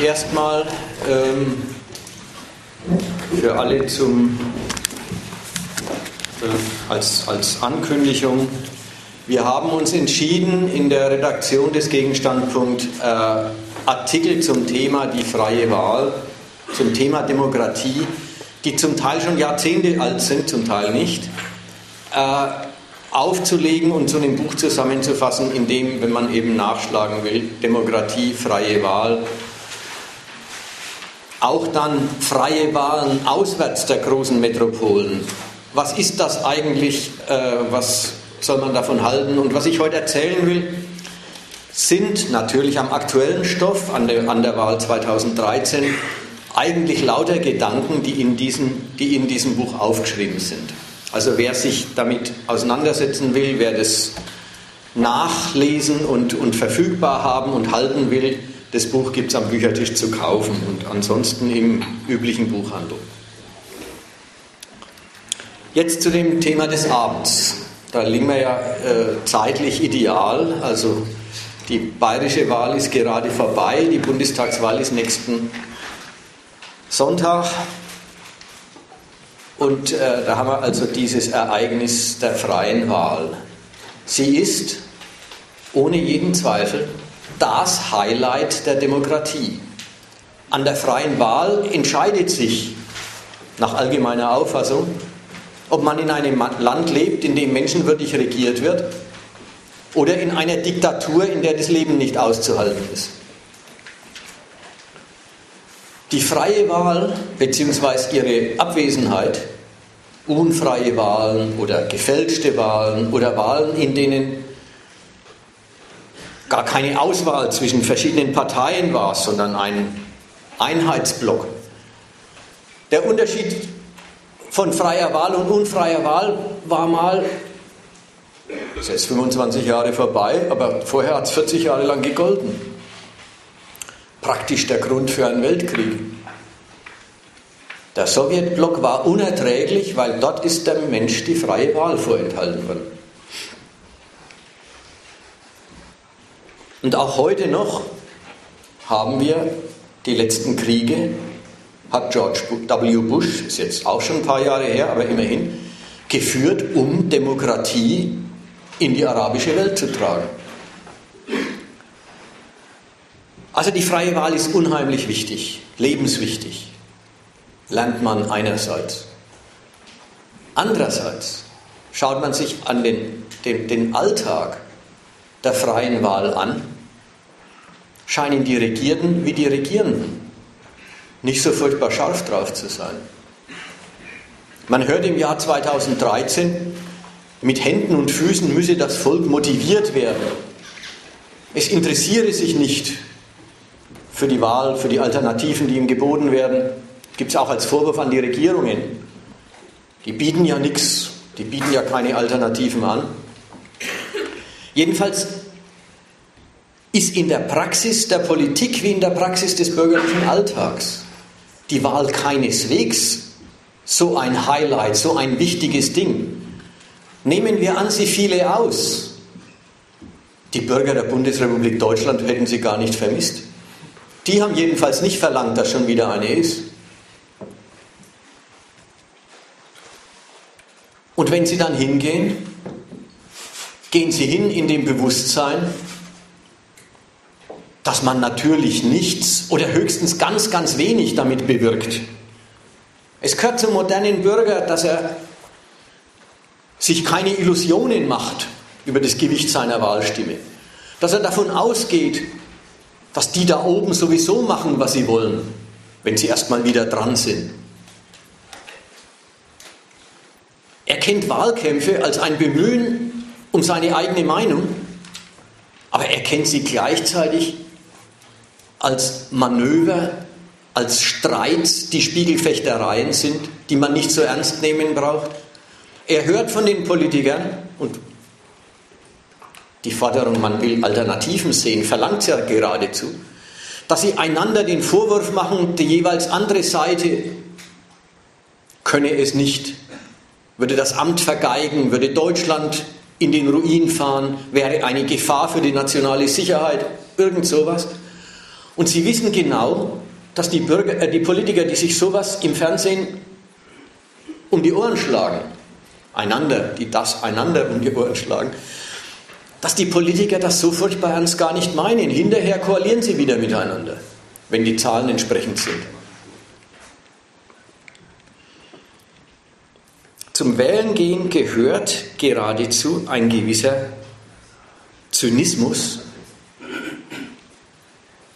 erstmal ähm, für alle zum, äh, als, als Ankündigung. Wir haben uns entschieden, in der Redaktion des Gegenstandpunkt äh, Artikel zum Thema die freie Wahl, zum Thema Demokratie, die zum Teil schon Jahrzehnte alt sind, zum Teil nicht, äh, aufzulegen und zu einem Buch zusammenzufassen, in dem, wenn man eben nachschlagen will, Demokratie, freie Wahl, auch dann freie Wahlen auswärts der großen Metropolen. Was ist das eigentlich? Äh, was soll man davon halten? Und was ich heute erzählen will, sind natürlich am aktuellen Stoff an der, an der Wahl 2013 eigentlich lauter Gedanken, die in, diesem, die in diesem Buch aufgeschrieben sind. Also wer sich damit auseinandersetzen will, wer das nachlesen und, und verfügbar haben und halten will, das Buch gibt es am Büchertisch zu kaufen und ansonsten im üblichen Buchhandel. Jetzt zu dem Thema des Abends. Da liegen wir ja äh, zeitlich ideal. Also die bayerische Wahl ist gerade vorbei, die Bundestagswahl ist nächsten Sonntag. Und äh, da haben wir also dieses Ereignis der freien Wahl. Sie ist ohne jeden Zweifel das Highlight der Demokratie. An der freien Wahl entscheidet sich nach allgemeiner Auffassung, ob man in einem Land lebt, in dem menschenwürdig regiert wird, oder in einer Diktatur, in der das Leben nicht auszuhalten ist. Die freie Wahl bzw. ihre Abwesenheit, unfreie Wahlen oder gefälschte Wahlen oder Wahlen, in denen gar keine Auswahl zwischen verschiedenen Parteien war, sondern ein Einheitsblock. Der Unterschied von freier Wahl und unfreier Wahl war mal, das ist jetzt 25 Jahre vorbei, aber vorher hat es 40 Jahre lang gegolten. Praktisch der Grund für einen Weltkrieg. Der Sowjetblock war unerträglich, weil dort ist dem Mensch die freie Wahl vorenthalten worden. Und auch heute noch haben wir die letzten Kriege, hat George W. Bush, ist jetzt auch schon ein paar Jahre her, aber immerhin, geführt, um Demokratie in die arabische Welt zu tragen. Also die freie Wahl ist unheimlich wichtig, lebenswichtig, lernt man einerseits. Andererseits schaut man sich an den, den, den Alltag der freien Wahl an, scheinen die Regierten wie die Regierenden nicht so furchtbar scharf drauf zu sein. Man hört im Jahr 2013, mit Händen und Füßen müsse das Volk motiviert werden. Es interessiere sich nicht für die Wahl, für die Alternativen, die ihm geboten werden. Gibt es auch als Vorwurf an die Regierungen. Die bieten ja nichts, die bieten ja keine Alternativen an. Jedenfalls ist in der Praxis der Politik wie in der Praxis des bürgerlichen Alltags die Wahl keineswegs so ein Highlight, so ein wichtiges Ding. Nehmen wir an, sie fiele aus. Die Bürger der Bundesrepublik Deutschland hätten sie gar nicht vermisst. Die haben jedenfalls nicht verlangt, dass schon wieder eine ist. Und wenn sie dann hingehen, gehen sie hin in dem Bewusstsein, dass man natürlich nichts oder höchstens ganz, ganz wenig damit bewirkt. Es gehört zum modernen Bürger, dass er sich keine Illusionen macht über das Gewicht seiner Wahlstimme. Dass er davon ausgeht, dass die da oben sowieso machen, was sie wollen, wenn sie erstmal wieder dran sind. Er kennt Wahlkämpfe als ein Bemühen um seine eigene Meinung, aber er kennt sie gleichzeitig als Manöver, als Streit, die Spiegelfechtereien sind, die man nicht so ernst nehmen braucht. Er hört von den Politikern und die Forderung, man will Alternativen sehen, verlangt ja geradezu, dass sie einander den Vorwurf machen, die jeweils andere Seite könne es nicht, würde das Amt vergeigen, würde Deutschland in den Ruin fahren, wäre eine Gefahr für die nationale Sicherheit, irgend sowas. Und sie wissen genau, dass die, Bürger, äh, die Politiker, die sich sowas im Fernsehen um die Ohren schlagen, einander, die das einander um die Ohren schlagen, dass die Politiker das so furchtbar ernst gar nicht meinen. Hinterher koalieren sie wieder miteinander, wenn die Zahlen entsprechend sind. Zum Wählen gehen gehört geradezu ein gewisser Zynismus,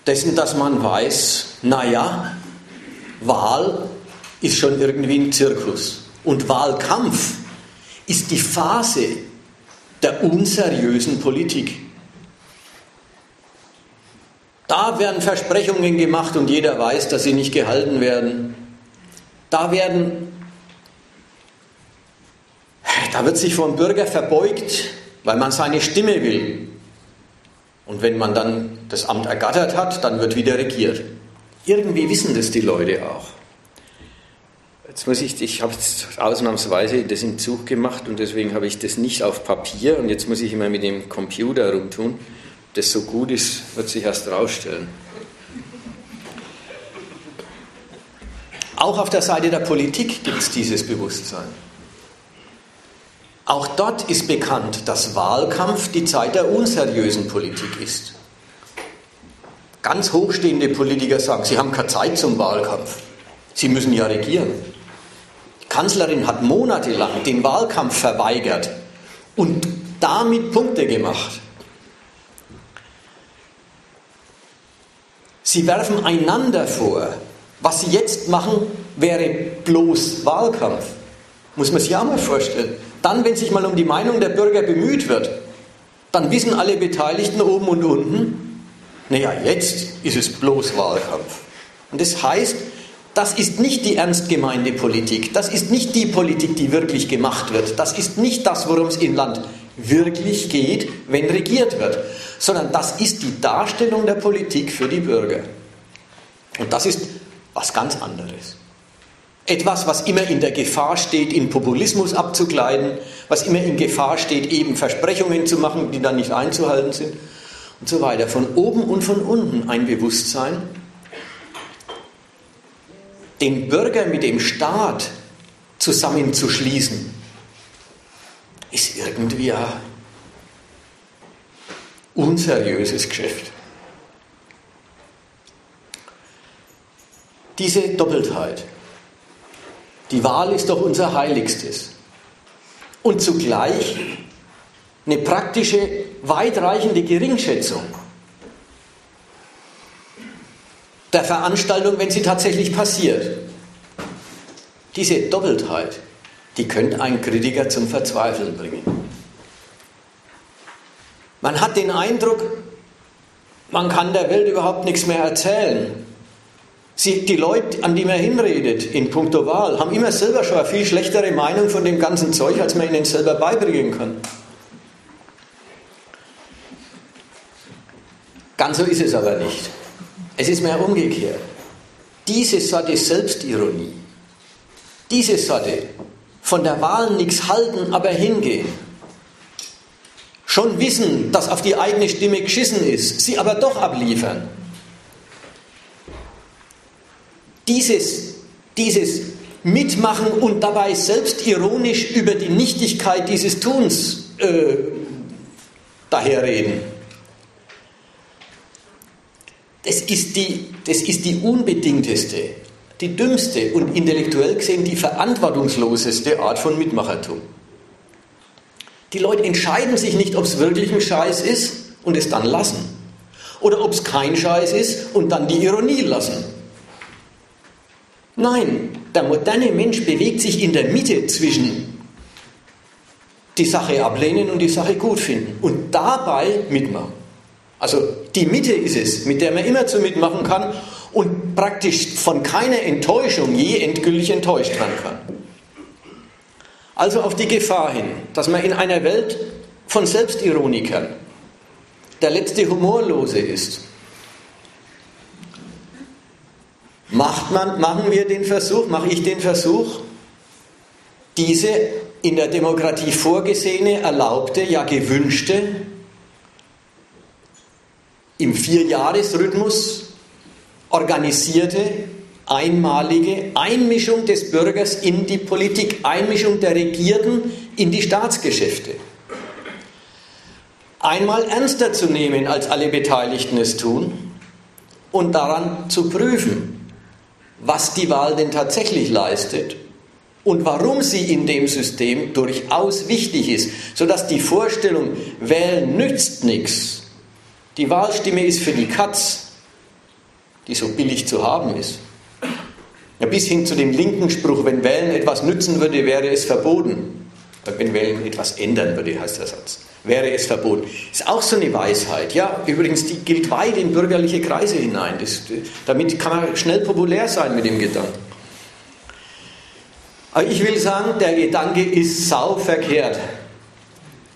dessen, dass man weiß, naja, Wahl ist schon irgendwie ein Zirkus. Und Wahlkampf ist die Phase der unseriösen Politik. Da werden Versprechungen gemacht und jeder weiß, dass sie nicht gehalten werden. Da werden, da wird sich vom Bürger verbeugt, weil man seine Stimme will. Und wenn man dann das Amt ergattert hat, dann wird wieder regiert. Irgendwie wissen das die Leute auch. Jetzt muss ich, ich habe jetzt ausnahmsweise das im Zug gemacht und deswegen habe ich das nicht auf Papier und jetzt muss ich immer mit dem Computer rumtun. Ob das so gut ist, wird sich erst rausstellen. Auch auf der Seite der Politik gibt es dieses Bewusstsein. Auch dort ist bekannt, dass Wahlkampf die Zeit der unseriösen Politik ist. Ganz hochstehende Politiker sagen, sie haben keine Zeit zum Wahlkampf. Sie müssen ja regieren. Die Kanzlerin hat monatelang den Wahlkampf verweigert und damit Punkte gemacht. Sie werfen einander vor, was sie jetzt machen, wäre bloß Wahlkampf. Muss man sich auch mal vorstellen. Dann, wenn sich mal um die Meinung der Bürger bemüht wird, dann wissen alle Beteiligten oben und unten, naja, jetzt ist es bloß Wahlkampf. Und das heißt, das ist nicht die ernst gemeinte Politik, das ist nicht die Politik, die wirklich gemacht wird, das ist nicht das, worum es im Land wirklich geht, wenn regiert wird, sondern das ist die Darstellung der Politik für die Bürger. Und das ist was ganz anderes. Etwas, was immer in der Gefahr steht, in Populismus abzugleiten, was immer in Gefahr steht, eben Versprechungen zu machen, die dann nicht einzuhalten sind und so weiter. Von oben und von unten ein Bewusstsein, den Bürger mit dem Staat zusammenzuschließen, ist irgendwie ein unseriöses Geschäft. Diese Doppeltheit, die Wahl ist doch unser Heiligstes. Und zugleich eine praktische, weitreichende Geringschätzung der Veranstaltung, wenn sie tatsächlich passiert. Diese Doppeltheit, die könnte einen Kritiker zum Verzweifeln bringen. Man hat den Eindruck, man kann der Welt überhaupt nichts mehr erzählen. Sie, die Leute, an die man hinredet in puncto Wahl, haben immer selber schon eine viel schlechtere Meinung von dem ganzen Zeug, als man ihnen selber beibringen kann. Ganz so ist es aber nicht. Es ist mehr umgekehrt. Diese Sorte Selbstironie, diese Sorte von der Wahl nichts halten, aber hingehen, schon wissen, dass auf die eigene Stimme geschissen ist, sie aber doch abliefern, dieses, dieses Mitmachen und dabei selbstironisch über die Nichtigkeit dieses Tuns äh, daherreden. Das ist, die, das ist die unbedingteste, die dümmste und intellektuell gesehen die verantwortungsloseste Art von Mitmachertum. Die Leute entscheiden sich nicht, ob es wirklich ein Scheiß ist und es dann lassen. Oder ob es kein Scheiß ist und dann die Ironie lassen. Nein, der moderne Mensch bewegt sich in der Mitte zwischen die Sache ablehnen und die Sache gut finden und dabei mitmachen. Also die Mitte ist es, mit der man immer zu mitmachen kann und praktisch von keiner Enttäuschung je endgültig enttäuscht werden kann. Also auf die Gefahr hin, dass man in einer Welt von Selbstironikern der letzte Humorlose ist, Macht man, machen wir den Versuch, mache ich den Versuch, diese in der Demokratie vorgesehene, erlaubte, ja gewünschte, im Vierjahresrhythmus organisierte, einmalige Einmischung des Bürgers in die Politik, Einmischung der Regierten in die Staatsgeschäfte. Einmal ernster zu nehmen, als alle Beteiligten es tun, und daran zu prüfen, was die Wahl denn tatsächlich leistet und warum sie in dem System durchaus wichtig ist, sodass die Vorstellung, wählen nützt nichts, die Wahlstimme ist für die Katz, die so billig zu haben ist. Ja, bis hin zu dem linken Spruch, wenn Wählen etwas nützen würde, wäre es verboten. Wenn Wählen etwas ändern würde, heißt der Satz, wäre es verboten. Ist auch so eine Weisheit. Ja, übrigens, die gilt weit in bürgerliche Kreise hinein. Das, damit kann man schnell populär sein mit dem Gedanken. Aber ich will sagen, der Gedanke ist sauverkehrt.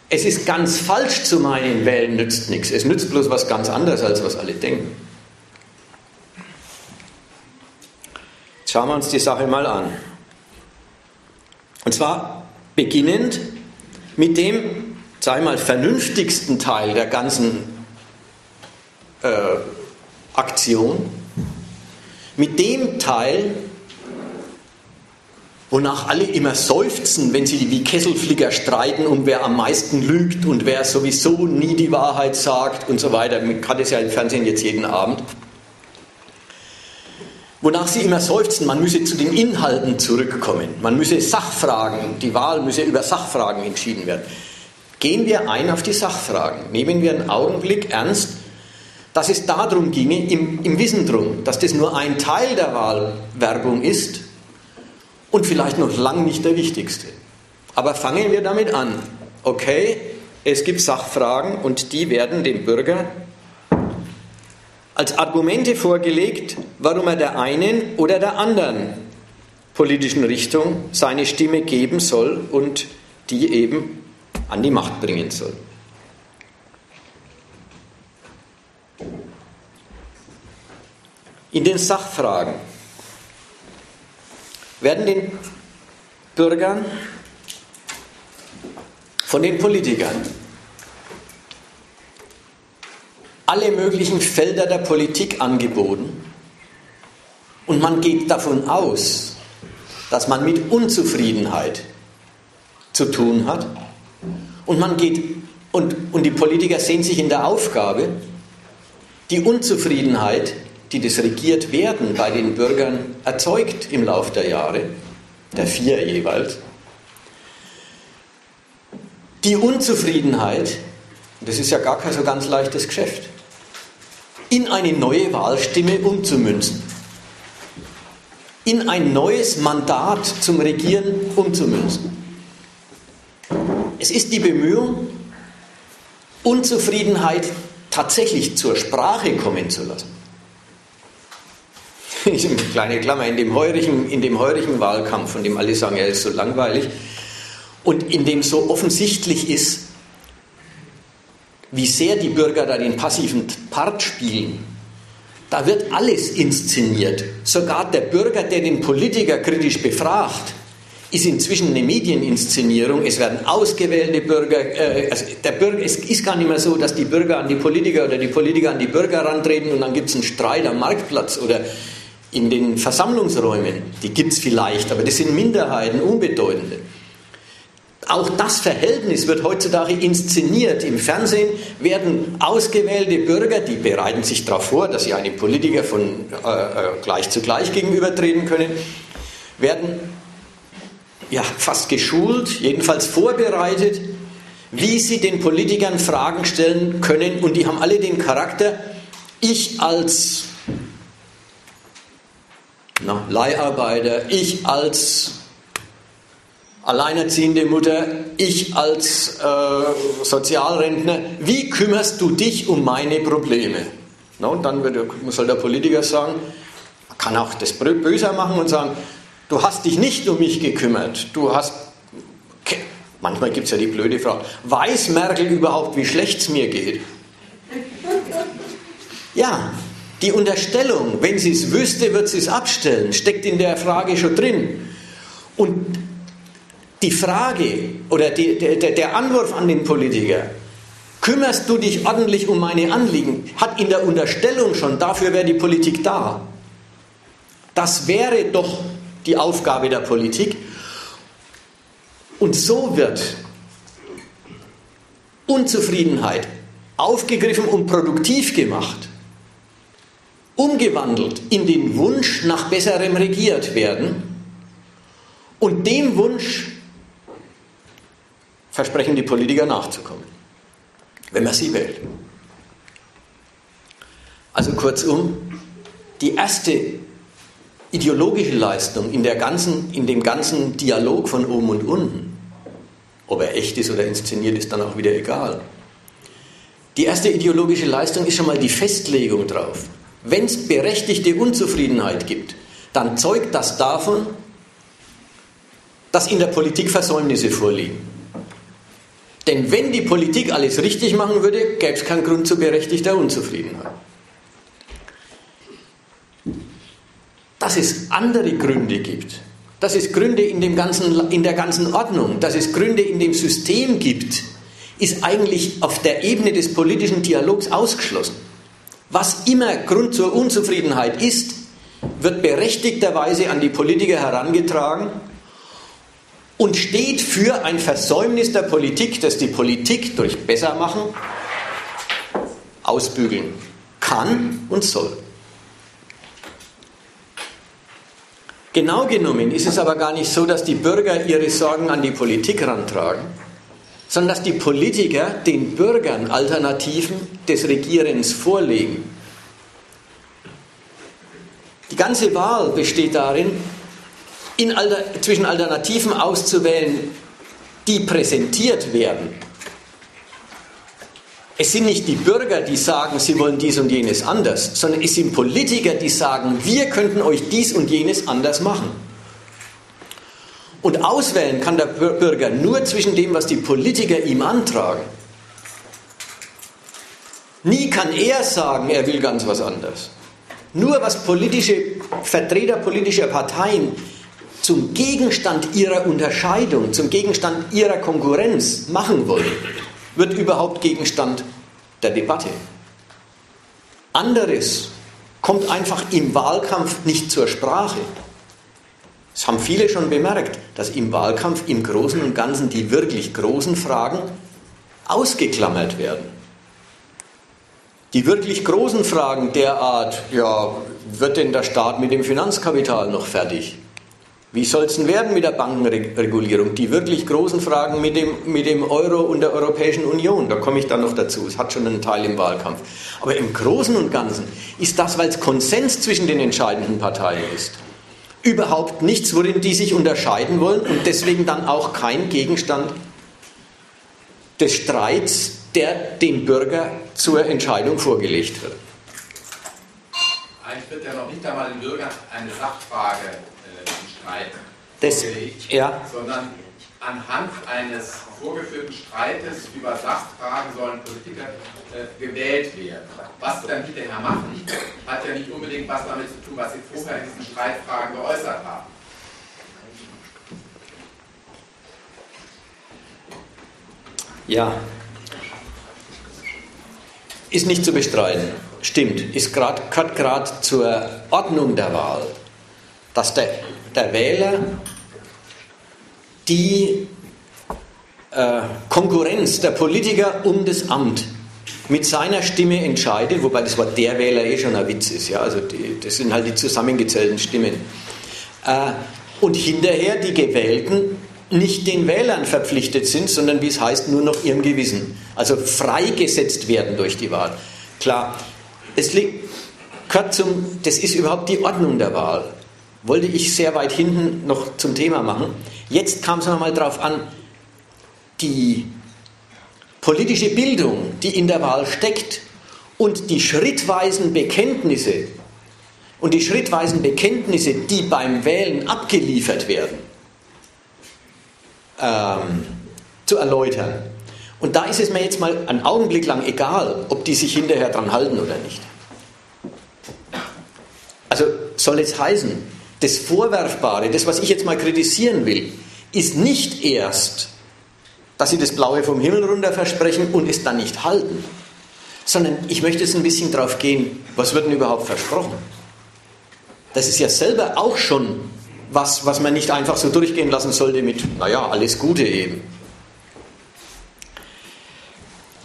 Es ist ganz falsch zu meinen, Wählen nützt nichts. Es nützt bloß was ganz anderes, als was alle denken. Jetzt schauen wir uns die Sache mal an. Und zwar beginnend mit dem, sag ich mal, vernünftigsten Teil der ganzen äh, Aktion, mit dem Teil, wonach alle immer seufzen, wenn sie wie Kesselflicker streiten um wer am meisten lügt und wer sowieso nie die Wahrheit sagt und so weiter. Man kann das ja im Fernsehen jetzt jeden Abend. Wonach sie immer seufzen, man müsse zu den Inhalten zurückkommen. Man müsse Sachfragen, die Wahl müsse über Sachfragen entschieden werden. Gehen wir ein auf die Sachfragen. Nehmen wir einen Augenblick ernst, dass es darum ginge, im, im Wissen drum, dass das nur ein Teil der Wahlwerbung ist und vielleicht noch lang nicht der wichtigste. Aber fangen wir damit an. Okay, es gibt Sachfragen und die werden dem Bürger als Argumente vorgelegt, warum er der einen oder der anderen politischen Richtung seine Stimme geben soll und die eben an die Macht bringen soll. In den Sachfragen werden den Bürgern von den Politikern alle möglichen Felder der Politik angeboten. Und man geht davon aus, dass man mit Unzufriedenheit zu tun hat. Und man geht und, und die Politiker sehen sich in der Aufgabe, die Unzufriedenheit die das regiert werden bei den Bürgern erzeugt im Laufe der Jahre, der vier jeweils. Die Unzufriedenheit, das ist ja gar kein so ganz leichtes Geschäft, in eine neue Wahlstimme umzumünzen, in ein neues Mandat zum Regieren umzumünzen. Es ist die Bemühung, Unzufriedenheit tatsächlich zur Sprache kommen zu lassen. kleine Klammer, in dem, heurigen, in dem heurigen Wahlkampf, von dem alle sagen, er ist so langweilig, und in dem so offensichtlich ist, wie sehr die Bürger da den passiven Part spielen, da wird alles inszeniert. Sogar der Bürger, der den Politiker kritisch befragt, ist inzwischen eine Medieninszenierung. Es werden ausgewählte Bürger, äh, also der Bürger, es ist gar nicht mehr so, dass die Bürger an die Politiker oder die Politiker an die Bürger rantreten und dann gibt es einen Streit am Marktplatz oder in den Versammlungsräumen, die gibt es vielleicht, aber das sind Minderheiten, unbedeutende. Auch das Verhältnis wird heutzutage inszeniert. Im Fernsehen werden ausgewählte Bürger, die bereiten sich darauf vor, dass sie einem Politiker von äh, äh, gleich zu gleich gegenübertreten können, werden ja, fast geschult, jedenfalls vorbereitet, wie sie den Politikern Fragen stellen können. Und die haben alle den Charakter, ich als na, Leiharbeiter, ich als alleinerziehende Mutter, ich als äh, Sozialrentner, wie kümmerst du dich um meine Probleme? Na, und dann wird, soll der Politiker sagen, kann auch das böser machen und sagen, du hast dich nicht um mich gekümmert, du hast, manchmal gibt es ja die blöde Frage, weiß Merkel überhaupt, wie schlecht es mir geht? Ja, die Unterstellung, wenn sie es wüsste, wird sie es abstellen, steckt in der Frage schon drin. Und die Frage oder die, der, der Anwurf an den Politiker, Kümmerst du dich ordentlich um meine Anliegen? Hat in der Unterstellung schon, dafür wäre die Politik da. Das wäre doch die Aufgabe der Politik. Und so wird Unzufriedenheit aufgegriffen und produktiv gemacht, umgewandelt in den Wunsch nach besserem regiert werden. Und dem Wunsch versprechen die Politiker nachzukommen, wenn man sie wählt. Also kurzum, die erste ideologische Leistung in, der ganzen, in dem ganzen Dialog von oben und unten, ob er echt ist oder inszeniert, ist dann auch wieder egal. Die erste ideologische Leistung ist schon mal die Festlegung drauf. Wenn es berechtigte Unzufriedenheit gibt, dann zeugt das davon, dass in der Politik Versäumnisse vorliegen. Denn wenn die Politik alles richtig machen würde, gäbe es keinen Grund zu berechtigter Unzufriedenheit. Dass es andere Gründe gibt, dass es Gründe in, dem ganzen, in der ganzen Ordnung, dass es Gründe in dem System gibt, ist eigentlich auf der Ebene des politischen Dialogs ausgeschlossen. Was immer Grund zur Unzufriedenheit ist, wird berechtigterweise an die Politiker herangetragen und steht für ein Versäumnis der Politik, das die Politik durch Bessermachen ausbügeln kann und soll. Genau genommen ist es aber gar nicht so, dass die Bürger ihre Sorgen an die Politik rantragen, sondern dass die Politiker den Bürgern Alternativen des Regierens vorlegen. Die ganze Wahl besteht darin, Alter, zwischen Alternativen auszuwählen, die präsentiert werden es sind nicht die Bürger, die sagen, sie wollen dies und jenes anders, sondern es sind Politiker, die sagen, wir könnten euch dies und jenes anders machen. Und auswählen kann der Bürger nur zwischen dem, was die Politiker ihm antragen. Nie kann er sagen, er will ganz was anderes. Nur was politische Vertreter politischer Parteien zum Gegenstand ihrer Unterscheidung, zum Gegenstand ihrer Konkurrenz machen wollen, wird überhaupt Gegenstand der Debatte. Anderes kommt einfach im Wahlkampf nicht zur Sprache. Das haben viele schon bemerkt, dass im Wahlkampf im Großen und Ganzen die wirklich großen Fragen ausgeklammert werden. Die wirklich großen Fragen der Art, ja, wird denn der Staat mit dem Finanzkapital noch fertig? Wie soll es denn werden mit der Bankenregulierung? Die wirklich großen Fragen mit dem, mit dem Euro und der Europäischen Union, da komme ich dann noch dazu. Es hat schon einen Teil im Wahlkampf. Aber im Großen und Ganzen ist das, weil es Konsens zwischen den entscheidenden Parteien ist, überhaupt nichts, worin die sich unterscheiden wollen und deswegen dann auch kein Gegenstand des Streits, der dem Bürger zur Entscheidung vorgelegt wird. Eigentlich wird ja noch nicht einmal den Bürgern eine Sachfrage Streit das, vorgelegt, ja. sondern anhand eines vorgeführten Streites über Sachfragen sollen Politiker äh, gewählt werden. Was sie dann hinterher machen, hat ja nicht unbedingt was damit zu tun, was sie vorher in diesen Streitfragen geäußert haben. Ja, ist nicht zu bestreiten. Stimmt, ist gerade zur Ordnung der Wahl, dass der der Wähler die äh, Konkurrenz der Politiker um das Amt mit seiner Stimme entscheidet, wobei das Wort der Wähler eh schon ein Witz ist, ja, also die, das sind halt die zusammengezählten Stimmen. Äh, und hinterher die Gewählten nicht den Wählern verpflichtet sind, sondern wie es heißt, nur noch ihrem Gewissen. Also freigesetzt werden durch die Wahl. Klar, es liegt, gehört zum, das ist überhaupt die Ordnung der Wahl wollte ich sehr weit hinten noch zum Thema machen. Jetzt kam es nochmal darauf an, die politische Bildung, die in der Wahl steckt und die schrittweisen Bekenntnisse und die schrittweisen Bekenntnisse, die beim Wählen abgeliefert werden, ähm, zu erläutern. Und da ist es mir jetzt mal einen Augenblick lang egal, ob die sich hinterher dran halten oder nicht. Also soll es heißen, das Vorwerfbare, das, was ich jetzt mal kritisieren will, ist nicht erst dass sie das Blaue vom Himmel runter versprechen und es dann nicht halten, sondern ich möchte jetzt ein bisschen drauf gehen, was wird denn überhaupt versprochen? Das ist ja selber auch schon was, was man nicht einfach so durchgehen lassen sollte mit, naja, alles Gute eben.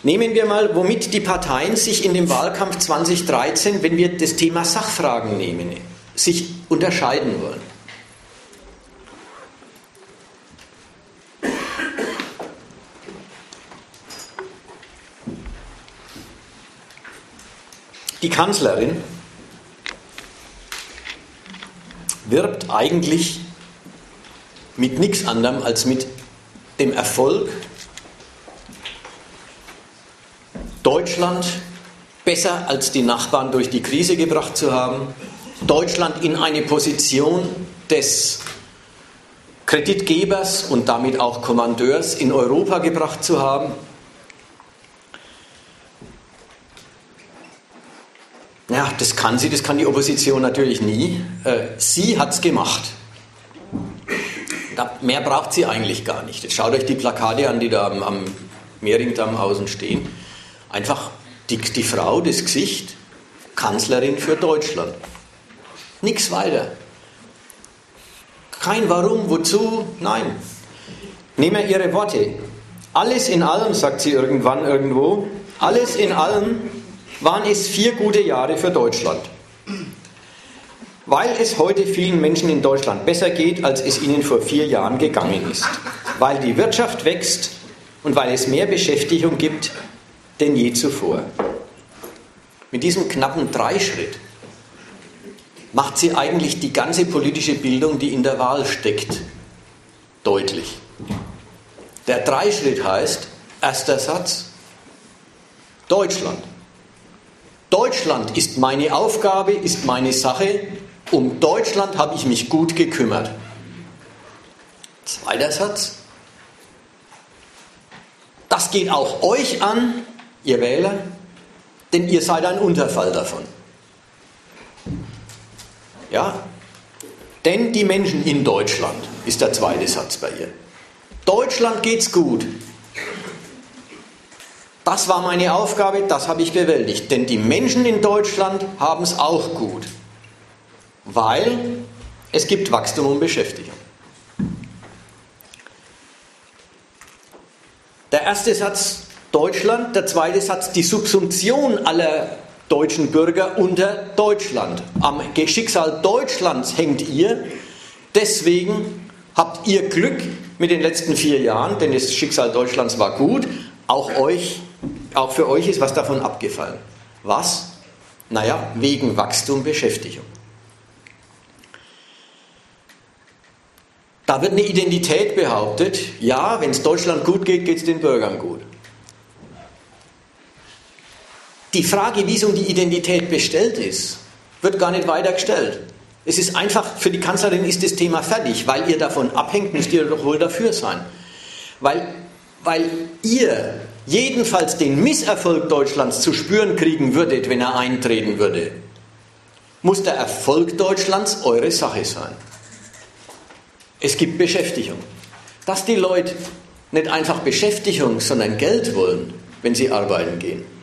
Nehmen wir mal, womit die Parteien sich in dem Wahlkampf 2013, wenn wir das Thema Sachfragen nehmen, sich unterscheiden wollen. Die Kanzlerin wirbt eigentlich mit nichts anderem als mit dem Erfolg, Deutschland besser als die Nachbarn durch die Krise gebracht zu haben, Deutschland in eine Position des Kreditgebers und damit auch Kommandeurs in Europa gebracht zu haben. Ja, das kann sie, das kann die Opposition natürlich nie. Äh, sie hat es gemacht. mehr braucht sie eigentlich gar nicht. Jetzt schaut euch die Plakate an, die da am, am Mehringdamm außen stehen. Einfach die, die Frau, das Gesicht, Kanzlerin für Deutschland. Nichts weiter. Kein Warum, wozu, nein. Nehmen wir ihre Worte. Alles in allem, sagt sie irgendwann irgendwo, alles in allem waren es vier gute Jahre für Deutschland. Weil es heute vielen Menschen in Deutschland besser geht, als es ihnen vor vier Jahren gegangen ist. Weil die Wirtschaft wächst und weil es mehr Beschäftigung gibt denn je zuvor. Mit diesem knappen Dreischritt macht sie eigentlich die ganze politische Bildung, die in der Wahl steckt, deutlich. Der Dreischritt heißt, erster Satz, Deutschland. Deutschland ist meine Aufgabe, ist meine Sache. Um Deutschland habe ich mich gut gekümmert. Zweiter Satz. Das geht auch euch an, ihr Wähler, denn ihr seid ein Unterfall davon. Ja? Denn die Menschen in Deutschland, ist der zweite Satz bei ihr. Deutschland geht's gut. Das war meine Aufgabe, das habe ich bewältigt. Denn die Menschen in Deutschland haben es auch gut. Weil es gibt Wachstum und Beschäftigung. Der erste Satz Deutschland, der zweite Satz die Subsumption aller deutschen Bürger unter Deutschland. Am Schicksal Deutschlands hängt ihr. Deswegen habt ihr Glück mit den letzten vier Jahren, denn das Schicksal Deutschlands war gut. Auch euch auch für euch ist was davon abgefallen. Was? Naja, wegen Wachstum, Beschäftigung. Da wird eine Identität behauptet, ja, wenn es Deutschland gut geht, geht es den Bürgern gut. Die Frage, wie es um die Identität bestellt ist, wird gar nicht weiter gestellt. Es ist einfach, für die Kanzlerin ist das Thema fertig, weil ihr davon abhängt, müsst ihr doch wohl dafür sein. Weil, weil ihr jedenfalls den Misserfolg Deutschlands zu spüren kriegen würdet, wenn er eintreten würde, muss der Erfolg Deutschlands eure Sache sein. Es gibt Beschäftigung. Dass die Leute nicht einfach Beschäftigung, sondern Geld wollen, wenn sie arbeiten gehen.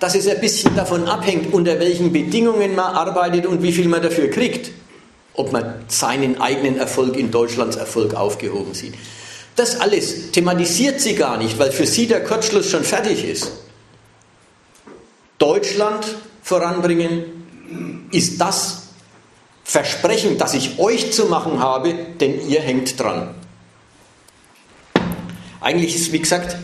Dass es ein bisschen davon abhängt, unter welchen Bedingungen man arbeitet und wie viel man dafür kriegt. Ob man seinen eigenen Erfolg in Deutschlands Erfolg aufgehoben sieht. Das alles thematisiert sie gar nicht, weil für sie der Kurzschluss schon fertig ist. Deutschland voranbringen ist das Versprechen, das ich euch zu machen habe, denn ihr hängt dran. Eigentlich ist, wie gesagt,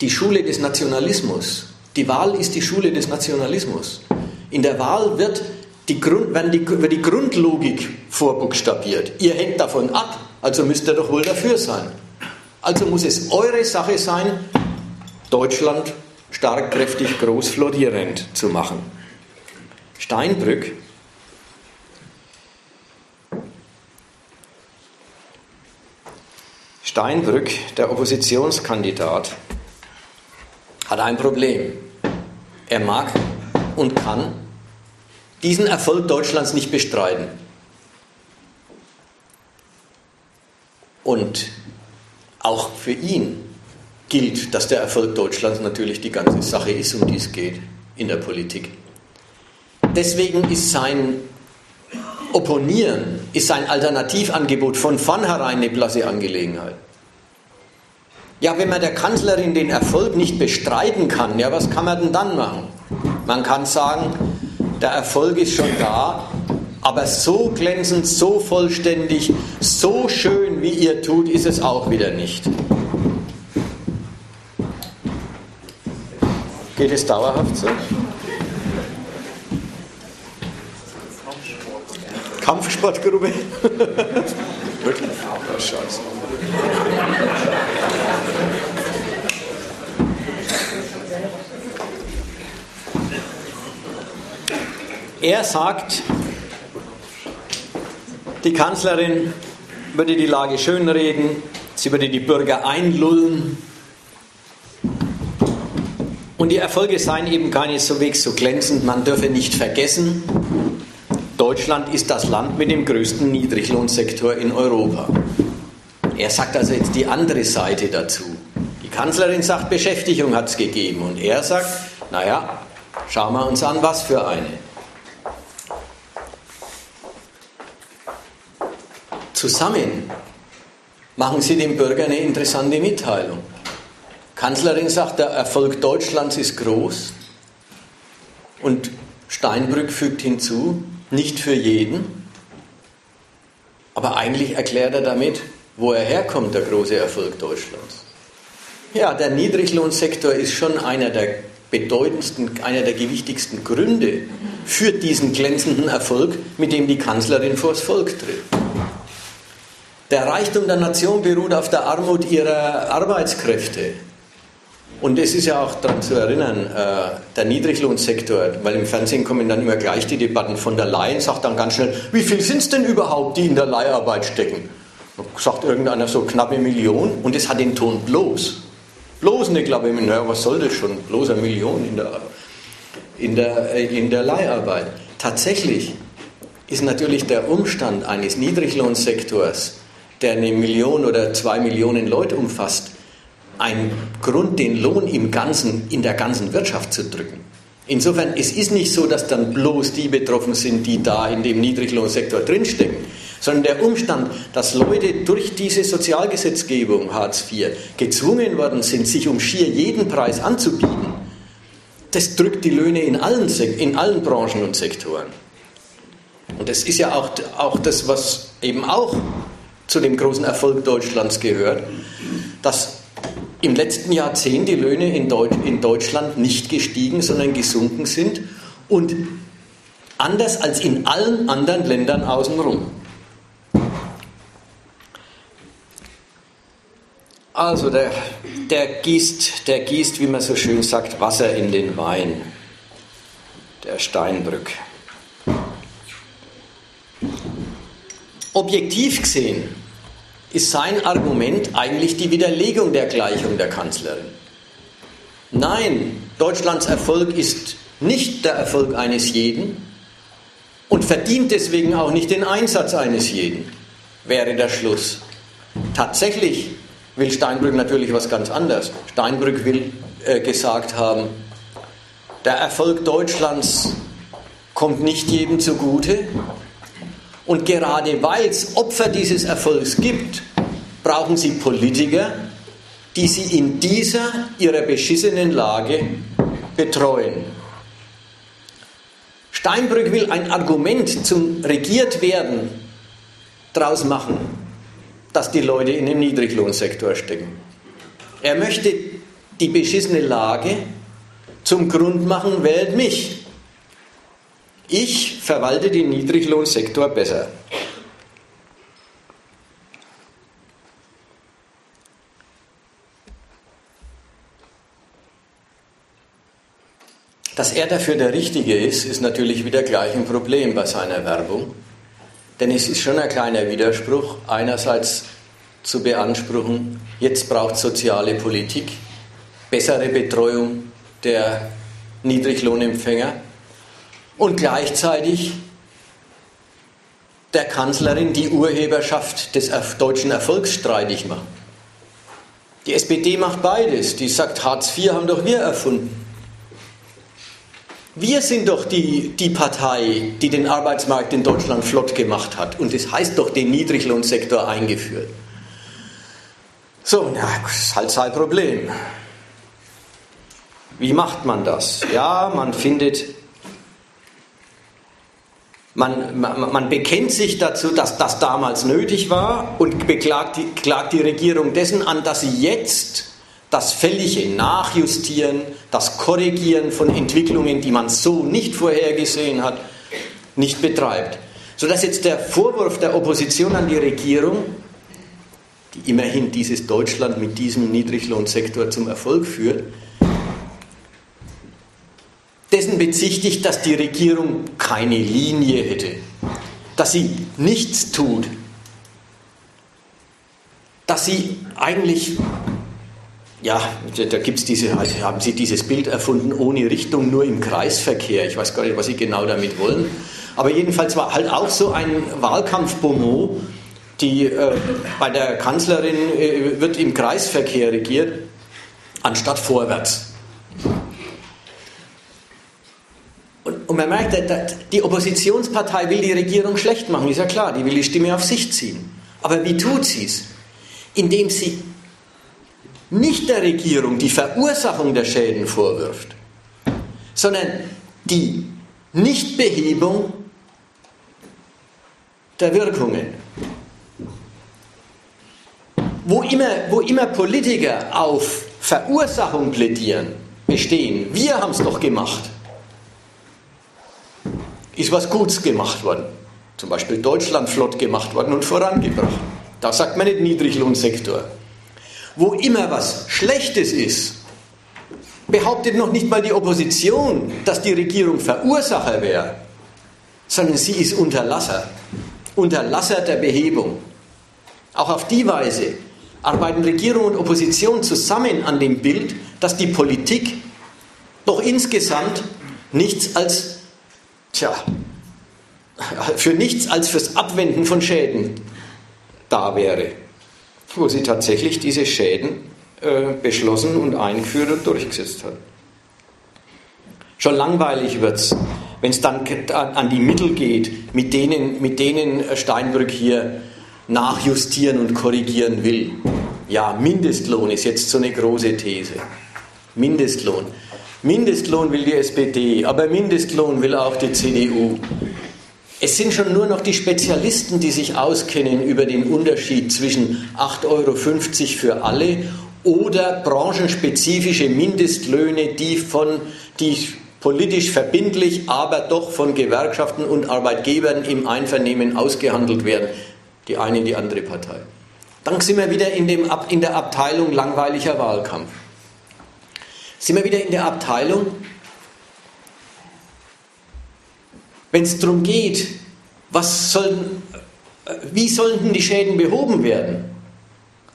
die Schule des Nationalismus. Die Wahl ist die Schule des Nationalismus. In der Wahl wird die, Grund, werden die, wird die Grundlogik vorbuchstabiert. Ihr hängt davon ab, also müsst ihr doch wohl dafür sein. Also muss es eure Sache sein, Deutschland stark, kräftig, groß, florierend zu machen. Steinbrück Steinbrück, der Oppositionskandidat, hat ein Problem. Er mag und kann diesen Erfolg Deutschlands nicht bestreiten. Und auch für ihn gilt, dass der Erfolg Deutschlands natürlich die ganze Sache ist, um die es geht in der Politik. Deswegen ist sein Opponieren, ist sein Alternativangebot von vornherein eine blasse Angelegenheit. Ja, wenn man der Kanzlerin den Erfolg nicht bestreiten kann, ja, was kann man denn dann machen? Man kann sagen, der Erfolg ist schon da, aber so glänzend, so vollständig, so schön, wie ihr tut, ist es auch wieder nicht. Geht es dauerhaft so? Kampfsportgruppe? Wirklich? Oh, Scheiße. Er sagt, die Kanzlerin würde die Lage schönreden, sie würde die Bürger einlullen. Und die Erfolge seien eben keineswegs so glänzend. Man dürfe nicht vergessen, Deutschland ist das Land mit dem größten Niedriglohnsektor in Europa. Er sagt also jetzt die andere Seite dazu. Die Kanzlerin sagt, Beschäftigung hat es gegeben. Und er sagt, naja, schauen wir uns an, was für eine. Zusammen machen Sie dem Bürger eine interessante Mitteilung. Kanzlerin sagt, der Erfolg Deutschlands ist groß und Steinbrück fügt hinzu, nicht für jeden, aber eigentlich erklärt er damit, wo er herkommt, der große Erfolg Deutschlands. Ja, der Niedriglohnsektor ist schon einer der bedeutendsten, einer der gewichtigsten Gründe für diesen glänzenden Erfolg, mit dem die Kanzlerin vors Volk tritt. Der Reichtum der Nation beruht auf der Armut ihrer Arbeitskräfte. Und es ist ja auch daran zu erinnern, äh, der Niedriglohnsektor, weil im Fernsehen kommen dann immer gleich die Debatten von der Leyen, sagt dann ganz schnell, wie viel sind es denn überhaupt, die in der Leiharbeit stecken? Sagt irgendeiner so knappe Million und es hat den Ton bloß. Bloß eine Million, naja, was soll das schon? Bloß eine Million in der, in der, äh, in der Leiharbeit. Tatsächlich ist natürlich der Umstand eines Niedriglohnsektors der eine Million oder zwei Millionen Leute umfasst, ein Grund, den Lohn im Ganzen, in der ganzen Wirtschaft zu drücken. Insofern, es ist nicht so, dass dann bloß die betroffen sind, die da in dem Niedriglohnsektor drinstecken, sondern der Umstand, dass Leute durch diese Sozialgesetzgebung Hartz IV gezwungen worden sind, sich um schier jeden Preis anzubieten, das drückt die Löhne in allen, in allen Branchen und Sektoren. Und das ist ja auch, auch das, was eben auch zu dem großen Erfolg Deutschlands gehört, dass im letzten Jahrzehnt die Löhne in, Deutsch, in Deutschland nicht gestiegen, sondern gesunken sind und anders als in allen anderen Ländern außenrum. Also der, der, gießt, der gießt, wie man so schön sagt, Wasser in den Wein, der Steinbrück. Objektiv gesehen ist sein Argument eigentlich die Widerlegung der Gleichung der Kanzlerin. Nein, Deutschlands Erfolg ist nicht der Erfolg eines jeden und verdient deswegen auch nicht den Einsatz eines jeden, wäre der Schluss. Tatsächlich will Steinbrück natürlich was ganz anderes. Steinbrück will äh, gesagt haben, der Erfolg Deutschlands kommt nicht jedem zugute, und gerade weil es Opfer dieses Erfolgs gibt, brauchen sie Politiker, die sie in dieser ihrer beschissenen Lage betreuen. Steinbrück will ein Argument zum Regiertwerden daraus machen, dass die Leute in dem Niedriglohnsektor stecken. Er möchte die beschissene Lage zum Grund machen, wählt mich. Ich verwalte den Niedriglohnsektor besser. Dass er dafür der Richtige ist, ist natürlich wieder gleich ein Problem bei seiner Werbung. Denn es ist schon ein kleiner Widerspruch, einerseits zu beanspruchen, jetzt braucht soziale Politik bessere Betreuung der Niedriglohnempfänger und gleichzeitig der Kanzlerin die Urheberschaft des deutschen Erfolgs streitig machen. Die SPD macht beides. Die sagt, Hartz IV haben doch wir erfunden. Wir sind doch die, die Partei, die den Arbeitsmarkt in Deutschland flott gemacht hat. Und das heißt doch den Niedriglohnsektor eingeführt. So, ja, das ist halt sein Problem. Wie macht man das? Ja, man findet, man, man, man bekennt sich dazu, dass das damals nötig war und beklagt die, klagt die Regierung dessen an, dass sie jetzt das fällige Nachjustieren, das Korrigieren von Entwicklungen, die man so nicht vorhergesehen hat, nicht betreibt. Sodass jetzt der Vorwurf der Opposition an die Regierung, die immerhin dieses Deutschland mit diesem Niedriglohnsektor zum Erfolg führt, dessen bezichtigt, dass die Regierung keine Linie hätte, dass sie nichts tut, dass sie eigentlich ja, da gibt's diese, also haben Sie dieses Bild erfunden, ohne Richtung, nur im Kreisverkehr. Ich weiß gar nicht, was Sie genau damit wollen. Aber jedenfalls war halt auch so ein Wahlkampfbonmot, die äh, bei der Kanzlerin äh, wird im Kreisverkehr regiert, anstatt vorwärts. Und, man merkt, die Oppositionspartei will die Regierung schlecht machen, ist ja klar, die will die Stimme auf sich ziehen. Aber wie tut sie es? Indem sie nicht der Regierung die Verursachung der Schäden vorwirft, sondern die Nichtbehebung der Wirkungen. Wo immer, wo immer Politiker auf Verursachung plädieren, bestehen, wir haben es doch gemacht, ist was Gutes gemacht worden. Zum Beispiel Deutschland flott gemacht worden und vorangebracht. Da sagt man nicht Niedriglohnsektor wo immer was Schlechtes ist, behauptet noch nicht mal die Opposition, dass die Regierung Verursacher wäre, sondern sie ist Unterlasser. Unterlasser der Behebung. Auch auf die Weise arbeiten Regierung und Opposition zusammen an dem Bild, dass die Politik doch insgesamt nichts als, tja, für nichts als fürs Abwenden von Schäden da wäre wo sie tatsächlich diese Schäden äh, beschlossen und eingeführt und durchgesetzt hat. Schon langweilig wird es, wenn es dann an die Mittel geht, mit denen, mit denen Steinbrück hier nachjustieren und korrigieren will. Ja, Mindestlohn ist jetzt so eine große These. Mindestlohn. Mindestlohn will die SPD, aber Mindestlohn will auch die CDU. Es sind schon nur noch die Spezialisten, die sich auskennen über den Unterschied zwischen 8,50 Euro für alle oder branchenspezifische Mindestlöhne, die von die politisch verbindlich, aber doch von Gewerkschaften und Arbeitgebern im Einvernehmen ausgehandelt werden. Die eine, die andere Partei. Dann sind wir wieder in, dem, in der Abteilung langweiliger Wahlkampf. Sind wir wieder in der Abteilung wenn es darum geht, was sollen, wie sollten die Schäden behoben werden,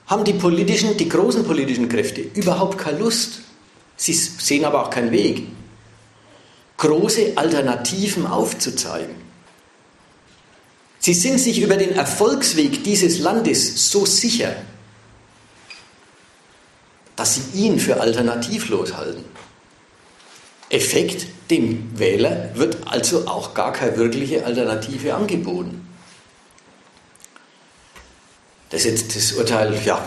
haben die politischen, die großen politischen Kräfte überhaupt keine Lust. Sie sehen aber auch keinen Weg, große Alternativen aufzuzeigen. Sie sind sich über den Erfolgsweg dieses Landes so sicher, dass sie ihn für alternativlos halten. Effekt, dem Wähler wird also auch gar keine wirkliche Alternative angeboten. Das ist jetzt das Urteil, ja,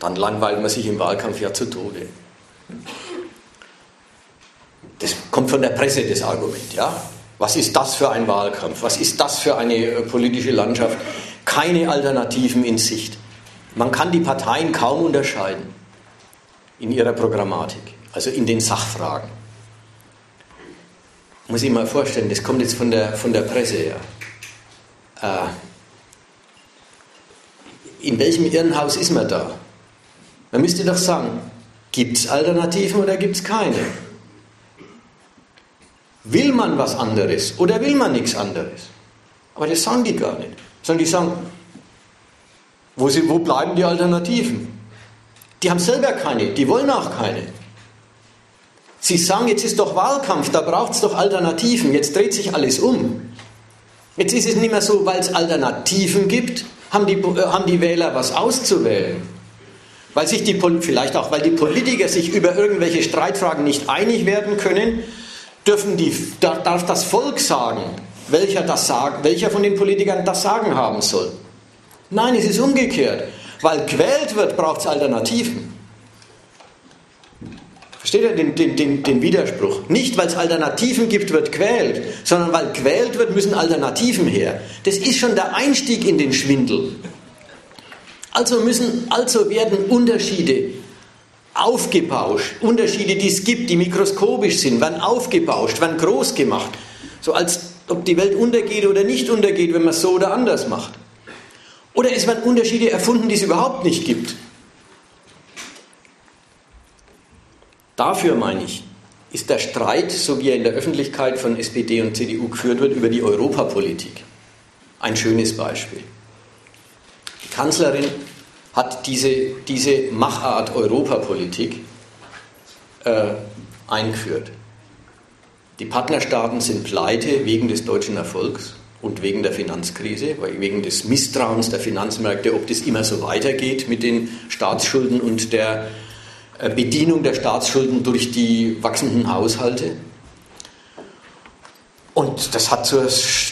dann langweilt man sich im Wahlkampf ja zu Tode. Das kommt von der Presse, das Argument, ja. Was ist das für ein Wahlkampf? Was ist das für eine äh, politische Landschaft? Keine Alternativen in Sicht. Man kann die Parteien kaum unterscheiden in ihrer Programmatik, also in den Sachfragen. Muss ich mal vorstellen, das kommt jetzt von der, von der Presse her. Äh, in welchem Irrenhaus ist man da? Man müsste doch sagen, gibt es Alternativen oder gibt es keine? Will man was anderes oder will man nichts anderes? Aber das sagen die gar nicht. Sondern die sagen, wo, sie, wo bleiben die Alternativen? Die haben selber keine, die wollen auch keine. Sie sagen, jetzt ist doch Wahlkampf, da braucht es doch Alternativen, jetzt dreht sich alles um. Jetzt ist es nicht mehr so, weil es Alternativen gibt, haben die, äh, haben die Wähler was auszuwählen. weil sich die, vielleicht auch, weil die Politiker sich über irgendwelche Streitfragen nicht einig werden können, dürfen die, darf das Volk sagen, welcher, das sagen, welcher von den Politikern das Sagen haben soll. Nein, es ist umgekehrt. Weil gewählt wird, braucht es Alternativen. Versteht ihr den, den, den, den Widerspruch? Nicht, weil es Alternativen gibt, wird gewählt, sondern weil gewählt wird, müssen Alternativen her. Das ist schon der Einstieg in den Schwindel. Also, müssen, also werden Unterschiede aufgebauscht. Unterschiede, die es gibt, die mikroskopisch sind, werden aufgebauscht, werden groß gemacht. So als ob die Welt untergeht oder nicht untergeht, wenn man es so oder anders macht. Oder es werden Unterschiede erfunden, die es überhaupt nicht gibt. Dafür meine ich, ist der Streit, so wie er in der Öffentlichkeit von SPD und CDU geführt wird, über die Europapolitik ein schönes Beispiel. Die Kanzlerin hat diese, diese Machart Europapolitik äh, eingeführt. Die Partnerstaaten sind pleite wegen des deutschen Erfolgs und wegen der Finanzkrise, wegen des Misstrauens der Finanzmärkte, ob das immer so weitergeht mit den Staatsschulden und der äh, Bedienung der Staatsschulden durch die wachsenden Haushalte. Und das hat zur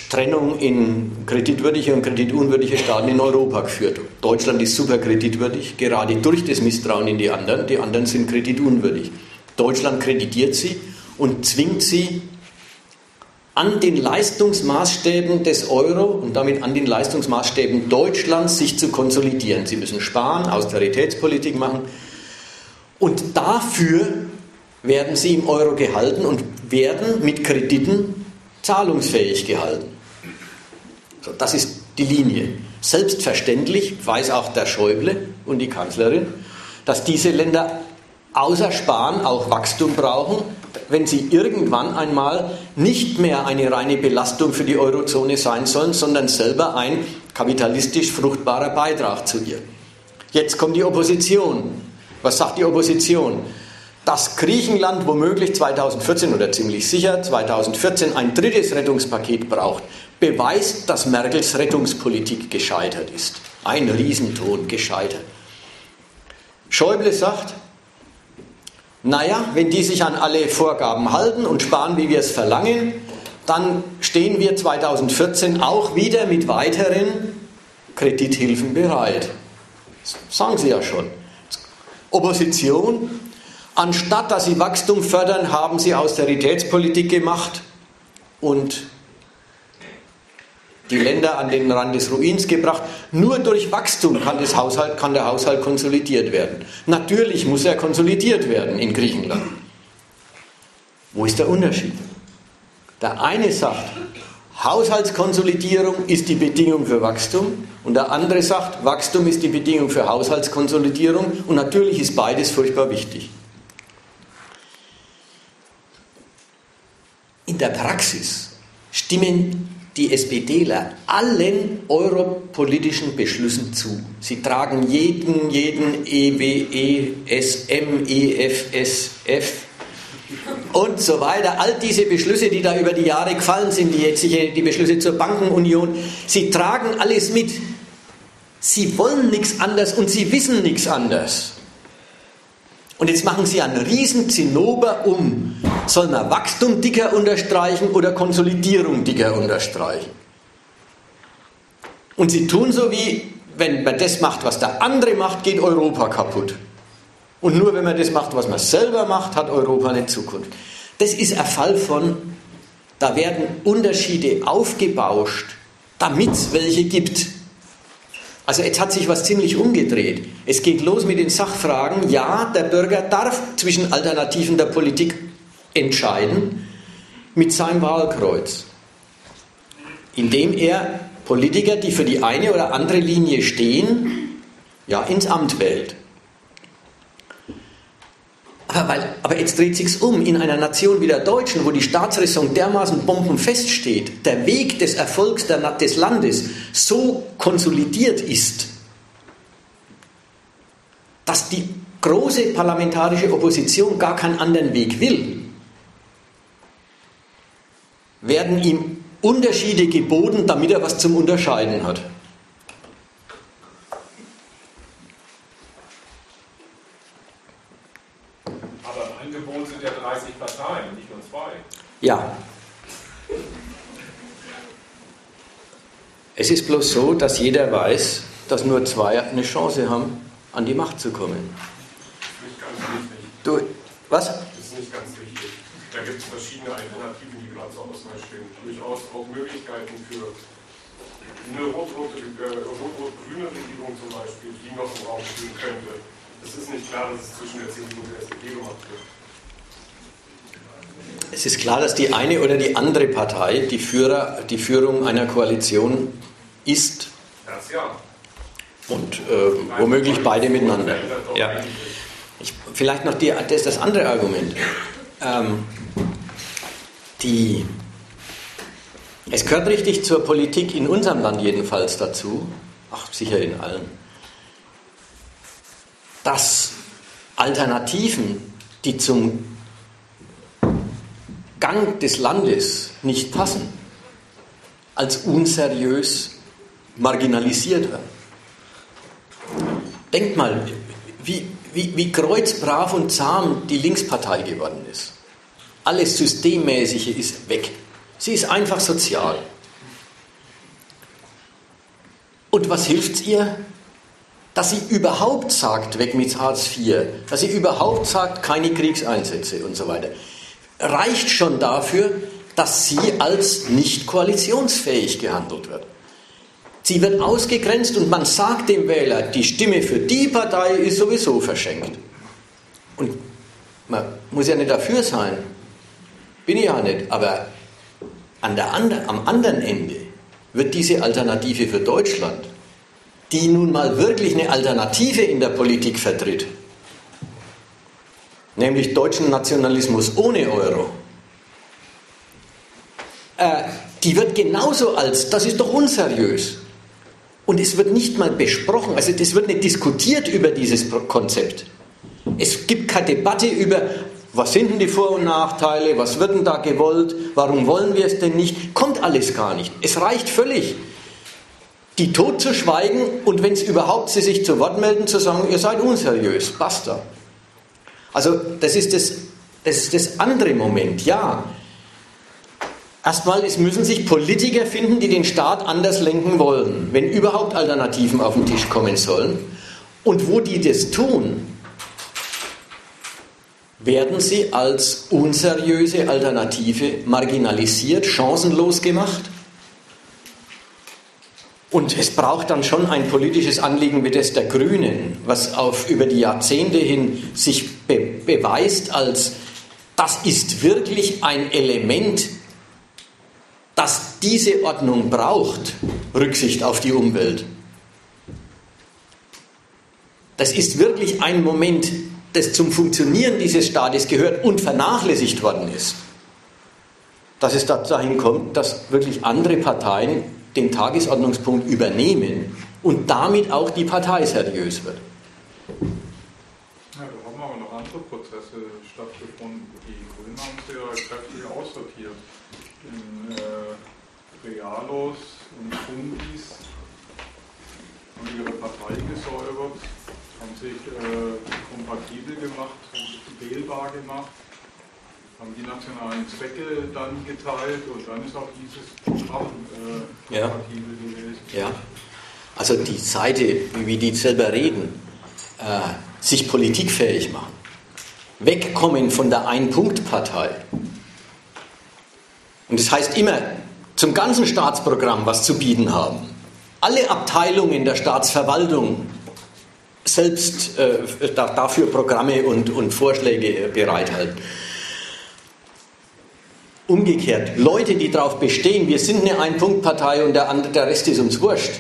Trennung in kreditwürdige und kreditunwürdige Staaten in Europa geführt. Deutschland ist super kreditwürdig, gerade durch das Misstrauen in die anderen. Die anderen sind kreditunwürdig. Deutschland kreditiert sie und zwingt sie an den Leistungsmaßstäben des Euro und damit an den Leistungsmaßstäben Deutschlands sich zu konsolidieren. Sie müssen sparen, Austeritätspolitik machen. Und dafür werden sie im Euro gehalten und werden mit Krediten zahlungsfähig gehalten. So, das ist die Linie. Selbstverständlich weiß auch der Schäuble und die Kanzlerin, dass diese Länder außer Sparen auch Wachstum brauchen, wenn sie irgendwann einmal nicht mehr eine reine Belastung für die Eurozone sein sollen, sondern selber ein kapitalistisch fruchtbarer Beitrag zu ihr. Jetzt kommt die Opposition. Was sagt die Opposition? Dass Griechenland womöglich 2014 oder ziemlich sicher 2014 ein drittes Rettungspaket braucht, beweist, dass Merkels Rettungspolitik gescheitert ist. Ein Riesenton gescheitert. Schäuble sagt, naja, wenn die sich an alle Vorgaben halten und sparen, wie wir es verlangen, dann stehen wir 2014 auch wieder mit weiteren Kredithilfen bereit. Das sagen Sie ja schon. Opposition, anstatt dass Sie Wachstum fördern, haben Sie Austeritätspolitik gemacht und die Länder an den Rand des Ruins gebracht. Nur durch Wachstum kann, das Haushalt, kann der Haushalt konsolidiert werden. Natürlich muss er konsolidiert werden in Griechenland. Wo ist der Unterschied? Der eine sagt, Haushaltskonsolidierung ist die Bedingung für Wachstum und der andere sagt, Wachstum ist die Bedingung für Haushaltskonsolidierung und natürlich ist beides furchtbar wichtig. In der Praxis stimmen die SPDler allen europolitischen Beschlüssen zu. Sie tragen jeden, jeden EW, ESM, EFSF und so weiter. All diese Beschlüsse, die da über die Jahre gefallen sind, die jetzige, die Beschlüsse zur Bankenunion, sie tragen alles mit. Sie wollen nichts anderes und sie wissen nichts anderes. Und jetzt machen sie einen riesen Zinnober um. Soll man Wachstum dicker unterstreichen oder Konsolidierung dicker unterstreichen? Und sie tun so wie, wenn man das macht, was der andere macht, geht Europa kaputt. Und nur wenn man das macht, was man selber macht, hat Europa eine Zukunft. Das ist ein Fall von, da werden Unterschiede aufgebauscht, damit es welche gibt. Also jetzt hat sich was ziemlich umgedreht. Es geht los mit den Sachfragen. Ja, der Bürger darf zwischen Alternativen der Politik entscheiden mit seinem Wahlkreuz, indem er Politiker, die für die eine oder andere Linie stehen, ja, ins Amt wählt. Aber, weil, aber jetzt dreht sich's um. In einer Nation wie der Deutschen, wo die Staatsräson dermaßen bombenfest steht, der Weg des Erfolgs der, des Landes so konsolidiert ist, dass die große parlamentarische Opposition gar keinen anderen Weg will, werden ihm Unterschiede geboten, damit er was zum Unterscheiden hat. Aber im Angebot sind ja 30 Parteien, nicht nur zwei. Ja. Es ist bloß so, dass jeder weiß, dass nur zwei eine Chance haben, an die Macht zu kommen. Das ist nicht ganz richtig. Du, was? Das ist nicht ganz richtig. Da gibt es verschiedene Alternativen gerade zur Auswahl stehen. Durchaus auch Möglichkeiten für eine rot-rot-grüne äh, Regierung zum Beispiel, die noch im Raum stehen könnte. Es ist nicht klar, dass es zwischen der CDU und der SPD gemacht wird. Es ist klar, dass die eine oder die andere Partei die, Führer, die Führung einer Koalition ist. Das ja. Und äh, womöglich beide miteinander. Ja. Ich, vielleicht noch die, das, das andere Argument. Ähm, die, es gehört richtig zur Politik in unserem Land jedenfalls dazu, ach sicher in allen, dass Alternativen, die zum Gang des Landes nicht passen, als unseriös marginalisiert werden. Denkt mal, wie, wie, wie kreuzbrav und zahm die Linkspartei geworden ist. Alles Systemmäßige ist weg. Sie ist einfach sozial. Und was hilft ihr? Dass sie überhaupt sagt, weg mit Hartz IV, dass sie überhaupt sagt, keine Kriegseinsätze und so weiter, reicht schon dafür, dass sie als nicht koalitionsfähig gehandelt wird. Sie wird ausgegrenzt und man sagt dem Wähler, die Stimme für die Partei ist sowieso verschenkt. Und man muss ja nicht dafür sein, bin ich ja nicht, aber an der andre, am anderen Ende wird diese Alternative für Deutschland, die nun mal wirklich eine Alternative in der Politik vertritt, nämlich deutschen Nationalismus ohne Euro, äh, die wird genauso als, das ist doch unseriös, und es wird nicht mal besprochen, also es wird nicht diskutiert über dieses Konzept. Es gibt keine Debatte über, was sind denn die Vor- und Nachteile, was wird denn da gewollt, warum wollen wir es denn nicht, kommt alles gar nicht. Es reicht völlig, die tot zu schweigen und wenn es überhaupt sie sich zu Wort melden, zu sagen, ihr seid unseriös, basta. Also das ist das, das, ist das andere Moment, ja. Erstmal, es müssen sich Politiker finden, die den Staat anders lenken wollen, wenn überhaupt Alternativen auf den Tisch kommen sollen. Und wo die das tun, werden sie als unseriöse Alternative marginalisiert, chancenlos gemacht. Und es braucht dann schon ein politisches Anliegen wie das der Grünen, was auf, über die Jahrzehnte hin sich be beweist als, das ist wirklich ein Element dass diese Ordnung braucht, Rücksicht auf die Umwelt. Das ist wirklich ein Moment, das zum Funktionieren dieses Staates gehört und vernachlässigt worden ist. Dass es dahin kommt, dass wirklich andere Parteien den Tagesordnungspunkt übernehmen und damit auch die Partei seriös wird. Ja, da haben aber noch andere Prozesse stattgefunden. Die Grünen haben es ja kräftig aussortiert in äh, Realos und Fundis haben ihre Partei gesäubert, haben sich äh, kompatibel gemacht, wählbar gemacht, haben die nationalen Zwecke dann geteilt und dann ist auch dieses Programm äh, kompatibel ja. gewesen. Ja. Also die Seite, wie die selber reden, äh, sich politikfähig machen, wegkommen von der Ein-Punkt-Partei, und das heißt immer, zum ganzen Staatsprogramm was zu bieten haben. Alle Abteilungen der Staatsverwaltung selbst äh, dafür Programme und, und Vorschläge bereithalten. Umgekehrt, Leute, die darauf bestehen, wir sind eine Ein-Punkt-Partei und der, andere, der Rest ist uns wurscht,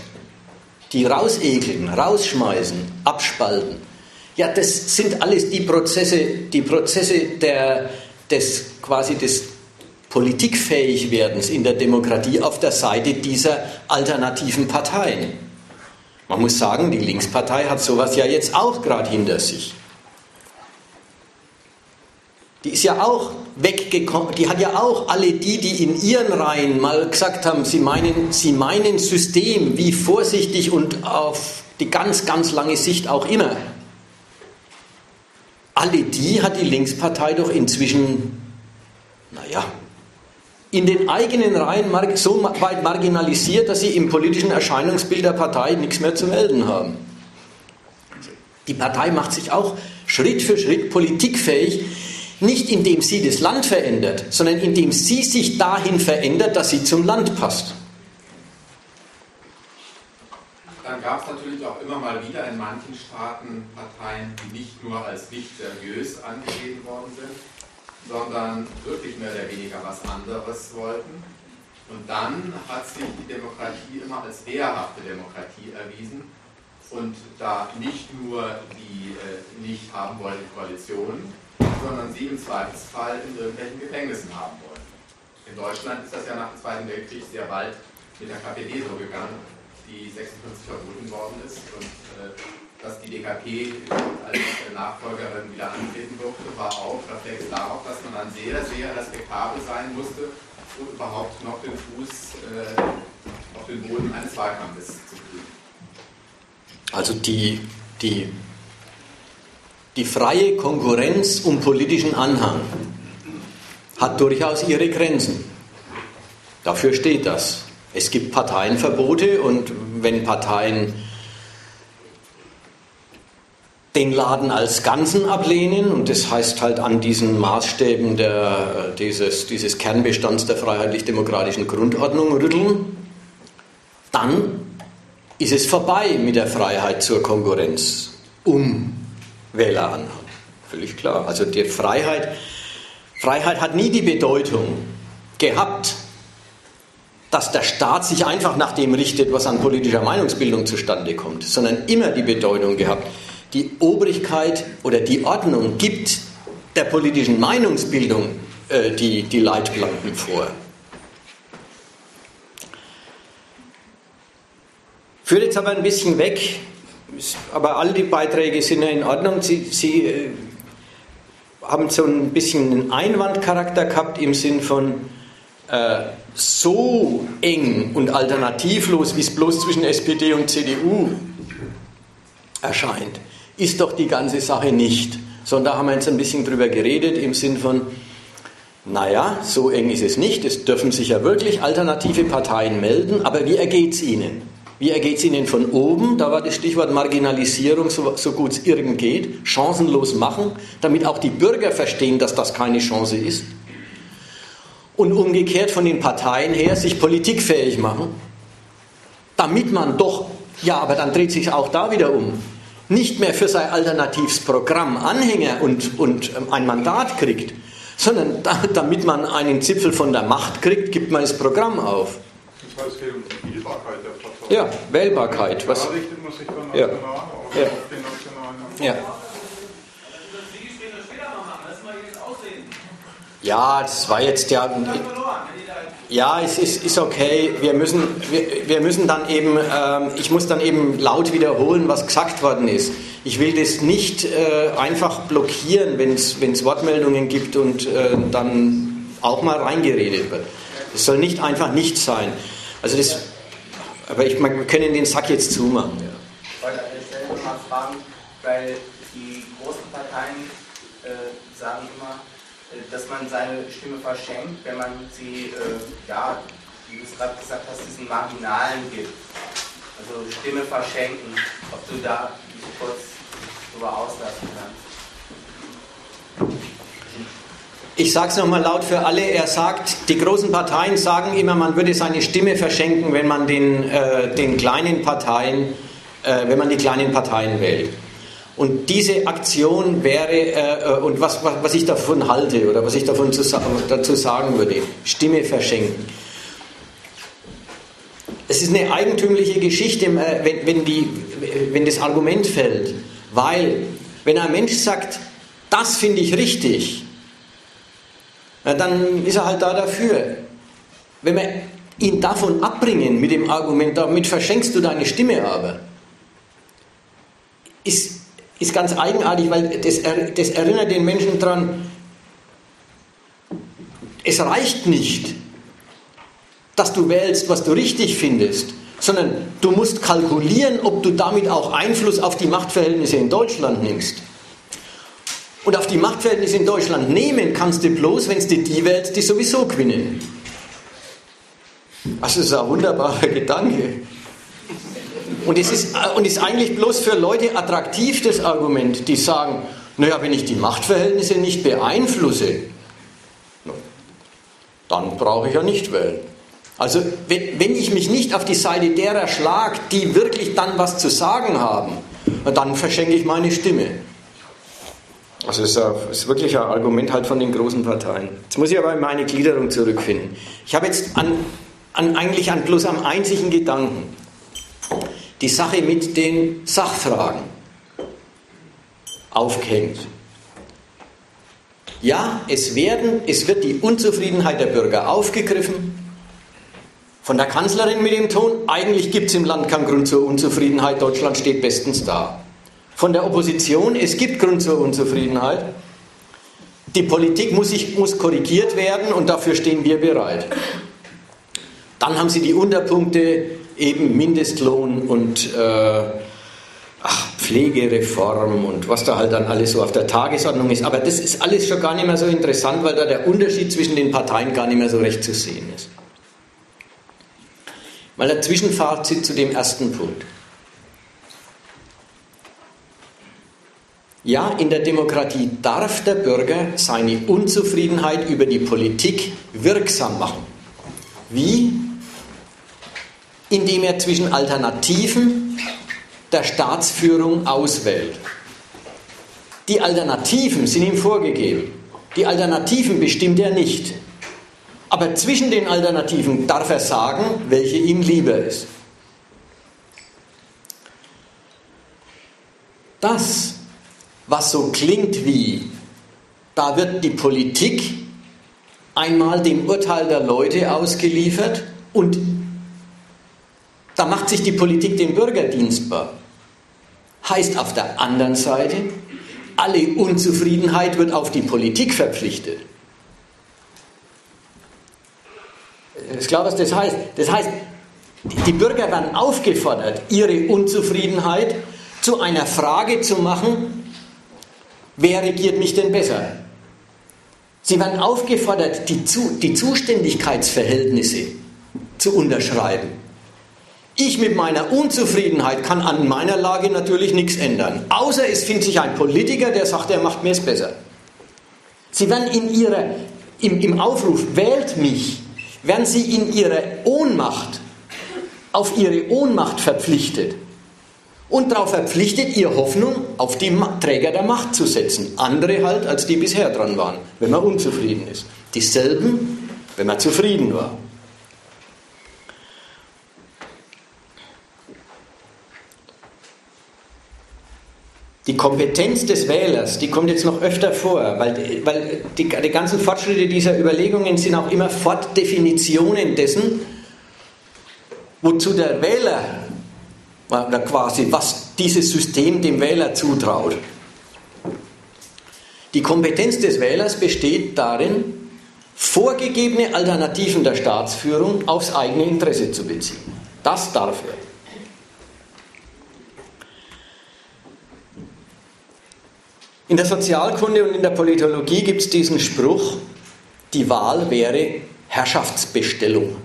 die rausekeln, rausschmeißen, abspalten. Ja, das sind alles die Prozesse, die Prozesse der, des, quasi des politikfähig werdens in der Demokratie auf der Seite dieser alternativen Parteien. Man muss sagen, die Linkspartei hat sowas ja jetzt auch gerade hinter sich. Die ist ja auch weggekommen, die hat ja auch alle die, die in ihren Reihen mal gesagt haben, sie meinen, sie meinen System, wie vorsichtig und auf die ganz, ganz lange Sicht auch immer. Alle die hat die Linkspartei doch inzwischen, naja, in den eigenen Reihen so weit marginalisiert, dass sie im politischen Erscheinungsbild der Partei nichts mehr zu melden haben. Die Partei macht sich auch Schritt für Schritt politikfähig, nicht indem sie das Land verändert, sondern indem sie sich dahin verändert, dass sie zum Land passt. Dann gab es natürlich auch immer mal wieder in manchen Staaten Parteien, die nicht nur als nicht seriös angesehen worden sind, sondern wirklich mehr oder weniger was anderes wollten. Und dann hat sich die Demokratie immer als wehrhafte Demokratie erwiesen und da nicht nur die äh, nicht haben wollten Koalitionen, sondern sie im Zweifelsfall in irgendwelchen Gefängnissen haben wollen. In Deutschland ist das ja nach dem Zweiten Weltkrieg sehr bald mit der KPD so gegangen, die 56 verboten worden ist und äh, dass die DKP als Nachfolgerin wieder antreten durfte, war auch Reflex darauf, dass man dann sehr, sehr respektabel sein musste, um überhaupt noch den Fuß äh, auf den Boden eines Wahlkampfes zu kriegen. Also die, die, die freie Konkurrenz um politischen Anhang hat durchaus ihre Grenzen. Dafür steht das. Es gibt Parteienverbote und wenn Parteien den Laden als Ganzen ablehnen und das heißt halt an diesen Maßstäben der, dieses, dieses Kernbestands der freiheitlich-demokratischen Grundordnung rütteln, dann ist es vorbei mit der Freiheit zur Konkurrenz um Wähleranhang. Völlig klar. Also die Freiheit, Freiheit hat nie die Bedeutung gehabt, dass der Staat sich einfach nach dem richtet, was an politischer Meinungsbildung zustande kommt, sondern immer die Bedeutung gehabt, die Obrigkeit oder die Ordnung gibt der politischen Meinungsbildung äh, die, die Leitplanken vor. Führt jetzt aber ein bisschen weg, aber all die Beiträge sind ja in Ordnung. Sie, Sie äh, haben so ein bisschen einen Einwandcharakter gehabt im Sinn von äh, so eng und alternativlos, wie es bloß zwischen SPD und CDU erscheint ist doch die ganze Sache nicht. Sondern da haben wir jetzt ein bisschen drüber geredet im Sinn von, naja, so eng ist es nicht. Es dürfen sich ja wirklich alternative Parteien melden, aber wie ergeht es ihnen? Wie ergeht es ihnen von oben? Da war das Stichwort Marginalisierung, so, so gut es irgend geht. Chancenlos machen, damit auch die Bürger verstehen, dass das keine Chance ist. Und umgekehrt von den Parteien her sich politikfähig machen, damit man doch, ja, aber dann dreht sich auch da wieder um nicht mehr für sein alternatives Programm Anhänger und, und ähm, ein Mandat kriegt, sondern da, damit man einen Zipfel von der Macht kriegt, gibt man das Programm auf. Das heißt, es geht um die Wählbarkeit der Partei. Ja, Wählbarkeit. Was, da richtet man sich dann ja. national auf, Ja. auf den nationalen ja. ja, das war jetzt ja. Ja, es ist, ist okay. Wir müssen, wir, wir müssen dann eben, ähm, ich muss dann eben laut wiederholen, was gesagt worden ist. Ich will das nicht äh, einfach blockieren, wenn es Wortmeldungen gibt und äh, dann auch mal reingeredet wird. Es soll nicht einfach nichts sein. Also das, aber ich, wir können den Sack jetzt zumachen. Ja. Ich wollte an der Stelle nochmal fragen, weil die großen Parteien äh, sagen immer, dass man seine Stimme verschenkt, wenn man sie, äh, ja, wie du es gerade gesagt hast, diesen Marginalen gibt. Also Stimme verschenken, ob du da kurz drüber auslassen kannst. Ich sage es nochmal laut für alle. Er sagt, die großen Parteien sagen immer, man würde seine Stimme verschenken, wenn man den, äh, den kleinen Parteien, äh, wenn man die kleinen Parteien wählt. Und diese Aktion wäre, äh, und was, was, was ich davon halte oder was ich davon zu, dazu sagen würde, Stimme verschenken. Es ist eine eigentümliche Geschichte, äh, wenn, wenn, die, wenn das Argument fällt, weil wenn ein Mensch sagt, das finde ich richtig, dann ist er halt da dafür. Wenn wir ihn davon abbringen mit dem Argument, damit verschenkst du deine Stimme aber, ist, ist ganz eigenartig, weil das, das erinnert den Menschen daran, es reicht nicht, dass du wählst, was du richtig findest, sondern du musst kalkulieren, ob du damit auch Einfluss auf die Machtverhältnisse in Deutschland nimmst. Und auf die Machtverhältnisse in Deutschland nehmen kannst du bloß, wenn du die wählst, die sowieso gewinnen. Also das ist ein wunderbarer Gedanke. Und es ist, äh, und ist eigentlich bloß für Leute attraktiv, das Argument, die sagen, naja, wenn ich die Machtverhältnisse nicht beeinflusse, dann brauche ich ja nicht wählen. Also wenn, wenn ich mich nicht auf die Seite derer schlage, die wirklich dann was zu sagen haben, dann verschenke ich meine Stimme. Also das ist, wirklich ein Argument halt von den großen Parteien. Jetzt muss ich aber in meine Gliederung zurückfinden. Ich habe jetzt an, an, eigentlich an bloß am einzigen Gedanken die Sache mit den Sachfragen aufgehängt. Ja, es, werden, es wird die Unzufriedenheit der Bürger aufgegriffen. Von der Kanzlerin mit dem Ton, eigentlich gibt es im Land keinen Grund zur Unzufriedenheit, Deutschland steht bestens da. Von der Opposition, es gibt Grund zur Unzufriedenheit. Die Politik muss, sich, muss korrigiert werden und dafür stehen wir bereit. Dann haben Sie die Unterpunkte, eben Mindestlohn und äh, ach, Pflegereform und was da halt dann alles so auf der Tagesordnung ist. Aber das ist alles schon gar nicht mehr so interessant, weil da der Unterschied zwischen den Parteien gar nicht mehr so recht zu sehen ist. Mal ein Zwischenfazit zu dem ersten Punkt. Ja, in der Demokratie darf der Bürger seine Unzufriedenheit über die Politik wirksam machen. Wie? Indem er zwischen Alternativen der Staatsführung auswählt. Die Alternativen sind ihm vorgegeben. Die Alternativen bestimmt er nicht. Aber zwischen den Alternativen darf er sagen, welche ihm lieber ist. Das was so klingt wie, da wird die Politik einmal dem Urteil der Leute ausgeliefert und da macht sich die Politik dem Bürger dienstbar. Heißt auf der anderen Seite, alle Unzufriedenheit wird auf die Politik verpflichtet. Ich glaube, was das heißt. Das heißt, die Bürger werden aufgefordert, ihre Unzufriedenheit zu einer Frage zu machen, Wer regiert mich denn besser? Sie werden aufgefordert, die, Zu die Zuständigkeitsverhältnisse zu unterschreiben. Ich mit meiner Unzufriedenheit kann an meiner Lage natürlich nichts ändern. Außer es findet sich ein Politiker, der sagt, er macht mir es besser. Sie werden in ihrer, im, im Aufruf, wählt mich, werden Sie in Ihrer Ohnmacht, auf Ihre Ohnmacht verpflichtet und darauf verpflichtet, ihr Hoffnung auf die Träger der Macht zu setzen. Andere halt, als die bisher dran waren, wenn man unzufrieden ist. Dieselben, wenn man zufrieden war. Die Kompetenz des Wählers, die kommt jetzt noch öfter vor, weil, weil die, die ganzen Fortschritte dieser Überlegungen sind auch immer Fortdefinitionen dessen, wozu der Wähler oder quasi, was dieses System dem Wähler zutraut. Die Kompetenz des Wählers besteht darin, vorgegebene Alternativen der Staatsführung aufs eigene Interesse zu beziehen. Das darf er. In der Sozialkunde und in der Politologie gibt es diesen Spruch, die Wahl wäre Herrschaftsbestellung.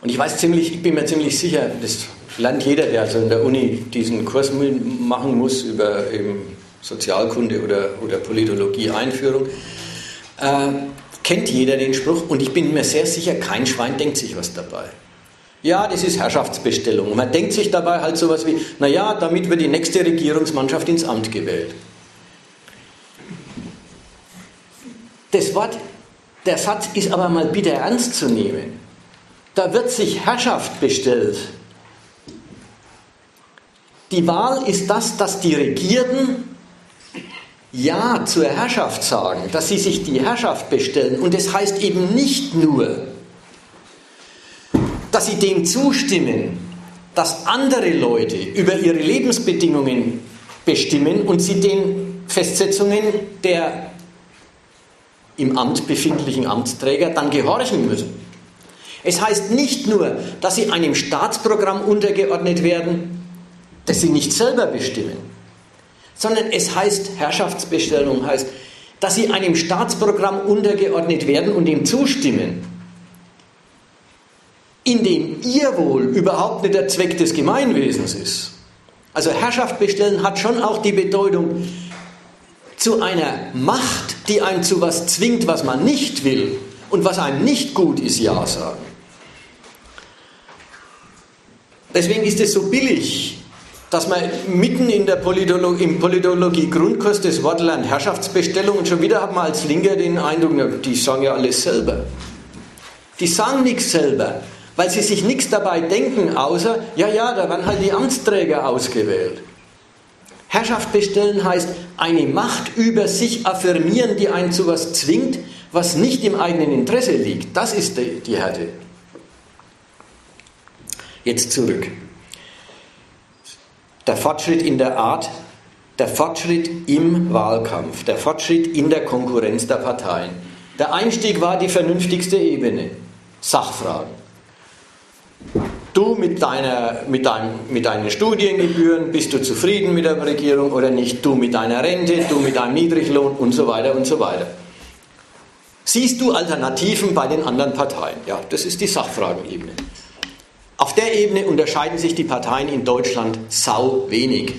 Und ich weiß ziemlich, ich bin mir ziemlich sicher, das lernt jeder, der also in der Uni diesen Kurs machen muss über Sozialkunde oder, oder Politologie Einführung, äh, kennt jeder den Spruch und ich bin mir sehr sicher, kein Schwein denkt sich was dabei. Ja, das ist Herrschaftsbestellung. Man denkt sich dabei halt sowas wie, naja, damit wird die nächste Regierungsmannschaft ins Amt gewählt. Das Wort, der Satz ist aber mal bitte ernst zu nehmen. Da wird sich Herrschaft bestellt. Die Wahl ist das, dass die Regierten Ja zur Herrschaft sagen, dass sie sich die Herrschaft bestellen. Und das heißt eben nicht nur, dass sie dem zustimmen, dass andere Leute über ihre Lebensbedingungen bestimmen und sie den Festsetzungen der im Amt befindlichen Amtsträger dann gehorchen müssen. Es heißt nicht nur, dass sie einem Staatsprogramm untergeordnet werden, das sie nicht selber bestimmen, sondern es heißt, Herrschaftsbestellung heißt, dass sie einem Staatsprogramm untergeordnet werden und ihm zustimmen, in dem ihr wohl überhaupt nicht der Zweck des Gemeinwesens ist. Also Herrschaft bestellen hat schon auch die Bedeutung, zu einer Macht, die einen zu was zwingt, was man nicht will und was einem nicht gut ist, Ja sagen. Deswegen ist es so billig, dass man mitten in der Politologie, im Politologie-Grundkurs das Wort lernt Herrschaftsbestellung und schon wieder hat man als Linker den Eindruck, die sagen ja alles selber. Die sagen nichts selber, weil sie sich nichts dabei denken, außer, ja, ja, da werden halt die Amtsträger ausgewählt. Herrschaft bestellen heißt eine Macht über sich affirmieren, die einen zu was zwingt, was nicht im eigenen Interesse liegt. Das ist die, die Härte. Jetzt zurück. Der Fortschritt in der Art, der Fortschritt im Wahlkampf, der Fortschritt in der Konkurrenz der Parteien. Der Einstieg war die vernünftigste Ebene. Sachfragen. Du mit, deiner, mit, deinem, mit deinen Studiengebühren, bist du zufrieden mit der Regierung oder nicht? Du mit deiner Rente, du mit deinem Niedriglohn und so weiter und so weiter. Siehst du Alternativen bei den anderen Parteien? Ja, das ist die Sachfragenebene. Auf der Ebene unterscheiden sich die Parteien in Deutschland sau wenig.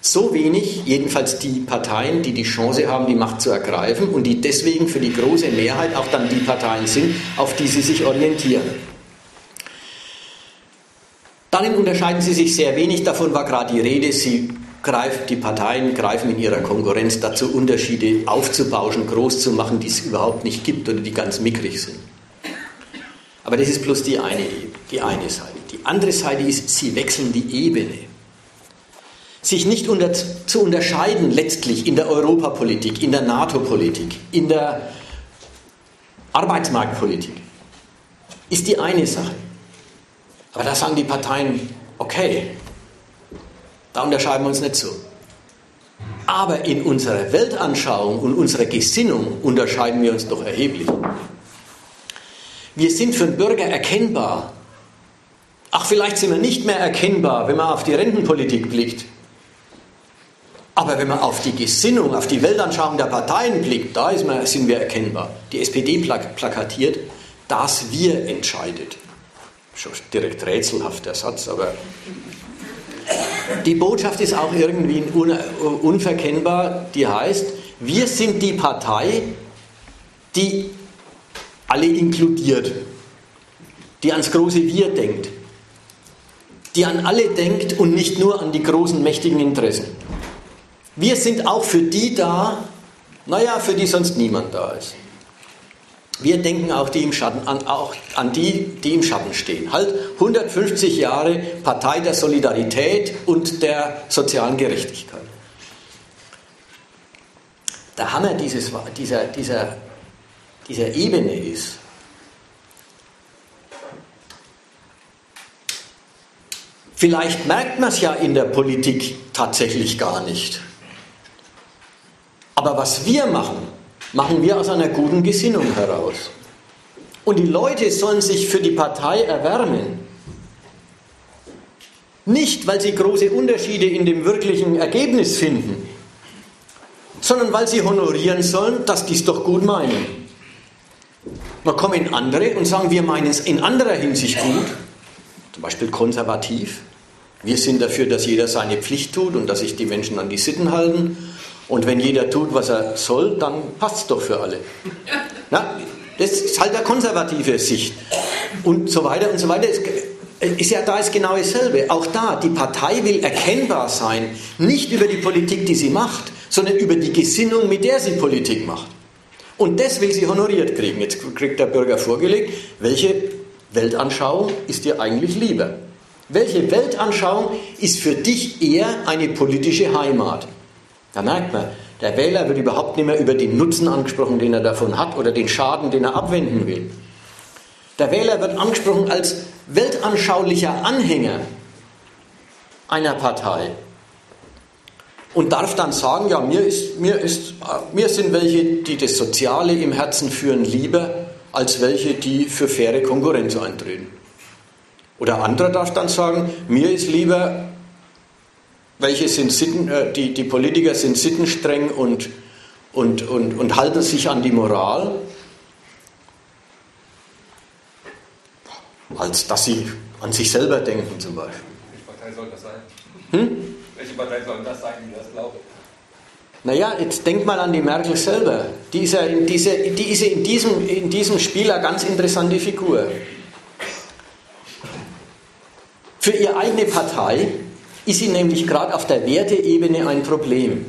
So wenig, jedenfalls die Parteien, die die Chance haben, die Macht zu ergreifen und die deswegen für die große Mehrheit auch dann die Parteien sind, auf die sie sich orientieren. Darin unterscheiden sie sich sehr wenig, davon war gerade die Rede, sie greift, die Parteien greifen in ihrer Konkurrenz dazu, Unterschiede aufzubauschen, groß zu machen, die es überhaupt nicht gibt oder die ganz mickrig sind. Aber das ist bloß die eine, die eine Seite. Die andere Seite ist, sie wechseln die Ebene. Sich nicht unter, zu unterscheiden letztlich in der Europapolitik, in der NATO-Politik, in der Arbeitsmarktpolitik, ist die eine Sache. Aber da sagen die Parteien, okay, da unterscheiden wir uns nicht so. Aber in unserer Weltanschauung und unserer Gesinnung unterscheiden wir uns doch erheblich. Wir sind für den Bürger erkennbar. Ach, vielleicht sind wir nicht mehr erkennbar, wenn man auf die Rentenpolitik blickt. Aber wenn man auf die Gesinnung, auf die Weltanschauung der Parteien blickt, da man, sind wir erkennbar. Die SPD plakatiert, dass wir entscheidet. Schon direkt rätselhafter Satz, aber die Botschaft ist auch irgendwie unverkennbar. Die heißt, wir sind die Partei, die alle inkludiert, die ans große Wir denkt, die an alle denkt und nicht nur an die großen, mächtigen Interessen. Wir sind auch für die da, naja, für die sonst niemand da ist. Wir denken auch, die im Schatten, an, auch an die, die im Schatten stehen. Halt 150 Jahre Partei der Solidarität und der sozialen Gerechtigkeit. Der Hammer dieses, dieser, dieser dieser Ebene ist. Vielleicht merkt man es ja in der Politik tatsächlich gar nicht. Aber was wir machen, machen wir aus einer guten Gesinnung heraus. Und die Leute sollen sich für die Partei erwärmen. Nicht, weil sie große Unterschiede in dem wirklichen Ergebnis finden, sondern weil sie honorieren sollen, dass die es doch gut meinen. Man kommt in andere und sagen, wir meinen es in anderer Hinsicht gut, zum Beispiel konservativ. Wir sind dafür, dass jeder seine Pflicht tut und dass sich die Menschen an die Sitten halten. Und wenn jeder tut, was er soll, dann passt es doch für alle. Na, das ist halt eine konservative Sicht. Und so weiter und so weiter. Ist ja da ist genau dasselbe. Auch da, die Partei will erkennbar sein, nicht über die Politik, die sie macht, sondern über die Gesinnung, mit der sie Politik macht. Und das will sie honoriert kriegen. Jetzt kriegt der Bürger vorgelegt, welche Weltanschauung ist dir eigentlich lieber? Welche Weltanschauung ist für dich eher eine politische Heimat? Da merkt man, der Wähler wird überhaupt nicht mehr über den Nutzen angesprochen, den er davon hat oder den Schaden, den er abwenden will. Der Wähler wird angesprochen als weltanschaulicher Anhänger einer Partei und darf dann sagen, ja, mir, ist, mir, ist, mir sind welche, die das Soziale im Herzen führen, lieber als welche, die für faire Konkurrenz eintreten. Oder anderer darf dann sagen, mir ist lieber, welche sind Sitten, äh, die, die Politiker sind sittenstreng und, und, und, und halten sich an die Moral. als dass sie an sich selber denken zum Beispiel. Welche Partei soll das sein? Hm? Welche Partei soll das sein, die das glaubt? Naja, jetzt denk mal an die Merkel selber. Die ist ja in, diese, die ist in, diesem, in diesem Spiel eine ganz interessante Figur. Für ihre eigene Partei ist sie nämlich gerade auf der Werteebene ein Problem.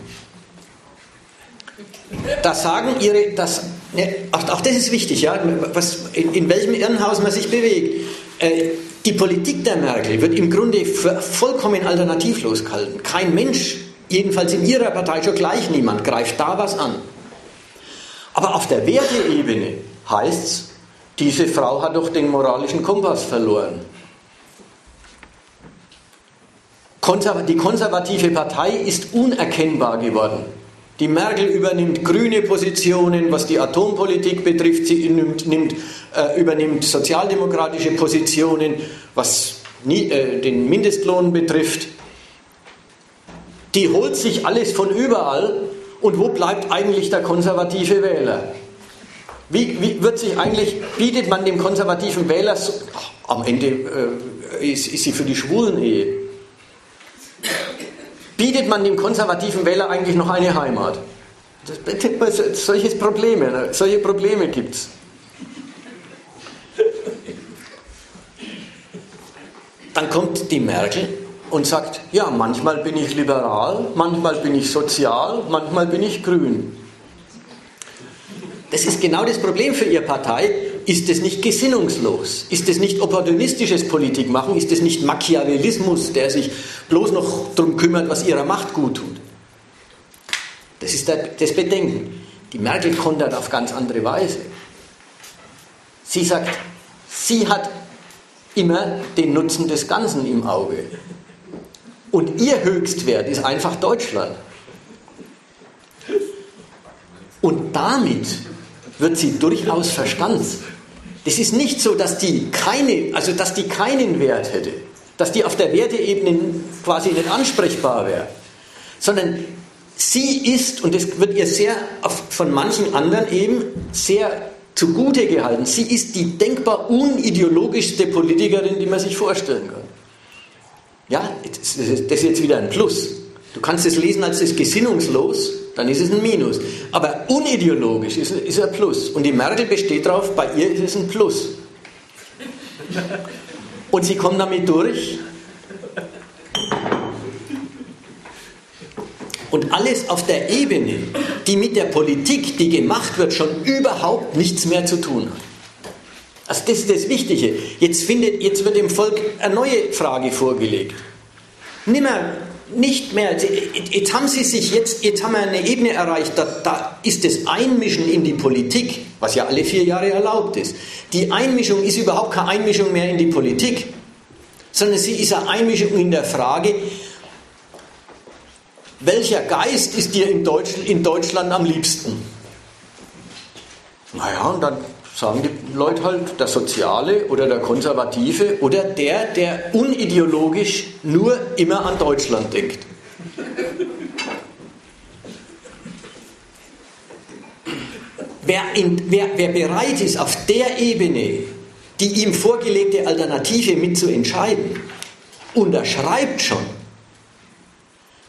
Da sagen ihre, das, ne, auch, auch, das ist wichtig, ja, was, in, in, welchem Irrenhaus man sich bewegt. Äh, die Politik der Merkel wird im Grunde vollkommen alternativlos gehalten. Kein Mensch, jedenfalls in ihrer Partei schon gleich niemand, greift da was an. Aber auf der Werteebene heißt es, diese Frau hat doch den moralischen Kompass verloren. Die konservative Partei ist unerkennbar geworden. Die Merkel übernimmt grüne Positionen, was die Atompolitik betrifft. Sie nimmt, nimmt, äh, übernimmt sozialdemokratische Positionen, was nie, äh, den Mindestlohn betrifft. Die holt sich alles von überall. Und wo bleibt eigentlich der konservative Wähler? Wie, wie wird sich eigentlich, bietet man dem konservativen Wähler, so, ach, am Ende äh, ist, ist sie für die Schwulen-Ehe bietet man dem konservativen Wähler eigentlich noch eine Heimat? Das, solches Probleme, ne? solche Probleme gibt es. Dann kommt die Merkel und sagt, ja, manchmal bin ich liberal, manchmal bin ich sozial, manchmal bin ich grün. Das ist genau das Problem für Ihre Partei. Ist es nicht gesinnungslos? Ist es nicht opportunistisches Politikmachen? Ist es nicht Machiavellismus, der sich bloß noch darum kümmert, was ihrer Macht gut tut? Das ist das Bedenken. Die Merkel kontert auf ganz andere Weise. Sie sagt, sie hat immer den Nutzen des Ganzen im Auge. Und ihr Höchstwert ist einfach Deutschland. Und damit wird sie durchaus verstanden. Es ist nicht so, dass die, keine, also dass die keinen Wert hätte, dass die auf der Werteebene quasi nicht ansprechbar wäre, sondern sie ist, und das wird ihr sehr von manchen anderen eben sehr zugute gehalten, sie ist die denkbar unideologischste Politikerin, die man sich vorstellen kann. Ja, das ist jetzt wieder ein Plus. Du kannst es lesen als das gesinnungslos, dann ist es ein Minus. Aber unideologisch ist, es ein Plus. Und die Merkel besteht darauf, bei ihr ist es ein Plus. Und sie kommt damit durch. Und alles auf der Ebene, die mit der Politik, die gemacht wird, schon überhaupt nichts mehr zu tun hat. Also das ist das Wichtige. Jetzt, findet, jetzt wird dem Volk eine neue Frage vorgelegt. Nimmer nicht mehr, jetzt haben sie sich jetzt, jetzt haben wir eine Ebene erreicht, da, da ist das Einmischen in die Politik, was ja alle vier Jahre erlaubt ist. Die Einmischung ist überhaupt keine Einmischung mehr in die Politik, sondern sie ist eine Einmischung in der Frage, welcher Geist ist dir in Deutschland, in Deutschland am liebsten? Naja, und dann sagen die Leute halt, der Soziale oder der Konservative oder der, der unideologisch nur immer an Deutschland denkt. Wer, in, wer, wer bereit ist, auf der Ebene die ihm vorgelegte Alternative mitzuentscheiden, unterschreibt schon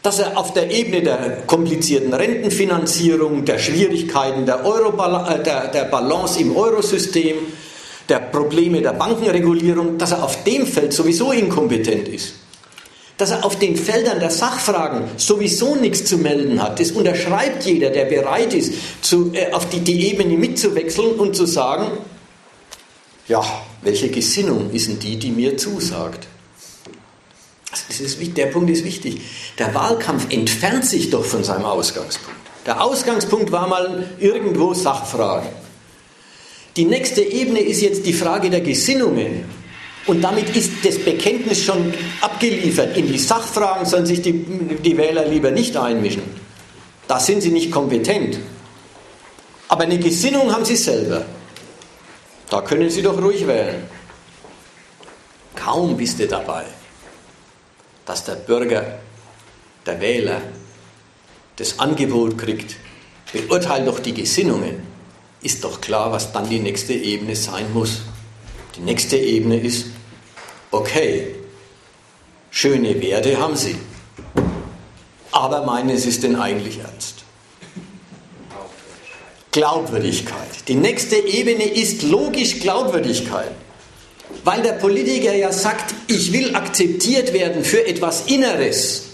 dass er auf der Ebene der komplizierten Rentenfinanzierung, der Schwierigkeiten der, Euro, äh, der, der Balance im Eurosystem, der Probleme der Bankenregulierung, dass er auf dem Feld sowieso inkompetent ist. Dass er auf den Feldern der Sachfragen sowieso nichts zu melden hat. Das unterschreibt jeder, der bereit ist, zu, äh, auf die, die Ebene mitzuwechseln und zu sagen, ja, welche Gesinnung ist denn die, die mir zusagt? Das ist, der Punkt ist wichtig. Der Wahlkampf entfernt sich doch von seinem Ausgangspunkt. Der Ausgangspunkt war mal irgendwo Sachfragen. Die nächste Ebene ist jetzt die Frage der Gesinnungen. Und damit ist das Bekenntnis schon abgeliefert. In die Sachfragen sollen sich die, die Wähler lieber nicht einmischen. Da sind sie nicht kompetent. Aber eine Gesinnung haben sie selber. Da können sie doch ruhig wählen. Kaum bist du dabei dass der Bürger, der Wähler, das Angebot kriegt, beurteilt doch die Gesinnungen, ist doch klar, was dann die nächste Ebene sein muss. Die nächste Ebene ist, okay, schöne Werte haben Sie, aber meinen Sie es denn eigentlich ernst? Glaubwürdigkeit. Die nächste Ebene ist logisch Glaubwürdigkeit. Weil der Politiker ja sagt, ich will akzeptiert werden für etwas Inneres,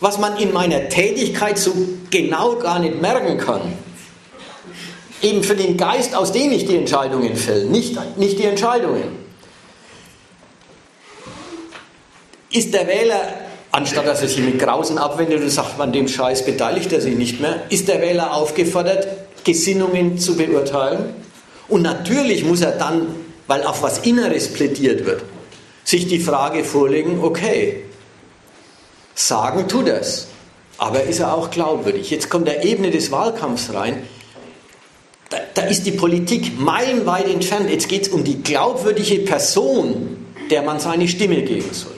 was man in meiner Tätigkeit so genau gar nicht merken kann. Eben für den Geist, aus dem ich die Entscheidungen fälle, nicht, nicht die Entscheidungen. Ist der Wähler, anstatt dass er sich mit Grausen abwendet und sagt, an dem Scheiß beteiligt er sich nicht mehr, ist der Wähler aufgefordert, Gesinnungen zu beurteilen? Und natürlich muss er dann, weil auf was Inneres plädiert wird, sich die Frage vorlegen, okay, sagen tut es, aber ist er auch glaubwürdig? Jetzt kommt der Ebene des Wahlkampfs rein. Da, da ist die Politik meilenweit entfernt. Jetzt geht es um die glaubwürdige Person, der man seine Stimme geben soll.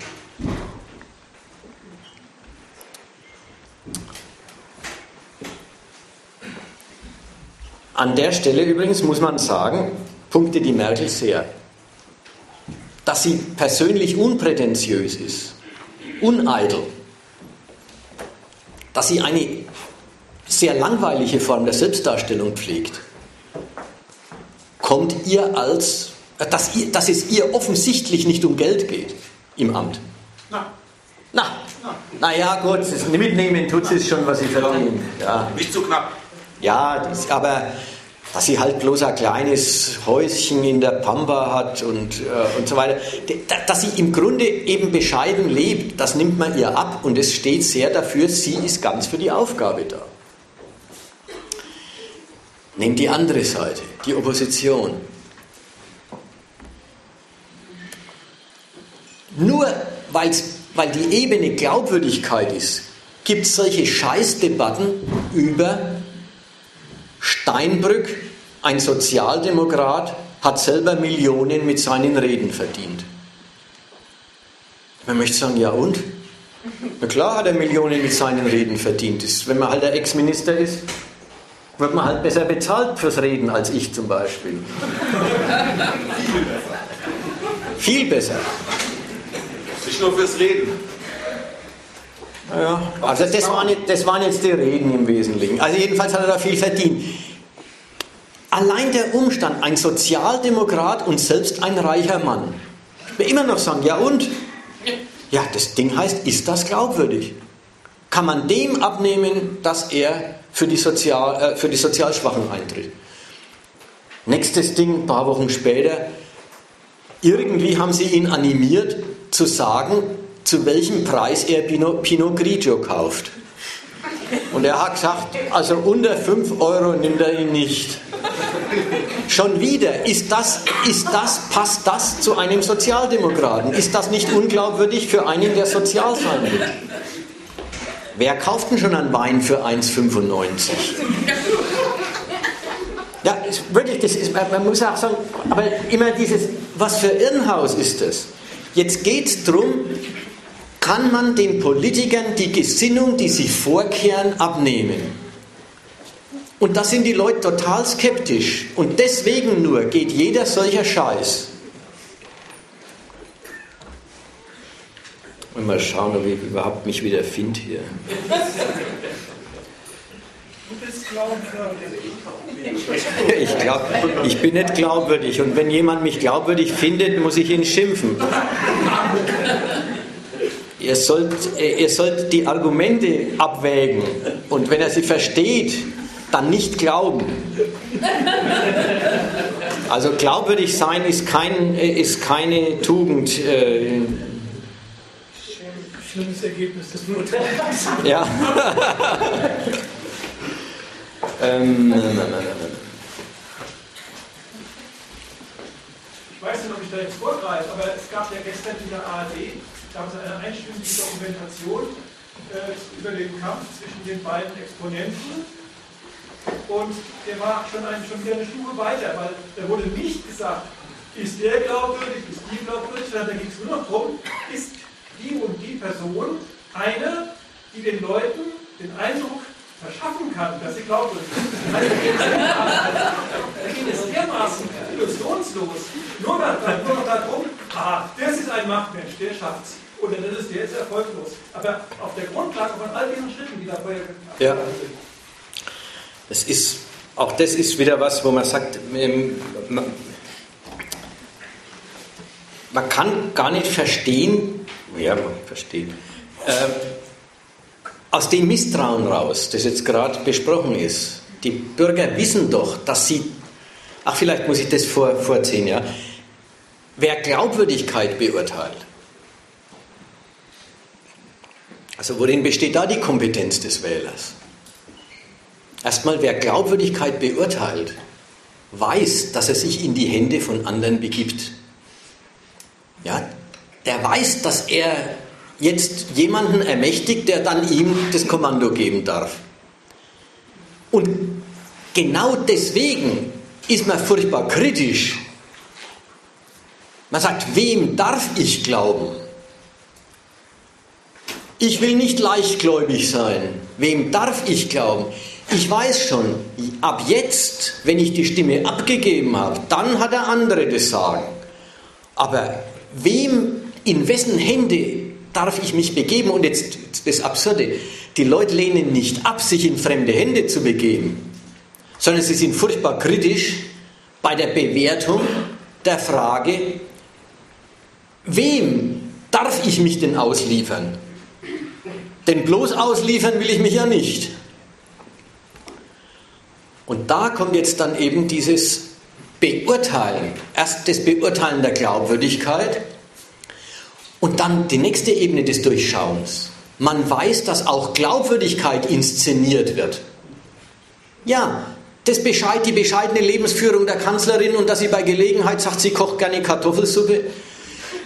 An der Stelle übrigens muss man sagen, punkte die Merkel sehr, dass sie persönlich unprätentiös ist, uneitel, dass sie eine sehr langweilige Form der Selbstdarstellung pflegt, kommt ihr als, dass, ihr, dass es ihr offensichtlich nicht um Geld geht im Amt. Na. Na. Naja, gut, mitnehmen tut sie schon, was sie verdient. Ja. Nicht zu knapp. Ja, das, aber dass sie halt bloß ein kleines Häuschen in der Pampa hat und, äh, und so weiter. Dass sie im Grunde eben bescheiden lebt, das nimmt man ihr ab und es steht sehr dafür, sie ist ganz für die Aufgabe da. Nehmt die andere Seite, die Opposition. Nur weil die Ebene Glaubwürdigkeit ist, gibt es solche Scheißdebatten über Steinbrück, ein Sozialdemokrat, hat selber Millionen mit seinen Reden verdient. Man möchte sagen, ja und? Na klar hat er Millionen mit seinen Reden verdient. Wenn man halt der Ex-Minister ist, wird man halt besser bezahlt fürs Reden als ich zum Beispiel. Viel besser. Nicht nur fürs Reden. Ja, also das waren, das waren jetzt die Reden im Wesentlichen. Also jedenfalls hat er da viel verdient. Allein der Umstand, ein Sozialdemokrat und selbst ein reicher Mann. Wir immer noch sagen, ja und? Ja, das Ding heißt, ist das glaubwürdig? Kann man dem abnehmen, dass er für die, Sozial, äh, für die sozial Schwachen eintritt? Nächstes Ding, ein paar Wochen später, irgendwie haben sie ihn animiert zu sagen, zu welchem Preis er Pinot, Pinot Grigio kauft. Und er hat gesagt, also unter 5 Euro nimmt er ihn nicht. Schon wieder, ist das, ist das, passt das zu einem Sozialdemokraten? Ist das nicht unglaubwürdig für einen, der sozial sein will? Wer kauft denn schon einen Wein für 1,95? Ja, wirklich, das ist, man muss auch sagen, aber immer dieses, was für Irrenhaus ist das? Jetzt geht es darum, kann man den Politikern die Gesinnung, die sie vorkehren, abnehmen. Und da sind die Leute total skeptisch. Und deswegen nur geht jeder solcher Scheiß. Und mal schauen, ob ich überhaupt mich wieder finde hier. Du bist glaubwürdig. Ich glaube, ich bin nicht glaubwürdig. Und wenn jemand mich glaubwürdig findet, muss ich ihn schimpfen. Ihr sollt, ihr sollt die Argumente abwägen. Und wenn er sie versteht, dann nicht glauben. Also glaubwürdig sein ist, kein, ist keine Tugend. Äh, Schlimmes Ergebnis des Urteils. Ja. ähm, ich weiß nicht, ob ich da jetzt vorgreife, aber es gab ja gestern in der ARD gab es eine einstündige Dokumentation äh, über den Kampf zwischen den beiden Exponenten und der war schon, ein, schon wieder eine Stufe weiter, weil da wurde nicht gesagt, ist der glaubwürdig, ist die glaubwürdig, sondern da ging es nur noch darum, ist die und die Person eine, die den Leuten den Eindruck verschaffen kann, dass sie glaubwürdig sind, dann geht es dermaßen illusionslos. Nur, da, noch darum, ah, das ist ein Machtmensch, der schafft's. Oder das ist ist erfolglos. Aber auf der Grundlage von all diesen Schritten, die da vorher ja. sind. Das ist, auch das ist wieder was, wo man sagt, ähm, man, kann gar nicht verstehen, ja, man versteht, äh, aus dem Misstrauen raus, das jetzt gerade besprochen ist. Die Bürger wissen doch, dass sie, ach vielleicht muss ich das vor, vorziehen, ja, wer Glaubwürdigkeit beurteilt, also worin besteht da die Kompetenz des Wählers? Erstmal, wer Glaubwürdigkeit beurteilt, weiß, dass er sich in die Hände von anderen begibt. Ja, der weiß, dass er jetzt jemanden ermächtigt, der dann ihm das Kommando geben darf. Und genau deswegen ist man furchtbar kritisch. Man sagt, wem darf ich glauben? Ich will nicht leichtgläubig sein. Wem darf ich glauben? Ich weiß schon, ab jetzt, wenn ich die Stimme abgegeben habe, dann hat der andere das Sagen. Aber wem, in wessen Hände darf ich mich begeben? Und jetzt das Absurde, die Leute lehnen nicht ab, sich in fremde Hände zu begeben, sondern sie sind furchtbar kritisch bei der Bewertung der Frage, wem darf ich mich denn ausliefern? Denn bloß ausliefern will ich mich ja nicht. Und da kommt jetzt dann eben dieses Beurteilen. Erst das Beurteilen der Glaubwürdigkeit und dann die nächste Ebene des Durchschauens. Man weiß, dass auch Glaubwürdigkeit inszeniert wird. Ja, das Bescheid, die bescheidene Lebensführung der Kanzlerin und dass sie bei Gelegenheit sagt, sie kocht gerne Kartoffelsuppe,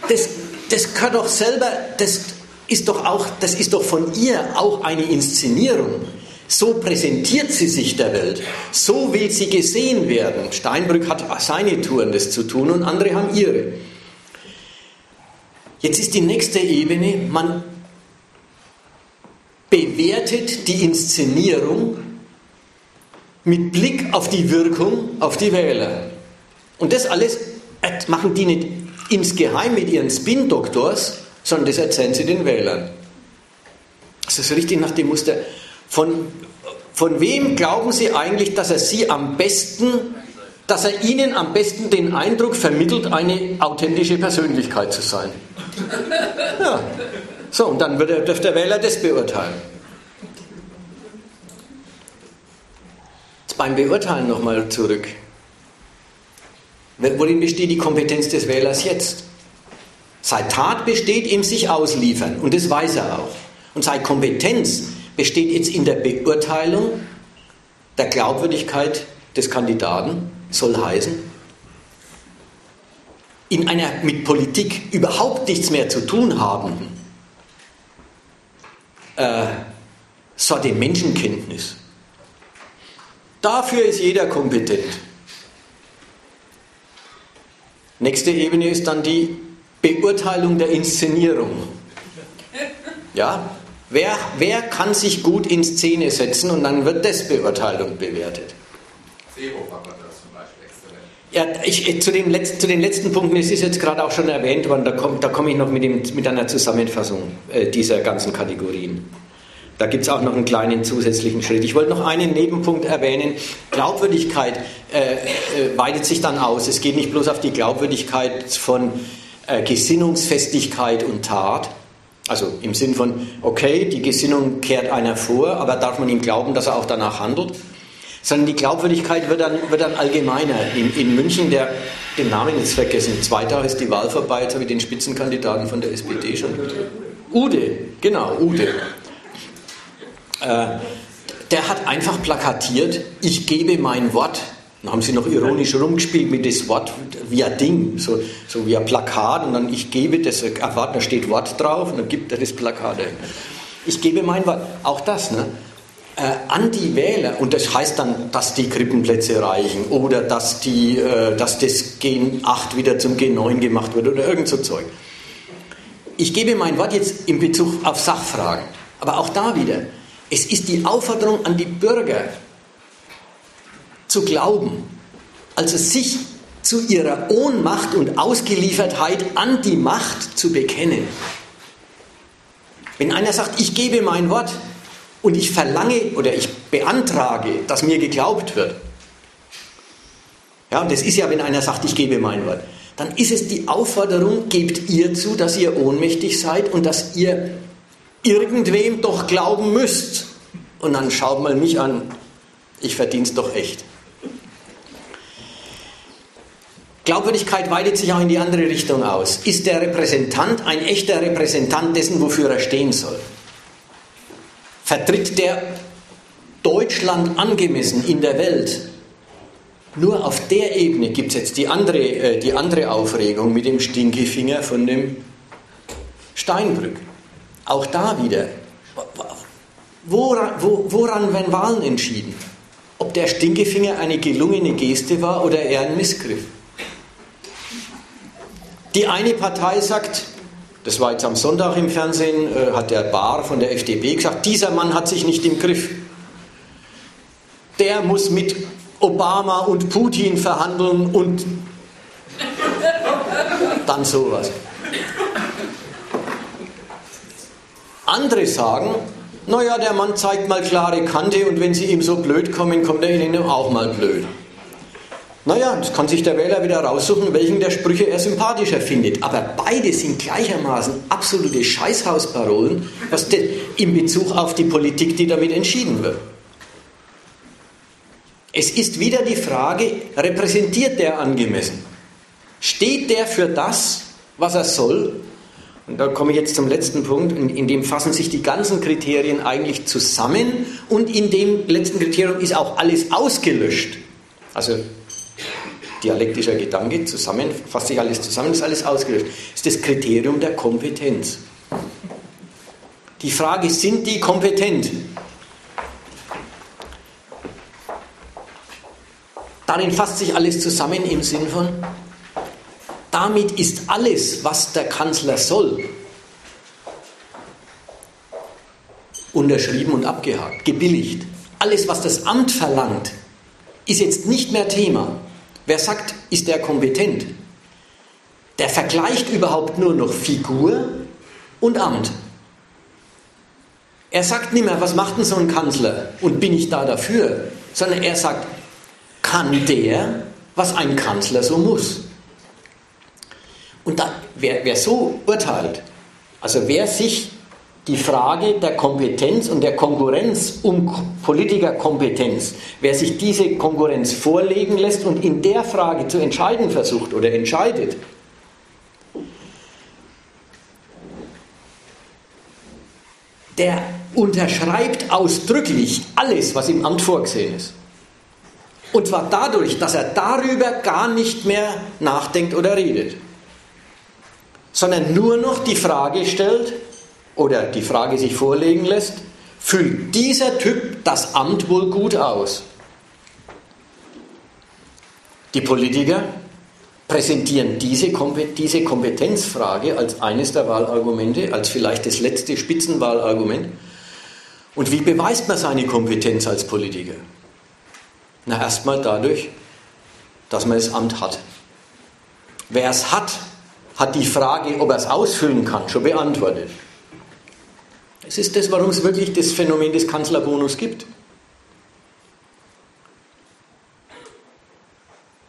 das, das gehört doch selber, das ist doch auch, das ist doch von ihr auch eine Inszenierung. So präsentiert sie sich der Welt. So will sie gesehen werden. Steinbrück hat seine Touren, das zu tun, und andere haben ihre. Jetzt ist die nächste Ebene, man bewertet die Inszenierung mit Blick auf die Wirkung auf die Wähler. Und das alles machen die nicht insgeheim mit ihren Spin-Doktors, sondern das erzählen sie den Wählern. Das ist richtig nach dem Muster. Von, von wem glauben Sie eigentlich, dass er Sie am besten, dass er Ihnen am besten den Eindruck vermittelt, eine authentische Persönlichkeit zu sein? Ja. So, und dann darf der Wähler das beurteilen. Jetzt beim Beurteilen nochmal zurück. Worin besteht die Kompetenz des Wählers jetzt? Seine Tat besteht im sich ausliefern und das weiß er auch. Und seine Kompetenz besteht jetzt in der Beurteilung der Glaubwürdigkeit des Kandidaten, soll heißen, in einer mit Politik überhaupt nichts mehr zu tun habenden äh, Sorte Menschenkenntnis. Dafür ist jeder kompetent. Nächste Ebene ist dann die Beurteilung der Inszenierung. Ja, wer, wer kann sich gut in Szene setzen und dann wird das Beurteilung bewertet. Seehofer ja, ich, zu, dem Letz-, zu den letzten Punkten, es ist jetzt gerade auch schon erwähnt worden, da komme da komm ich noch mit, dem, mit einer Zusammenfassung äh, dieser ganzen Kategorien. Da gibt es auch noch einen kleinen zusätzlichen Schritt. Ich wollte noch einen Nebenpunkt erwähnen. Glaubwürdigkeit äh, äh, weitet sich dann aus. Es geht nicht bloß auf die Glaubwürdigkeit von äh, Gesinnungsfestigkeit und Tat, also im Sinn von, okay, die Gesinnung kehrt einer vor, aber darf man ihm glauben, dass er auch danach handelt? sondern die Glaubwürdigkeit wird dann, wird dann allgemeiner. In, in München, der, den Namen jetzt vergessen, zwei Tage ist die Wahl vorbei, jetzt habe ich den Spitzenkandidaten von der SPD schon. Ude, genau, Ude. Äh, der hat einfach plakatiert, ich gebe mein Wort. Dann haben sie noch ironisch rumgespielt mit das Wort via Ding, so, so via Plakat und dann ich gebe das, erwarten, da steht Wort drauf und dann gibt er das Plakat. Ich gebe mein Wort. Auch das, ne? äh, an die Wähler, und das heißt dann, dass die Krippenplätze reichen oder dass, die, äh, dass das Gen 8 wieder zum Gen 9 gemacht wird oder irgend so Zeug. Ich gebe mein Wort jetzt in Bezug auf Sachfragen, aber auch da wieder, Es ist die Aufforderung an die Bürger zu glauben, also sich zu ihrer Ohnmacht und Ausgeliefertheit an die Macht zu bekennen. Wenn einer sagt, ich gebe mein Wort und ich verlange oder ich beantrage, dass mir geglaubt wird, ja, und das ist ja, wenn einer sagt, ich gebe mein Wort, dann ist es die Aufforderung, gebt ihr zu, dass ihr ohnmächtig seid und dass ihr irgendwem doch glauben müsst. Und dann schaut mal mich an, ich verdiene es doch echt. Glaubwürdigkeit weitet sich auch in die andere Richtung aus. Ist der Repräsentant ein echter Repräsentant dessen, wofür er stehen soll? Vertritt der Deutschland angemessen in der Welt? Nur auf der Ebene gibt es jetzt die andere, äh, die andere Aufregung mit dem Stinkefinger von dem Steinbrück. Auch da wieder. Woran, woran werden Wahlen entschieden? Ob der Stinkefinger eine gelungene Geste war oder eher ein Missgriff? Die eine Partei sagt, das war jetzt am Sonntag im Fernsehen, äh, hat der Bar von der FDP gesagt, dieser Mann hat sich nicht im Griff. Der muss mit Obama und Putin verhandeln und dann sowas. Andere sagen, naja, der Mann zeigt mal klare Kante und wenn sie ihm so blöd kommen, kommt er ihnen auch mal blöd. Naja, das kann sich der Wähler wieder raussuchen, welchen der Sprüche er sympathischer findet. Aber beide sind gleichermaßen absolute Scheißhausparolen, was in Bezug auf die Politik, die damit entschieden wird. Es ist wieder die Frage, repräsentiert der angemessen? Steht der für das, was er soll? Und da komme ich jetzt zum letzten Punkt, in, in, dem fassen sich die ganzen Kriterien eigentlich zusammen und in dem letzten Kriterium ist auch alles ausgelöscht. Also dialektischer Gedanke, zusammen, fasst sich alles zusammen, ist alles ausgelöscht. Das ist das Kriterium der Kompetenz. Die Frage, sind die kompetent? Darin fasst sich alles zusammen im Sinn von, damit ist alles, was der Kanzler soll, unterschrieben und abgehakt, gebilligt. Alles, was das Amt verlangt, ist jetzt nicht mehr Thema. Wer sagt, ist der kompetent? Der vergleicht überhaupt nur noch Figur und Amt. Er sagt nicht mehr, was macht denn so ein Kanzler und bin ich da dafür, sondern er sagt, kann der, was ein Kanzler so muss. Und da, wer, wer so urteilt, also wer sich die Frage der Kompetenz und der Konkurrenz um Politikerkompetenz, wer sich diese Konkurrenz vorlegen lässt und in der Frage zu entscheiden versucht oder entscheidet, der unterschreibt ausdrücklich alles, was im Amt vorgesehen ist. Und zwar dadurch, dass er darüber gar nicht mehr nachdenkt oder redet, sondern nur noch die Frage stellt oder die Frage sich vorlegen lässt, füllt dieser Typ das Amt wohl gut aus? Die Politiker präsentieren diese, Kompetenzfrage als eines der Wahlargumente, als vielleicht das letzte Spitzenwahlargument. Und wie beweist man seine Kompetenz als Politiker? Na, erstmal dadurch, dass man das Amt hat. Wer es hat, hat die Frage, ob er es ausfüllen kann, schon beantwortet. Es ist das, warum es wirklich das Phänomen des Kanzlerbonus gibt.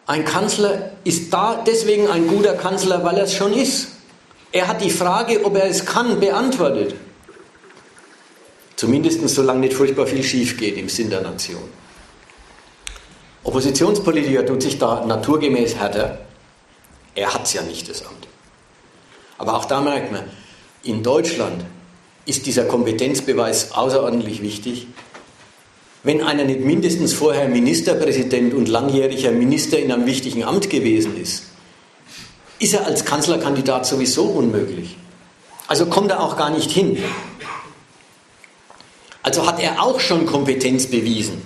Ein Kanzler ist da deswegen ein guter Kanzler, weil er es schon ist. Er hat die Frage, ob er es kann, beantwortet. Zumindest solange nicht furchtbar viel schief geht im Sinn der Nation. Oppositionspolitiker tut sich da naturgemäß härter. Er hat es ja nicht, das Amt. Aber auch da merkt man, in Deutschland ist dieser Kompetenzbeweis außerordentlich wichtig. Wenn einer nicht mindestens vorher Ministerpräsident und langjähriger Minister in einem wichtigen Amt gewesen ist, ist er als Kanzlerkandidat sowieso unmöglich. Also kommt er auch gar nicht hin. Also hat er auch schon Kompetenz bewiesen.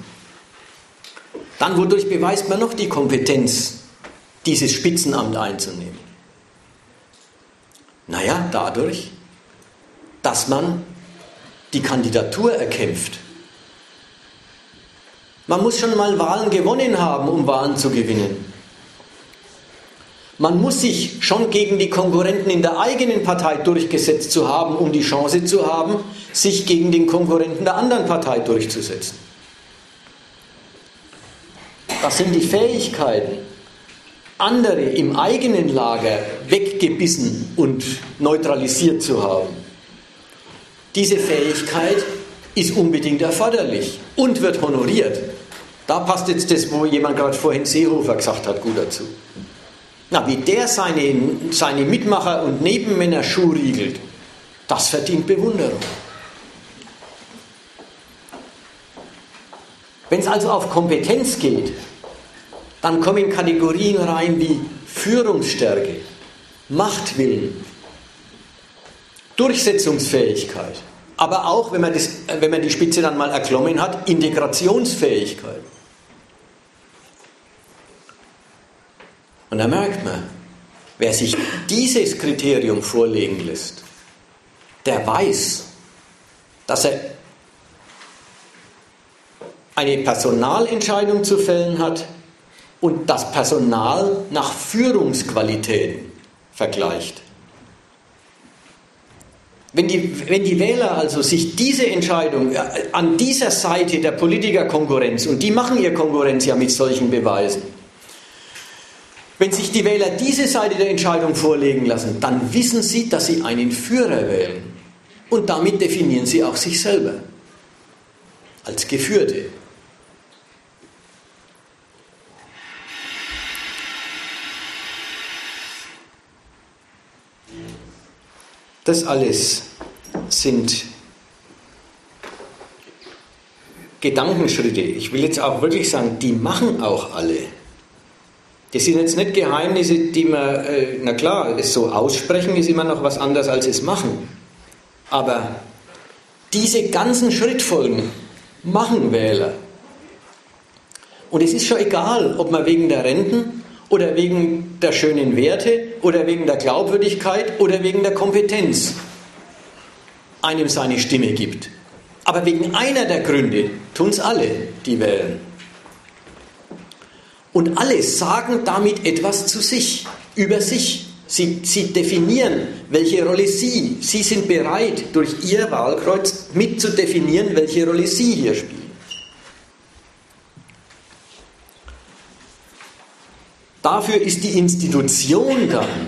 Dann wodurch beweist man noch die Kompetenz, dieses Spitzenamt einzunehmen? Naja, dadurch, dass man die Kandidatur erkämpft Man muss schon mal Wahlen gewonnen haben, um Wahlen zu gewinnen. Man muss sich schon gegen die Konkurrenten in der eigenen Partei durchgesetzt zu haben, um die Chance zu haben, sich gegen den Konkurrenten der anderen Partei durchzusetzen. Das sind die Fähigkeiten, andere im eigenen Lager weggebissen und neutralisiert zu haben. Diese Fähigkeit ist unbedingt erforderlich und wird honoriert. Da passt jetzt das, wo jemand gerade vorhin Seehofer gesagt hat, gut dazu. Na, wie der seine, seine Mitmacher und Nebenmänner schuhriegelt, das verdient Bewunderung. Wenn es also auf Kompetenz geht, dann kommen Kategorien rein wie Führungsstärke, Machtwillen, Durchsetzungsfähigkeit, aber auch, wenn man, das, wenn man die Spitze dann mal erklommen hat, Integrationsfähigkeit. Und da merkt man, wer sich dieses Kriterium vorlegen lässt, der weiß, dass er eine Personalentscheidung zu fällen hat und das Personal nach Führungsqualitäten vergleicht. Wenn die, wenn die Wähler also sich diese Entscheidung äh, an dieser Seite der Politikerkonkurrenz, und die machen ihr Konkurrenz ja mit solchen Beweisen, wenn sich die Wähler diese Seite der Entscheidung vorlegen lassen, dann wissen sie, dass sie einen Führer wählen. Und damit definieren sie auch sich selber als Geführte. Das alles sind Gedankenschritte. Ich will jetzt auch wirklich sagen, die machen auch alle. Das sind jetzt nicht Geheimnisse, die man, äh, na klar, es so aussprechen ist immer noch was anderes als es machen. Aber diese ganzen Schrittfolgen machen Wähler. Und es ist schon egal, ob man wegen der Renten oder wegen der schönen Werte oder wegen der Glaubwürdigkeit oder wegen der Kompetenz einem seine Stimme gibt. Aber wegen einer der Gründe tun es alle, die wählen. Und alle sagen damit etwas zu sich, über sich. Sie, sie definieren, welche Rolle sie, sie sind bereit, durch ihr Wahlkreuz mit zu definieren, welche Rolle sie hier spielen. Dafür ist die Institution dann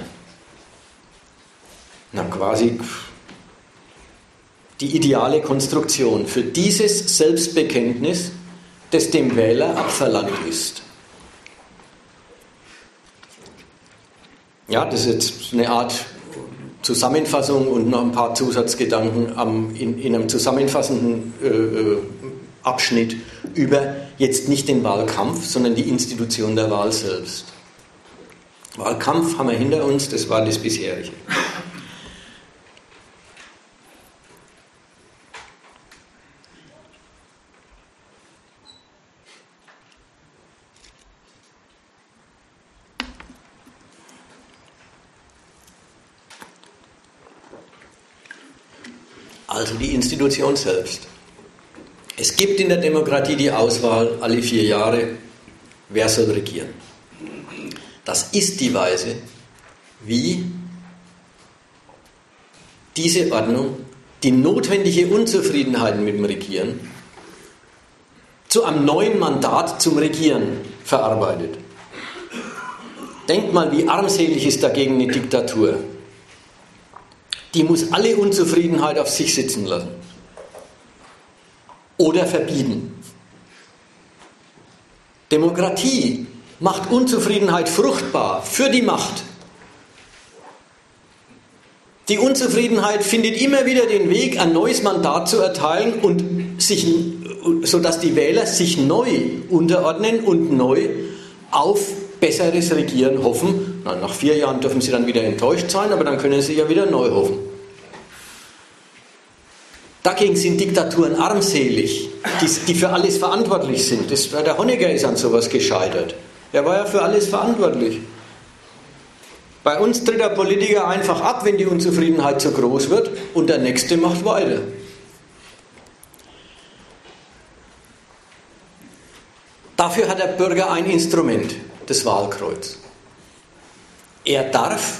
na, quasi die ideale Konstruktion für dieses Selbstbekenntnis, das dem Wähler abverlangt ist. Ja, das ist jetzt eine Art Zusammenfassung und noch ein paar Zusatzgedanken am, in, in, einem zusammenfassenden äh, äh Abschnitt über jetzt nicht den Wahlkampf, sondern die Institution der Wahl selbst. Wahlkampf haben wir hinter uns, das war das bisherige. Also die Institution selbst. Es gibt in der Demokratie die Auswahl alle vier Jahre, wer soll regieren. Das ist die Weise, wie diese Ordnung die notwendige Unzufriedenheit mit dem Regieren zu einem neuen Mandat zum Regieren verarbeitet. Denkt mal, wie armselig ist dagegen eine Diktatur. Die muss alle Unzufriedenheit auf sich sitzen lassen oder verbieten. Demokratie macht Unzufriedenheit fruchtbar für die Macht. Die Unzufriedenheit findet immer wieder den Weg, ein neues Mandat zu erteilen und sich, sodass die Wähler sich neu unterordnen und neu auf besseres Regieren hoffen. Na, nach vier Jahren dürfen sie dann wieder enttäuscht sein, aber dann können sie ja wieder neu hoffen. Dagegen sind Diktaturen armselig, die, die für alles verantwortlich sind. Das, der Honecker ist an sowas gescheitert. Er war ja für alles verantwortlich. Bei uns tritt der Politiker einfach ab, wenn die Unzufriedenheit zu groß wird und der Nächste macht weiter. Dafür hat der Bürger ein Instrument, das Wahlkreuz. Er darf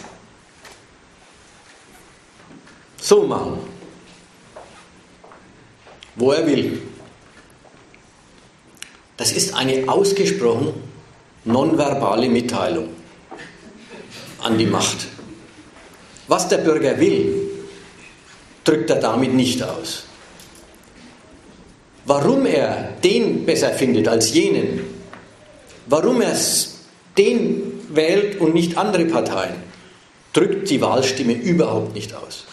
so machen, wo er will. Das ist eine ausgesprochen nonverbale Mitteilung an die Macht. Was der Bürger will, drückt er damit nicht aus. Warum er den besser findet als jenen, warum er den wählt und nicht andere Parteien, drückt die Wahlstimme überhaupt nicht aus.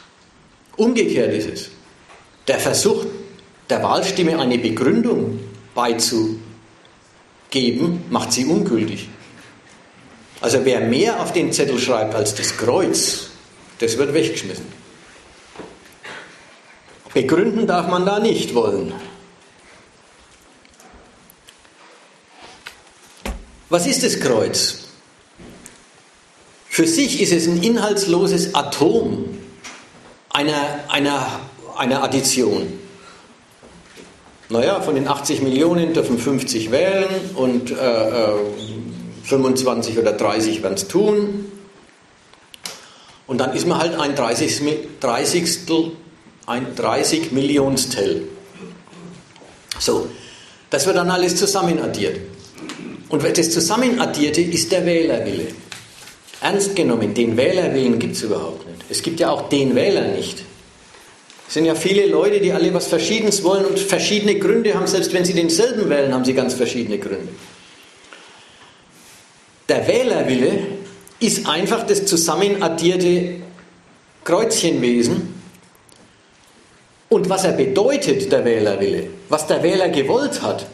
Umgekehrt ist es. Der Versuch, der Wahlstimme eine Begründung beizugeben, macht sie ungültig. Also wer mehr auf den Zettel schreibt als das Kreuz, das wird weggeschmissen. Begründen darf man da nicht wollen. Was ist das Kreuz? Für sich ist es ein inhaltsloses Atom einer, einer, einer Addition. Naja, von den 80 Millionen dürfen 50 wählen und äh, 25 äh, oder 30 werden es tun. Und dann ist man halt ein 30. 30. ein 30 Millionstel. So, das wird dann alles zusammenaddiert. Und das Zusammenaddierte ist der Wählerwille. Ernst genommen, den Wählerwillen gibt es überhaupt nicht. Es gibt ja auch den Wähler nicht. Es sind ja viele Leute, die alle was Verschiedenes wollen und verschiedene Gründe haben. Selbst wenn sie denselben wählen, haben sie ganz verschiedene Gründe. Der Wählerwille ist einfach das zusammenaddierte Kreuzchenwesen. Und was er bedeutet, der Wählerwille, was der Wähler gewollt hat,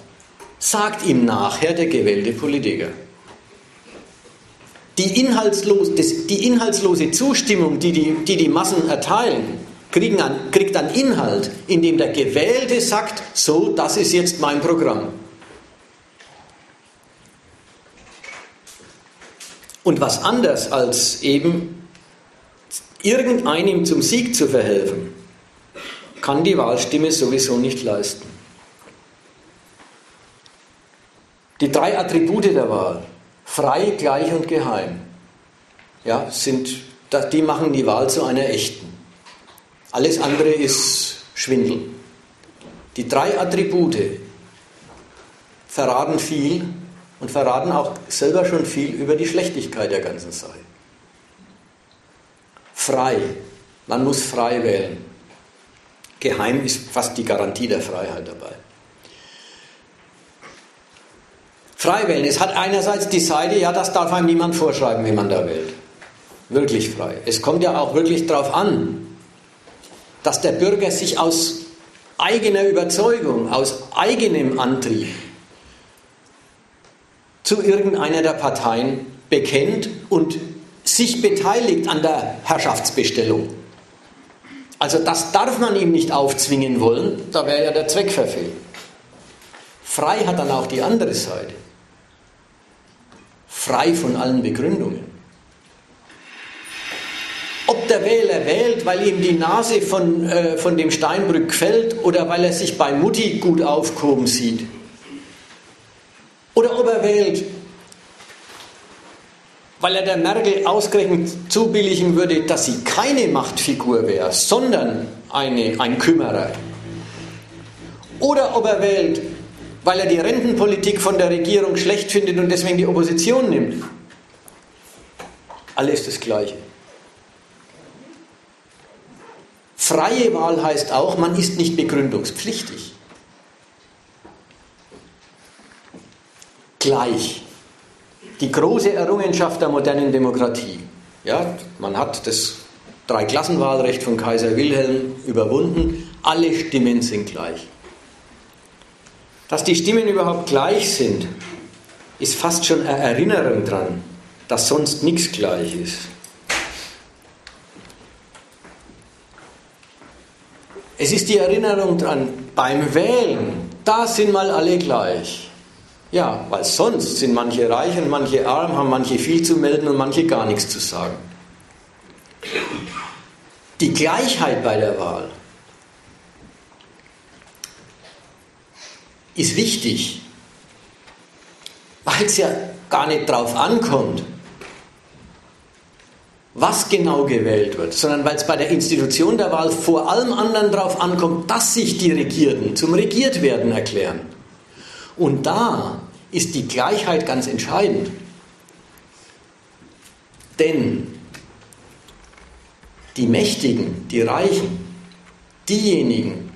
sagt ihm nachher der gewählte Politiker. Die, inhaltslos, das, die inhaltslose Zustimmung, die die, die, die Massen erteilen, an, kriegt an Inhalt, indem der Gewählte sagt, so, das ist jetzt mein Programm. Und was anders als eben irgendeinem zum Sieg zu verhelfen, kann die Wahlstimme sowieso nicht leisten. Die drei Attribute der Wahl, frei, gleich und geheim, ja, sind, die machen die Wahl zu einer echten. Alles andere ist Schwindel. Die drei Attribute verraten viel und verraten auch selber schon viel über die Schlechtigkeit der ganzen Sache. Frei. Man muss frei wählen. Geheim ist fast die Garantie der Freiheit dabei. Frei wählen. Es hat einerseits die Seite, ja, das darf einem niemand vorschreiben, wie man da wählt. Wirklich frei. Es kommt ja auch wirklich darauf an, dass der Bürger sich aus eigener Überzeugung, aus eigenem Antrieb zu irgendeiner der Parteien bekennt und sich beteiligt an der Herrschaftsbestellung. Also das darf man ihm nicht aufzwingen wollen, da wäre ja der Zweck verfehlt. Frei hat dann auch die andere Seite. Frei von allen Begründungen. Ob der Wähler wählt, weil ihm die Nase von, äh, von dem Steinbrück gefällt oder weil er sich bei Mutti gut aufgehoben sieht. Oder ob er wählt, weil er der Merkel ausgerechnet zubilligen würde, dass sie keine Machtfigur wäre, sondern eine, ein Kümmerer. Oder ob er wählt, weil er die Rentenpolitik von der Regierung schlecht findet und deswegen die Opposition nimmt. Alles das Gleiche. Freie Wahl heißt auch, man ist nicht begründungspflichtig. Gleich. Die große Errungenschaft der modernen Demokratie. Ja, man hat das Dreiklassenwahlrecht von Kaiser Wilhelm überwunden. Alle Stimmen sind gleich. Dass die Stimmen überhaupt gleich sind, ist fast schon eine Erinnerung daran, dass sonst nichts gleich ist. Es ist die Erinnerung dran, beim Wählen, da sind mal alle gleich. Ja, weil sonst sind manche reich und manche arm, haben manche viel zu melden und manche gar nichts zu sagen. Die Gleichheit bei der Wahl ist wichtig, weil es ja gar nicht drauf ankommt, was genau gewählt wird, sondern weil es bei der Institution der Wahl vor allem anderen darauf ankommt, dass sich die Regierten zum Regiertwerden erklären. Und da ist die Gleichheit ganz entscheidend. Denn die Mächtigen, die Reichen, diejenigen,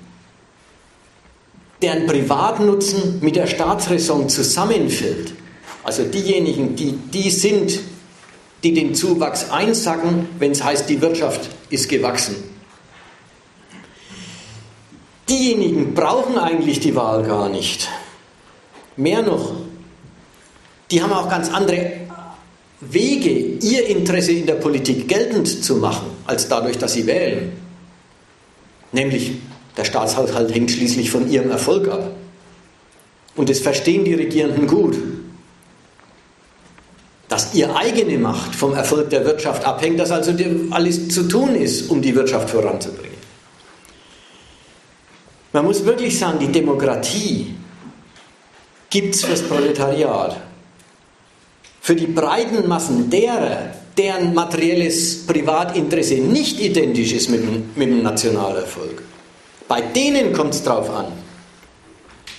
deren Privatnutzen mit der Staatsräson zusammenfällt, also diejenigen, die die sind, die den Zuwachs einsacken, wenn es heißt, die Wirtschaft ist gewachsen. Diejenigen brauchen eigentlich die Wahl gar nicht. Mehr noch, die haben auch ganz andere Wege, ihr Interesse in der Politik geltend zu machen, als dadurch, dass sie wählen. Nämlich, der Staatshaushalt hängt schließlich von ihrem Erfolg ab. Und das verstehen die Regierenden gut dass ihre eigene Macht vom Erfolg der Wirtschaft abhängt, dass also alles zu tun ist, um die Wirtschaft voranzubringen. Man muss wirklich sagen, die Demokratie gibt es fürs Proletariat. Für die breiten Massen derer, deren materielles Privatinteresse nicht identisch ist mit dem, mit dem Nationalerfolg, bei denen kommt es darauf an,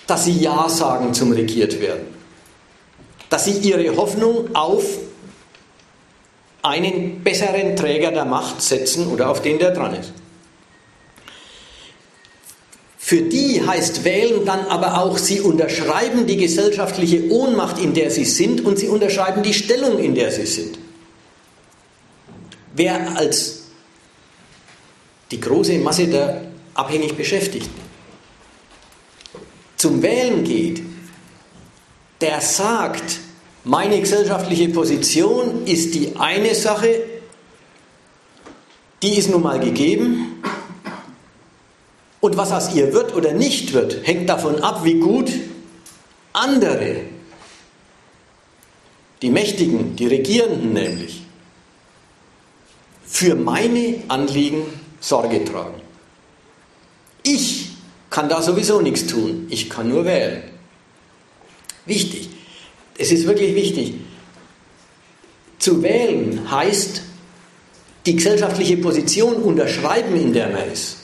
dass sie Ja sagen zum Regiertwerden dass sie ihre Hoffnung auf einen besseren Träger der Macht setzen oder auf den, der dran ist. Für die heißt wählen dann aber auch, sie unterschreiben die gesellschaftliche Ohnmacht, in der sie sind, und sie unterschreiben die Stellung, in der sie sind. Wer als die große Masse der abhängig Beschäftigten zum Wählen geht, der sagt, meine gesellschaftliche Position ist die eine Sache, die ist nun mal gegeben. Und was aus ihr wird oder nicht wird, hängt davon ab, wie gut andere, die Mächtigen, die Regierenden nämlich, für meine Anliegen Sorge tragen. Ich kann da sowieso nichts tun, ich kann nur wählen. Wichtig. Es ist wirklich wichtig. Zu wählen heißt, die gesellschaftliche Position unterschreiben, in der man ist.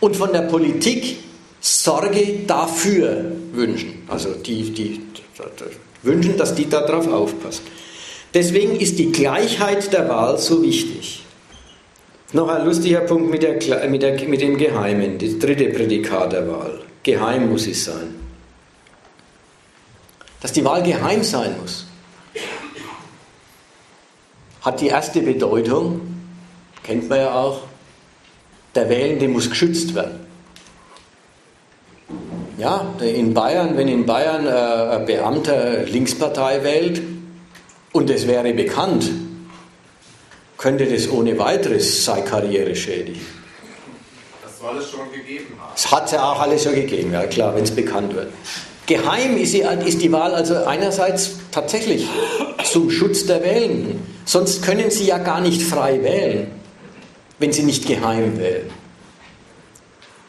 Und von der Politik Sorge dafür wünschen. Also die, die, wünschen, dass die darauf aufpasst. Deswegen ist die Gleichheit der Wahl so wichtig. Noch ein lustiger Punkt mit, der, mit, der, mit dem Geheimen, das dritte Prädikat der Wahl. Geheim muss es sein dass die Wahl geheim sein muss, hat die erste Bedeutung, kennt man ja auch, der Wählende muss geschützt werden. Ja, in Bayern, wenn in Bayern äh, ein Beamter Linkspartei wählt und es wäre bekannt, könnte das ohne weiteres seine Karriere schädigen. Das soll es schon gegeben haben. Es hat es ja auch alles schon gegeben, ja klar, wenn es bekannt wird. Geheim ist die, Wahl also einerseits tatsächlich zum Schutz der Wählenden. Sonst können sie ja gar nicht frei wählen, wenn sie nicht geheim wählen.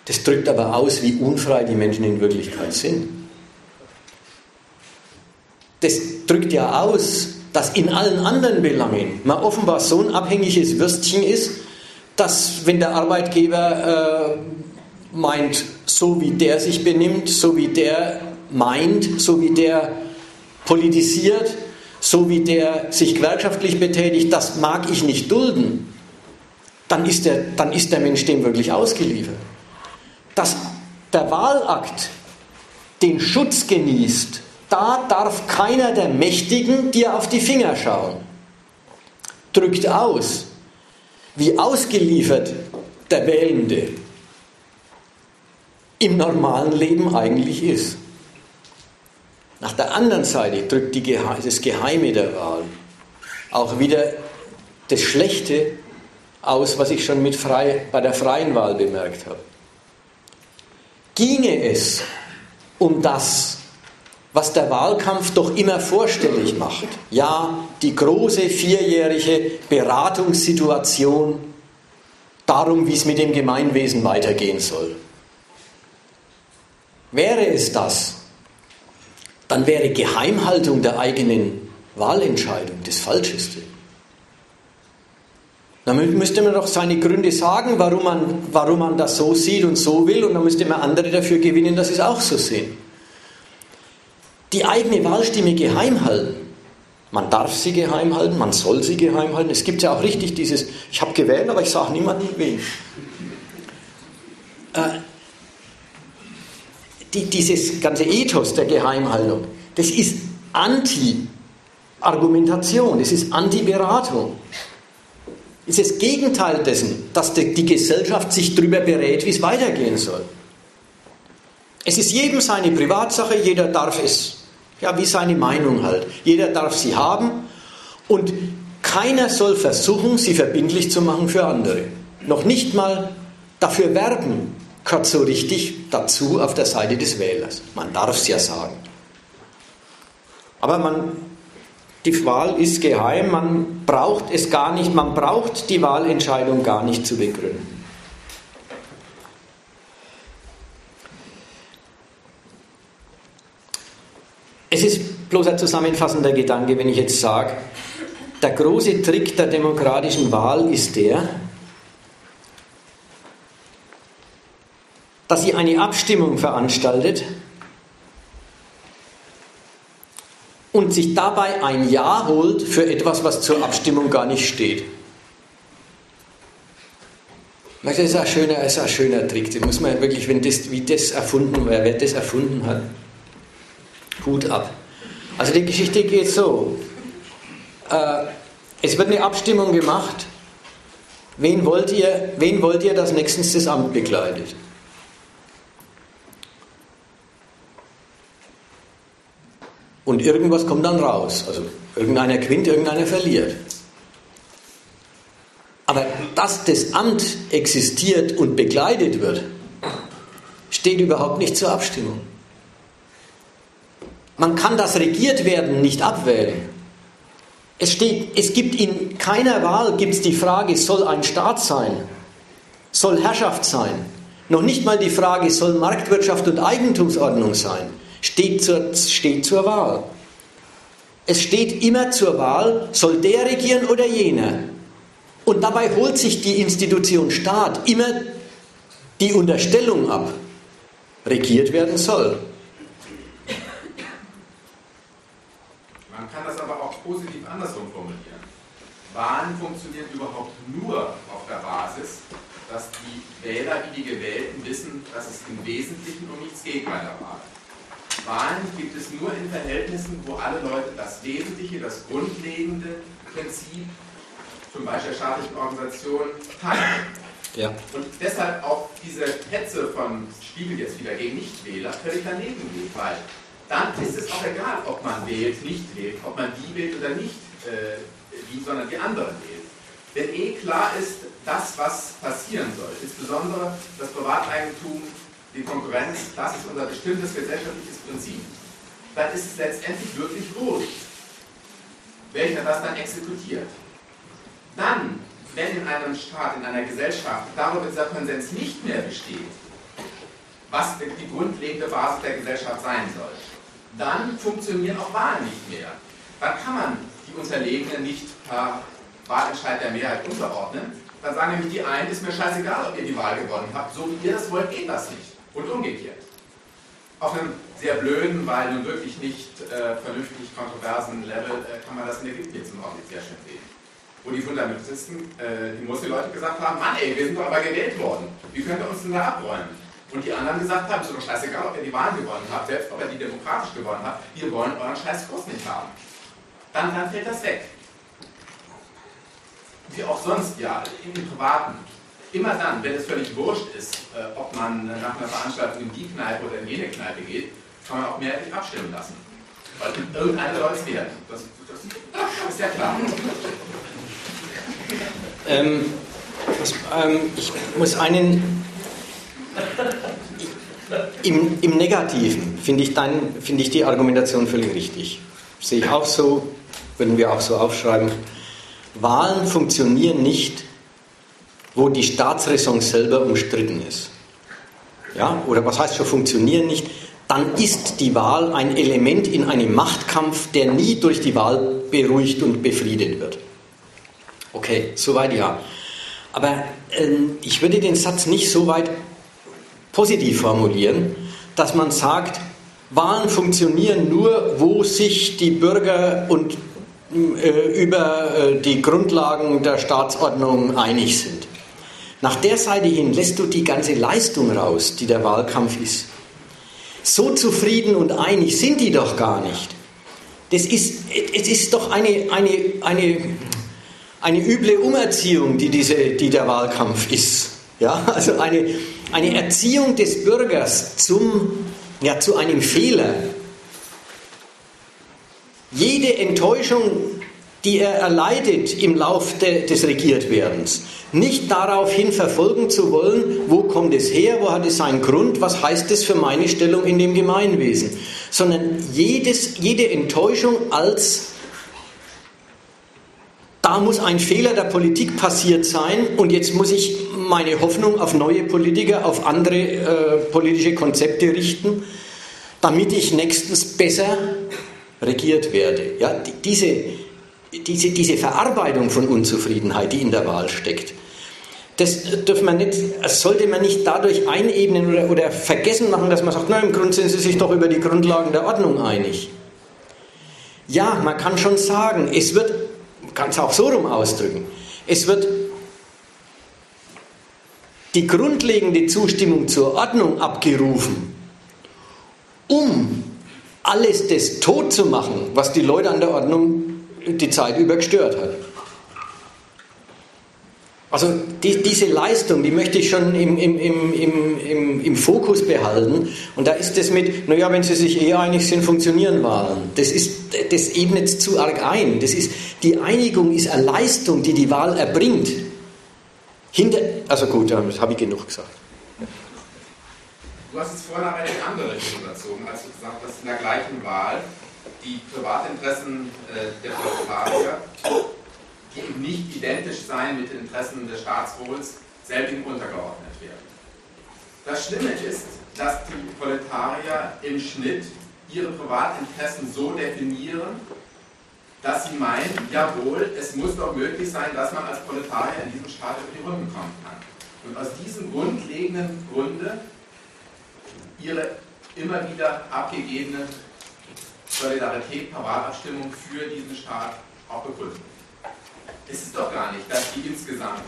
Das drückt aber aus, wie unfrei die Menschen in Wirklichkeit sind. Das drückt ja aus, dass in allen anderen Belangen man offenbar so ein abhängiges Würstchen ist, dass wenn der Arbeitgeber äh, meint, so wie der sich benimmt, so wie der meint, so wie der politisiert, so wie der sich gewerkschaftlich betätigt, das mag ich nicht dulden, dann ist der, dann ist der Mensch dem wirklich ausgeliefert. Dass der Wahlakt den Schutz genießt, da darf keiner der Mächtigen dir auf die Finger schauen. Drückt aus, wie ausgeliefert der Wählende im normalen Leben eigentlich ist. Nach der anderen Seite drückt die, das Geheime der Wahl auch wieder das Schlechte aus, was ich schon mit frei, bei der freien Wahl bemerkt habe. Ginge es um das, was der Wahlkampf doch immer vorstellig macht, ja, die große vierjährige Beratungssituation darum, wie es mit dem Gemeinwesen weitergehen soll. Wäre es das, dann wäre Geheimhaltung der eigenen Wahlentscheidung das Falscheste. Dann müsste man doch seine Gründe sagen, warum man, warum man das so sieht und so will, und dann müsste man andere dafür gewinnen, dass sie es auch so sehen. Die eigene Wahlstimme geheim halten. Man darf sie geheim halten, man soll sie geheim halten. Es gibt ja auch richtig dieses, ich habe gewählt, aber ich sage niemandem wen. Äh, die, dieses ganze Ethos der Geheimhaltung, das ist Anti-Argumentation, das ist Anti-Beratung. Ist das Gegenteil dessen, dass die Gesellschaft sich darüber berät, wie es weitergehen soll. Es ist jedem seine Privatsache, jeder darf es, ja, wie seine Meinung halt. Jeder darf sie haben und keiner soll versuchen, sie verbindlich zu machen für andere. Noch nicht mal dafür werben, gehört so richtig dazu auf der Seite des Wählers. Man darf es ja sagen. Aber man, die Wahl ist geheim, man braucht es gar nicht, man braucht die Wahlentscheidung gar nicht zu begründen. Es ist bloß ein zusammenfassender Gedanke, wenn ich jetzt sage, der große Trick der demokratischen Wahl ist der, dass sie eine Abstimmung veranstaltet und sich dabei ein Ja holt für etwas, was zur Abstimmung gar nicht steht. Das ist ein schöner, ist ein schöner Trick. Das muss man wirklich, wenn das, wie das erfunden, wer, wer das erfunden hat, Hut ab. Also die Geschichte geht so. Äh, es wird eine Abstimmung gemacht. Wen wollt ihr, wen wollt ihr, dass nächstens das Amt begleitet? Und irgendwas kommt dann raus. Also irgendeiner gewinnt, irgendeiner verliert. Aber dass das Amt existiert und begleitet wird, steht überhaupt nicht zur Abstimmung. Man kann das Regiertwerden nicht abwählen. Es, steht, es gibt in keiner Wahl gibt's die Frage, soll ein Staat sein? Soll Herrschaft sein? Noch nicht mal die Frage, soll Marktwirtschaft und Eigentumsordnung sein? Steht zur, steht zur Wahl. Es steht immer zur Wahl, soll der regieren oder jener. Und dabei holt sich die Institution Staat immer die Unterstellung ab, regiert werden soll. Man kann das aber auch positiv andersrum formulieren. Wahlen funktionieren überhaupt nur auf der Basis, dass die Wähler wie die Gewählten wissen, dass es im Wesentlichen um nichts geht bei der Wahl. Wahlen gibt es nur in Verhältnissen, wo alle Leute das Wesentliche, das grundlegende Prinzip, zum Beispiel der staatlichen Organisation, teilen. Ja. Und deshalb auch diese Hetze von Spiegel jetzt wieder gegen Nichtwähler völlig daneben geht, weil dann ist es auch egal, ob man wählt, nicht wählt, ob man die wählt oder nicht äh, die, sondern die anderen wählt. Wenn eh klar ist, das, was passieren soll, insbesondere das Privateigentum die Konkurrenz, das ist unser bestimmtes gesellschaftliches Prinzip, dann ist es letztendlich wirklich wurscht, welcher das dann exekutiert. Dann, wenn in einem Staat, in einer Gesellschaft darüber dieser Konsens nicht mehr besteht, was die grundlegende Basis der Gesellschaft sein soll, dann funktionieren auch Wahlen nicht mehr. Dann kann man die Unterlegenen nicht per Wahlentscheid der Mehrheit unterordnen. Dann sagen nämlich die einen, ist mir scheißegal, ob ihr die Wahl gewonnen habt, so wie ihr das wollt, geht das nicht. Und umgekehrt. Auf einem sehr blöden, weil nun wirklich nicht äh, vernünftig kontroversen Level äh, kann man das in Ägypten jetzt im Augenblick sehr schön sehen. Wo die Fundamentalisten, äh, die Muslim-Leute gesagt haben, Mann ey, wir sind doch aber gewählt worden. Wie könnt ihr uns denn da abräumen? Und die anderen gesagt haben, ist doch scheißegal, ob ihr die Wahlen gewonnen habt, selbst ob ihr die demokratisch gewonnen habt, wir wollen euren scheiß Kurs nicht haben. Dann, dann fällt das weg. Wie auch sonst, ja, im Privaten immer dann, wenn es völlig wurscht ist, äh, ob man nach einer Veranstaltung in die Kneipe oder in jene Kneipe geht, kann man auch mehrheitlich abstimmen lassen. Weil irgendeiner soll es werden. Das, das, ist ja klar. Ähm, ich, ähm, ich muss einen. Im, Im Negativen finde ich, find ich die Argumentation völlig richtig. Sehe ich auch so, würden wir auch so aufschreiben. Wahlen funktionieren nicht, wo die Staatsräson selber umstritten ist. Ja? Oder was heißt schon funktionieren nicht? dann ist die Wahl ein Element in einem Machtkampf, der nie durch die Wahl beruhigt und befriedet wird. Okay, soweit ja. Aber ähm, ich würde den Satz nicht so weit positiv formulieren, dass man sagt, Wahlen funktionieren nur, wo sich die Bürger und äh, über äh, die Grundlagen der Staatsordnung einig sind. Nach der Seite hin lässt du die ganze Leistung raus, die der Wahlkampf ist. So zufrieden und einig sind die doch gar nicht. Das ist, es ist doch eine, eine, eine, eine üble Umerziehung, die, diese, die der Wahlkampf ist. Ja, also eine, eine Erziehung des Bürgers zum, ja, zu einem Fehler, jede Enttäuschung, die er erleidet im Lauf de, des Regiertwerdens, nicht daraufhin verfolgen zu wollen, wo kommt es her, wo hat es seinen Grund, was heißt es für meine Stellung in dem Gemeinwesen, sondern jedes, jede Enttäuschung als da muss ein Fehler der Politik passiert sein und jetzt muss ich meine Hoffnung auf neue Politiker, auf andere äh, politische Konzepte richten, damit ich nächstens besser regiert werde. Ja, diese, diese, diese Verarbeitung von Unzufriedenheit, die in der Wahl steckt, das dürfen man nicht, sollte man nicht dadurch einebnen oder, oder vergessen machen, dass man sagt, na, im Grunde sind sie sich doch über die Grundlagen der Ordnung einig. Ja, man kann schon sagen, es wird, man kann es auch so rum ausdrücken, es wird die grundlegende Zustimmung zur Ordnung abgerufen, um alles das tot zu machen, was die Leute an der Ordnung die Zeit über gestört hat. Also die, diese Leistung, die möchte ich schon im, im, im, im, Fokus behalten. Und da ist es mit, naja, wenn Sie sich eh einig sind, funktionieren Wahlen. Das, ist, das ebnet zu arg ein. Das ist, die Einigung ist eine Leistung, die die Wahl erbringt. Hinter, also gut, das habe ich genug gesagt. Du hast es vorhin eine andere überzogen, als du gesagt hast, in der gleichen Wahl die Privatinteressen äh, der Proletarier, die eben nicht identisch seien mit den Interessen des Staatswohls, selbigen untergeordnet werden. Das Schlimme ist, dass die Proletarier im Schnitt ihre Privatinteressen so definieren, dass sie meinen, jawohl, es muss doch möglich sein, dass man als Proletarier in diesem Staat über die Runden kommen kann. Und aus diesem grundlegenden Grunde ihre immer wieder abgegebene Solidarität per Wahlabstimmung für diesen Staat auch begründen. Es ist doch gar nicht, dass die insgesamt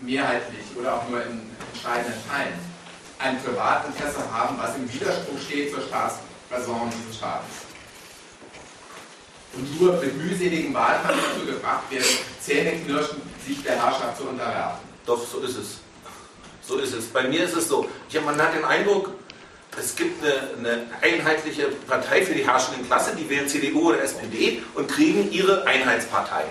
mehrheitlich oder auch nur in entscheidenden Teilen ein Privatinteresse haben, was im Widerspruch steht zur Staatsräson dieses Staates. Und nur mit mühseligen Wahlkampf dazu gebracht werden, zähneknirschend sich der Herrschaft zu unterwerfen. Doch, so ist es. So ist es. Bei mir ist es so. Ich, man hat den Eindruck, es gibt eine, eine, einheitliche Partei für die herrschende Klasse, die wählen CDU oder SPD und kriegen ihre Einheitspartei.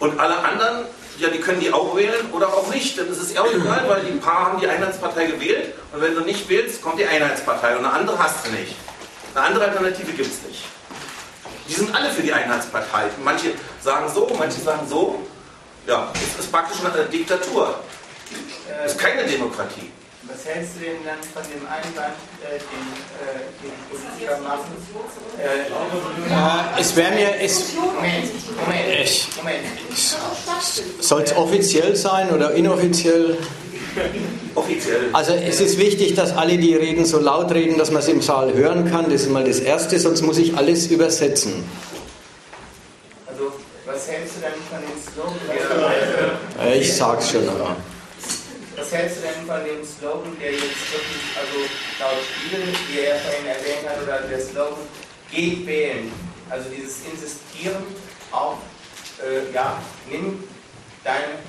Und alle anderen, ja, die können die auch wählen oder auch nicht. Ist es eher egal, weil die paar haben die Einheitspartei gewählt und wenn du nicht wählst, kommt die Einheitspartei und eine andere hast du nicht. Eine andere Alternative gibt es nicht. Die sind alle für die Einheitspartei. Manche sagen so, manche sagen so. Ja, es ist praktisch eine Diktatur. Es ist keine Demokratie. Was hältst du denn dann von dem Einwand, äh, den, äh, den Politiker machen? Äh, es wäre mir. Es, Moment, Moment, ich, Moment. Soll es offiziell sein oder inoffiziell? Offiziell. Also es ist wichtig, dass alle, die reden, so laut reden, dass man es im Saal hören kann. Das ist mal das Erste, sonst muss ich alles übersetzen. Also, was hältst du denn von dem Slogan? Ich sag's schon, aber. Denn von dem Slogan, der jetzt wirklich, also laut Spiegel, wie er vorhin erwähnt hat, oder der Slogan, geht wählen? Also dieses Insistieren auf, äh, ja, nimm deine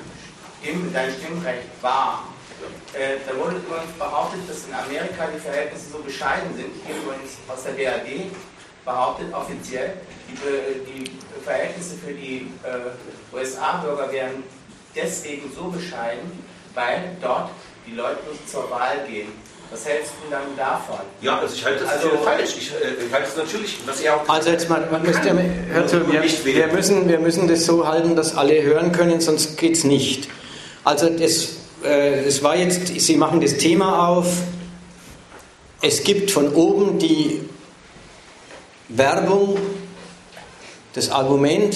Stimme, dein Stimmrecht wahr. Äh, da wurde übrigens behauptet, dass in Amerika die Verhältnisse so bescheiden sind, hier übrigens aus der BRD behauptet offiziell, die, die Verhältnisse für die äh, USA-Bürger wären deswegen so bescheiden, weil dort die Leute nicht zur Wahl gehen. Was hältst du dann davon? Ja, also ich halte das Also- für falsch. Ich, äh, ich halte es natürlich, was er auch Also jetzt mal, man müsste, hört zu, wir, wir, müssen, wir müssen das so halten, dass alle hören können, sonst geht es nicht. Also das, äh, das war jetzt, Sie machen das Thema auf, es gibt von oben die Werbung, das Argument,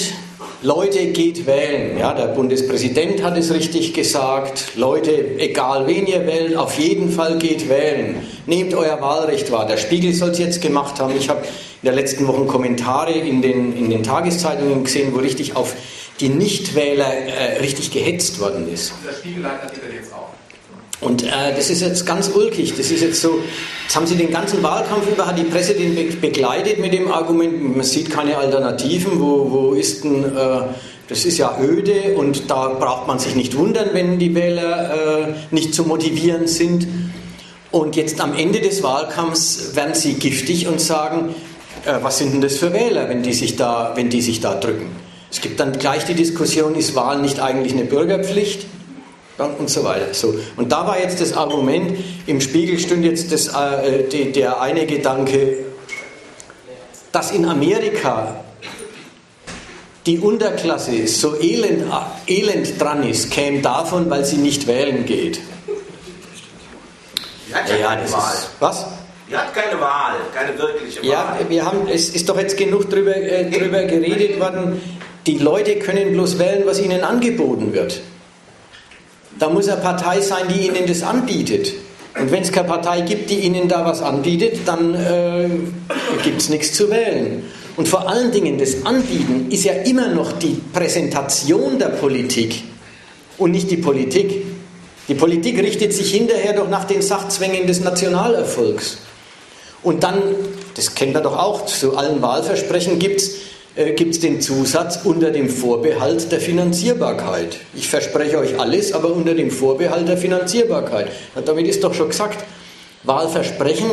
Leute, geht wählen. Ja, der Bundespräsident hat es richtig gesagt. Leute, egal wen ihr wählt, auf jeden Fall geht wählen. Nehmt euer Wahlrecht wahr. Der Spiegel soll es jetzt gemacht haben. Ich habe in der letzten Woche Kommentare in den, in den Tageszeitungen gesehen, wo richtig auf die Nichtwähler äh, richtig gehetzt worden ist. Der Spiegelleiter geht er jetzt auch. Und äh, das ist jetzt ganz ulkig. Das ist jetzt so, jetzt haben Sie den ganzen Wahlkampf über, hat die Presse den be begleitet mit dem Argument, man sieht keine Alternativen, wo, wo ist denn, äh, das ist ja öde und da braucht man sich nicht wundern, wenn die Wähler äh, nicht zu motivieren sind. Und jetzt am Ende des Wahlkampfs werden Sie giftig und sagen, äh, was sind denn das für Wähler, wenn die sich da, wenn die sich da drücken? Es gibt dann gleich die Diskussion, ist Wahl nicht eigentlich eine Bürgerpflicht? Und so weiter. So. Und da war jetzt das Argument, im Spiegel stünde jetzt das, äh, die, der eine Gedanke, dass in Amerika die Unterklasse so elend, elend dran ist, käme davon, weil sie nicht wählen geht. Die hat ja, ja keine Wahl. Ist, was? Die hat keine Wahl, keine wirkliche Wahl. Ja, wir haben, es ist doch jetzt genug drüber, äh, drüber geredet worden, die Leute können bloß wählen, was ihnen angeboten wird. Da muss eine Partei sein, die ihnen das anbietet. Und wenn es keine Partei gibt, die ihnen da was anbietet, dann äh, gibt es nichts zu wählen. Und vor allen Dingen, das Anbieten ist ja immer noch die Präsentation der Politik und nicht die Politik. Die Politik richtet sich hinterher doch nach den Sachzwängen des Nationalerfolgs. Und dann, das kennt man doch auch, zu allen Wahlversprechen gibt es äh, gibt es den Zusatz unter dem Vorbehalt der Finanzierbarkeit. Ich verspreche euch alles, aber unter dem Vorbehalt der Finanzierbarkeit. Und damit ist doch schon gesagt, Wahlversprechen,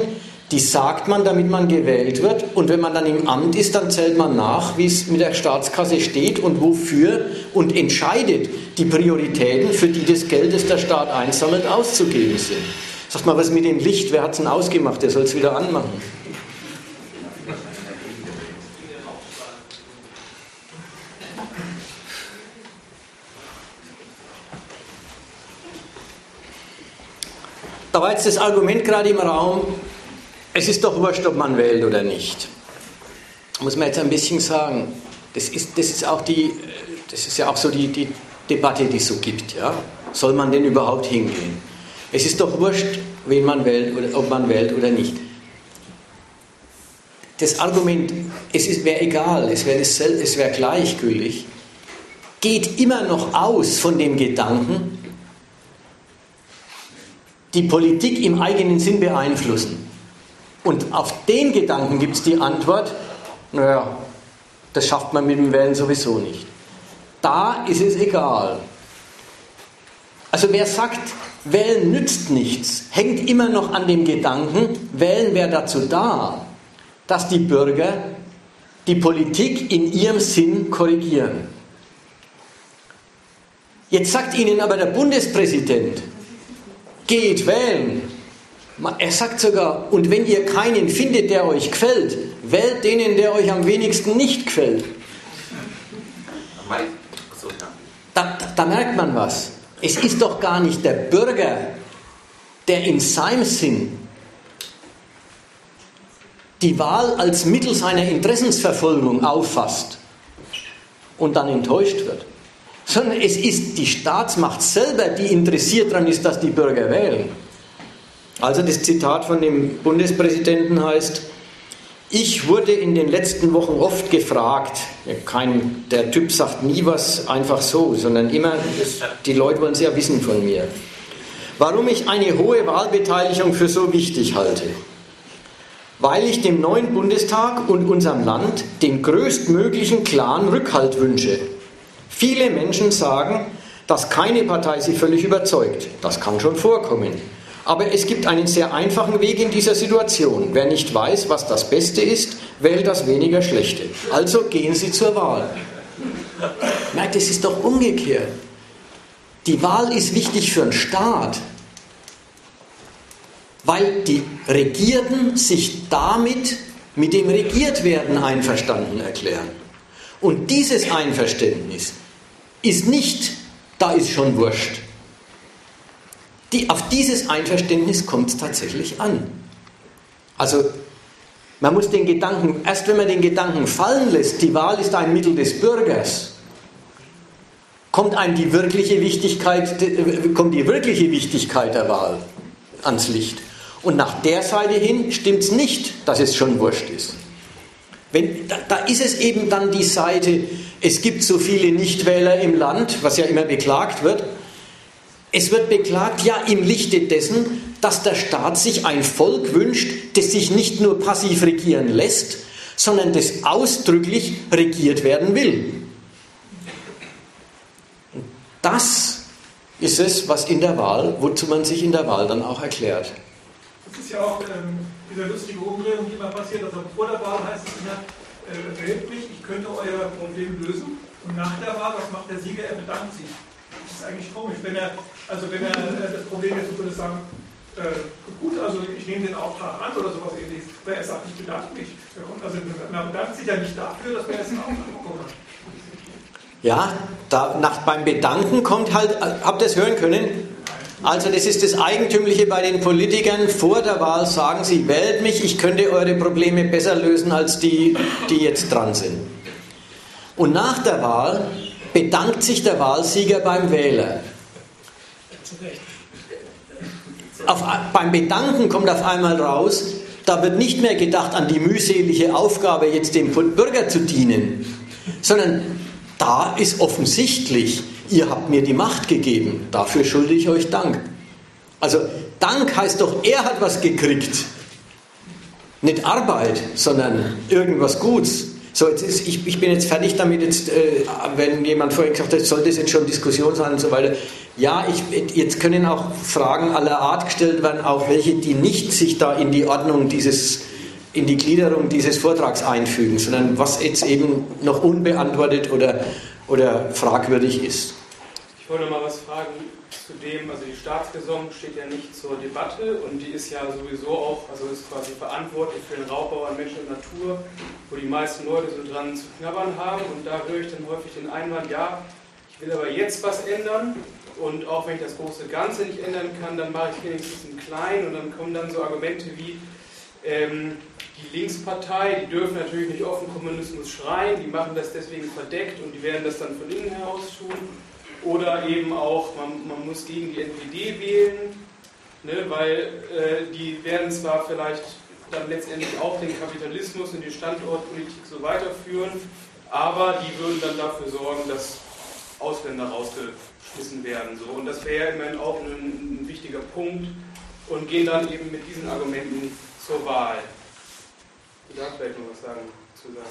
die sagt man, damit man gewählt wird. Und wenn man dann im Amt ist, dann zählt man nach, wie es mit der Staatskasse steht und wofür und entscheidet die Prioritäten, für die das Geld, das der Staat einsammelt, auszugeben sind. Sagt mal, was mit dem Licht? Wer hat es denn ausgemacht? Der soll es wieder anmachen. Da war jetzt das Argument gerade im Raum, es ist doch wurscht, ob man wählt oder nicht. Muss man jetzt ein bisschen sagen. Das ist, das ist, auch die, das ist ja auch so die, die Debatte, die es so gibt. Ja? Soll man denn überhaupt hingehen? Es ist doch wurscht, wen man wählt oder ob man wählt oder nicht. Das Argument, es wäre egal, es wäre wär gleichgültig, geht immer noch aus von dem Gedanken, die Politik im eigenen Sinn beeinflussen. Und auf den Gedanken gibt es die Antwort, naja, das schafft man mit dem Wählen sowieso nicht. Da ist es egal. Also wer sagt, Wählen nützt nichts, hängt immer noch an dem Gedanken, Wählen wäre dazu da, dass die Bürger die Politik in ihrem Sinn korrigieren. Jetzt sagt Ihnen aber der Bundespräsident, geht wählen. Er sagt sogar, und wenn ihr keinen findet, der euch gefällt, wählt denen, der euch am wenigsten nicht. Da, da, da merkt man was. Es ist doch gar nicht der Bürger, der in seinem Sinn die Wahl als Mittel seiner Interessensverfolgung auffasst und dann enttäuscht wird sondern es ist die Staatsmacht selber, die interessiert daran ist, dass die Bürger wählen. Also das Zitat von dem Bundespräsidenten heißt, ich wurde in den letzten Wochen oft gefragt, kein, der Typ sagt nie was einfach so, sondern immer, die Leute wollen es ja wissen von mir, warum ich eine hohe Wahlbeteiligung für so wichtig halte. Weil ich dem neuen Bundestag und unserem Land den größtmöglichen klaren Rückhalt wünsche Viele Menschen sagen, dass keine Partei sie völlig überzeugt. Das kann schon vorkommen. Aber es gibt einen sehr einfachen Weg in dieser Situation. Wer nicht weiß, was das Beste ist, wählt das weniger Schlechte. Also gehen Sie zur Wahl. Merkt, es ist doch umgekehrt. Die Wahl ist wichtig für einen Staat, weil die Regierten sich damit mit dem Regiertwerden einverstanden erklären. Und dieses Einverständnis ist nicht, da ist schon wurscht. Die, auf dieses Einverständnis kommt es tatsächlich an. Also man muss den Gedanken, erst wenn man den Gedanken fallen lässt, die Wahl ist ein Mittel des Bürgers, kommt einem die wirkliche Wichtigkeit, kommt die wirkliche Wichtigkeit der Wahl ans Licht. Und nach der Seite hin stimmt es nicht, dass es schon wurscht ist. Wenn, da, da ist es eben dann die Seite, es gibt so viele Nichtwähler im Land, was ja immer beklagt wird. Es wird beklagt, ja, im Lichte dessen, dass der Staat sich ein Volk wünscht, das sich nicht nur passiv regieren lässt, sondern das ausdrücklich regiert werden will. Das ist es, was in der Wahl, wozu man sich in der Wahl dann auch erklärt. Das ist ja auch ähm, diese lustige Umdrehung, die immer passiert. Also vor der Wahl heißt es immer, äh, wählt mich, ich könnte euer Problem lösen. Und nach der Wahl, was macht der Sieger? Er bedankt sich. Das ist eigentlich komisch. Wenn er, also wenn er äh, das Problem jetzt würde sagen, äh, gut, also ich nehme den Auftrag an oder sowas ähnliches. Aber er sagt, ich bedanke mich. Also man bedankt sich ja nicht dafür, dass man jetzt einen Auftrag bekommen hat. Ja, da, nach, beim Bedanken kommt halt, äh, habt ihr es hören können? Also das ist das Eigentümliche bei den Politikern. Vor der Wahl sagen sie, wählt mich, ich könnte eure Probleme besser lösen als die, die jetzt dran sind. Und nach der Wahl bedankt sich der Wahlsieger beim Wähler. Auf, beim Bedanken kommt auf einmal raus, da wird nicht mehr gedacht an die mühselige Aufgabe, jetzt dem Bürger zu dienen, sondern da ist offensichtlich, ihr habt mir die Macht gegeben, dafür schulde ich euch Dank. Also Dank heißt doch, er hat was gekriegt. Nicht Arbeit, sondern irgendwas Gutes. So, jetzt ist, ich, ich bin jetzt fertig damit, jetzt, äh, wenn jemand vorhin gesagt hat, soll das jetzt schon Diskussion sein und so weiter. Ja, ich, jetzt können auch Fragen aller Art gestellt werden, auch welche, die nicht sich da in die Ordnung dieses, in die Gliederung dieses Vortrags einfügen, sondern was jetzt eben noch unbeantwortet oder, oder fragwürdig ist. Ich wollte mal was fragen zu dem, also die Staatsräson steht ja nicht zur Debatte und die ist ja sowieso auch, also ist quasi verantwortlich für den Raubbau an Mensch und Natur, wo die meisten Leute so dran zu knabbern haben. Und da höre ich dann häufig den Einwand, ja, ich will aber jetzt was ändern. Und auch wenn ich das große Ganze nicht ändern kann, dann mache ich wenigstens einen kleinen. Und dann kommen dann so Argumente wie, ähm, die Linkspartei, die dürfen natürlich nicht offen Kommunismus schreien, die machen das deswegen verdeckt und die werden das dann von innen heraus tun. Oder eben auch, man, man muss gegen die NPD wählen, ne, weil äh, die werden zwar vielleicht dann letztendlich auch den Kapitalismus und die Standortpolitik so weiterführen, aber die würden dann dafür sorgen, dass Ausländer rausgeschmissen werden. So. Und das wäre immerhin auch ein, ein wichtiger Punkt und gehen dann eben mit diesen Argumenten zur Wahl. Darfst vielleicht noch was sagen, zu sagen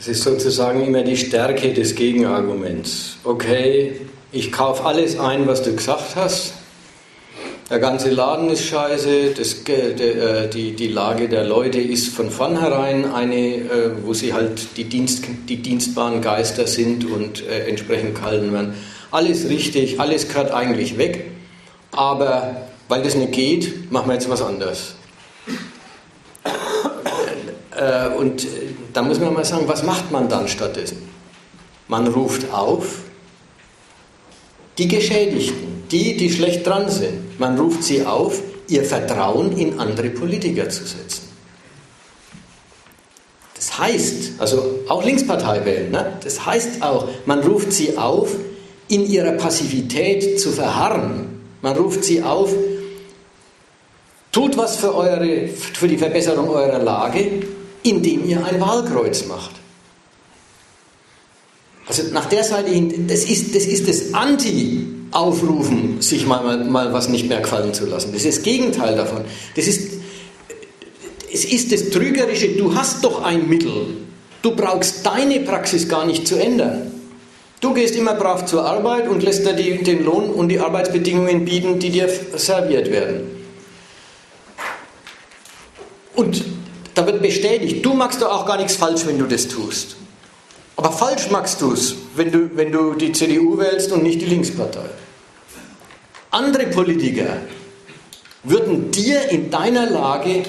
Es ist sozusagen immer die Stärke des Gegenarguments. Okay, ich kaufe alles ein, was du gesagt hast. Der ganze Laden ist scheiße, das, äh, die, die Lage der Leute ist von vornherein eine, äh, wo sie halt die, Dienst, die dienstbaren Geister sind und äh, entsprechend kalten werden. Alles richtig, alles gehört eigentlich weg, aber weil das nicht geht, machen wir jetzt was anderes. Und da muss man mal sagen, was macht man dann stattdessen? Man ruft auf die Geschädigten, die, die schlecht dran sind. Man ruft sie auf, ihr Vertrauen in andere Politiker zu setzen. Das heißt, also auch Linkspartei wählen, ne? das heißt auch, man ruft sie auf, in ihrer Passivität zu verharren. Man ruft sie auf, tut was für, eure, für die Verbesserung eurer Lage, indem ihr ein Wahlkreuz macht. Also nach der Seite hin, das ist das, ist das Anti-Aufrufen, sich mal, mal, mal was nicht mehr gefallen zu lassen. Das ist das Gegenteil davon. Das ist, es ist das Trügerische, du hast doch ein Mittel. Du brauchst deine Praxis gar nicht zu ändern. Du gehst immer brav zur Arbeit und lässt dir den Lohn und die Arbeitsbedingungen bieten, die dir serviert werden. Und da wird bestätigt, du machst doch auch gar nichts falsch, wenn du das tust. Aber falsch machst du es, wenn du, wenn du die CDU wählst und nicht die Linkspartei. Andere Politiker würden dir in deiner Lage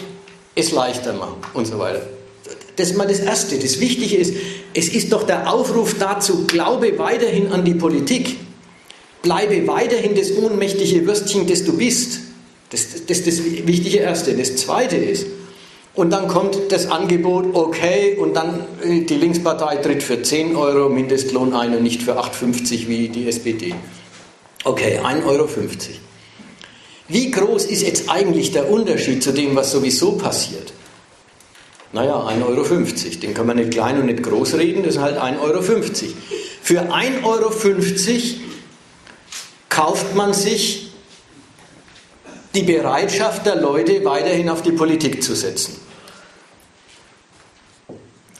es leichter machen und so weiter. Das ist mal das Erste. Das Wichtige ist, es ist doch der Aufruf dazu, glaube weiterhin an die Politik. Bleibe weiterhin das ohnmächtige Würstchen, das du bist. Das, das ist das wichtige Erste. Das Zweite ist, und dann kommt das Angebot, okay, und dann äh, die Linkspartei tritt für 10 Euro Mindestlohn ein und nicht für 8,50 wie die SPD. Okay, 1,50 Euro. Wie groß ist jetzt eigentlich der Unterschied zu dem, was sowieso passiert? Naja, 1,50 Euro. Den kann man nicht klein und nicht groß reden, das ist halt 1,50 Euro. Für 1,50 Euro kauft man sich die Bereitschaft der Leute, weiterhin auf die Politik zu setzen.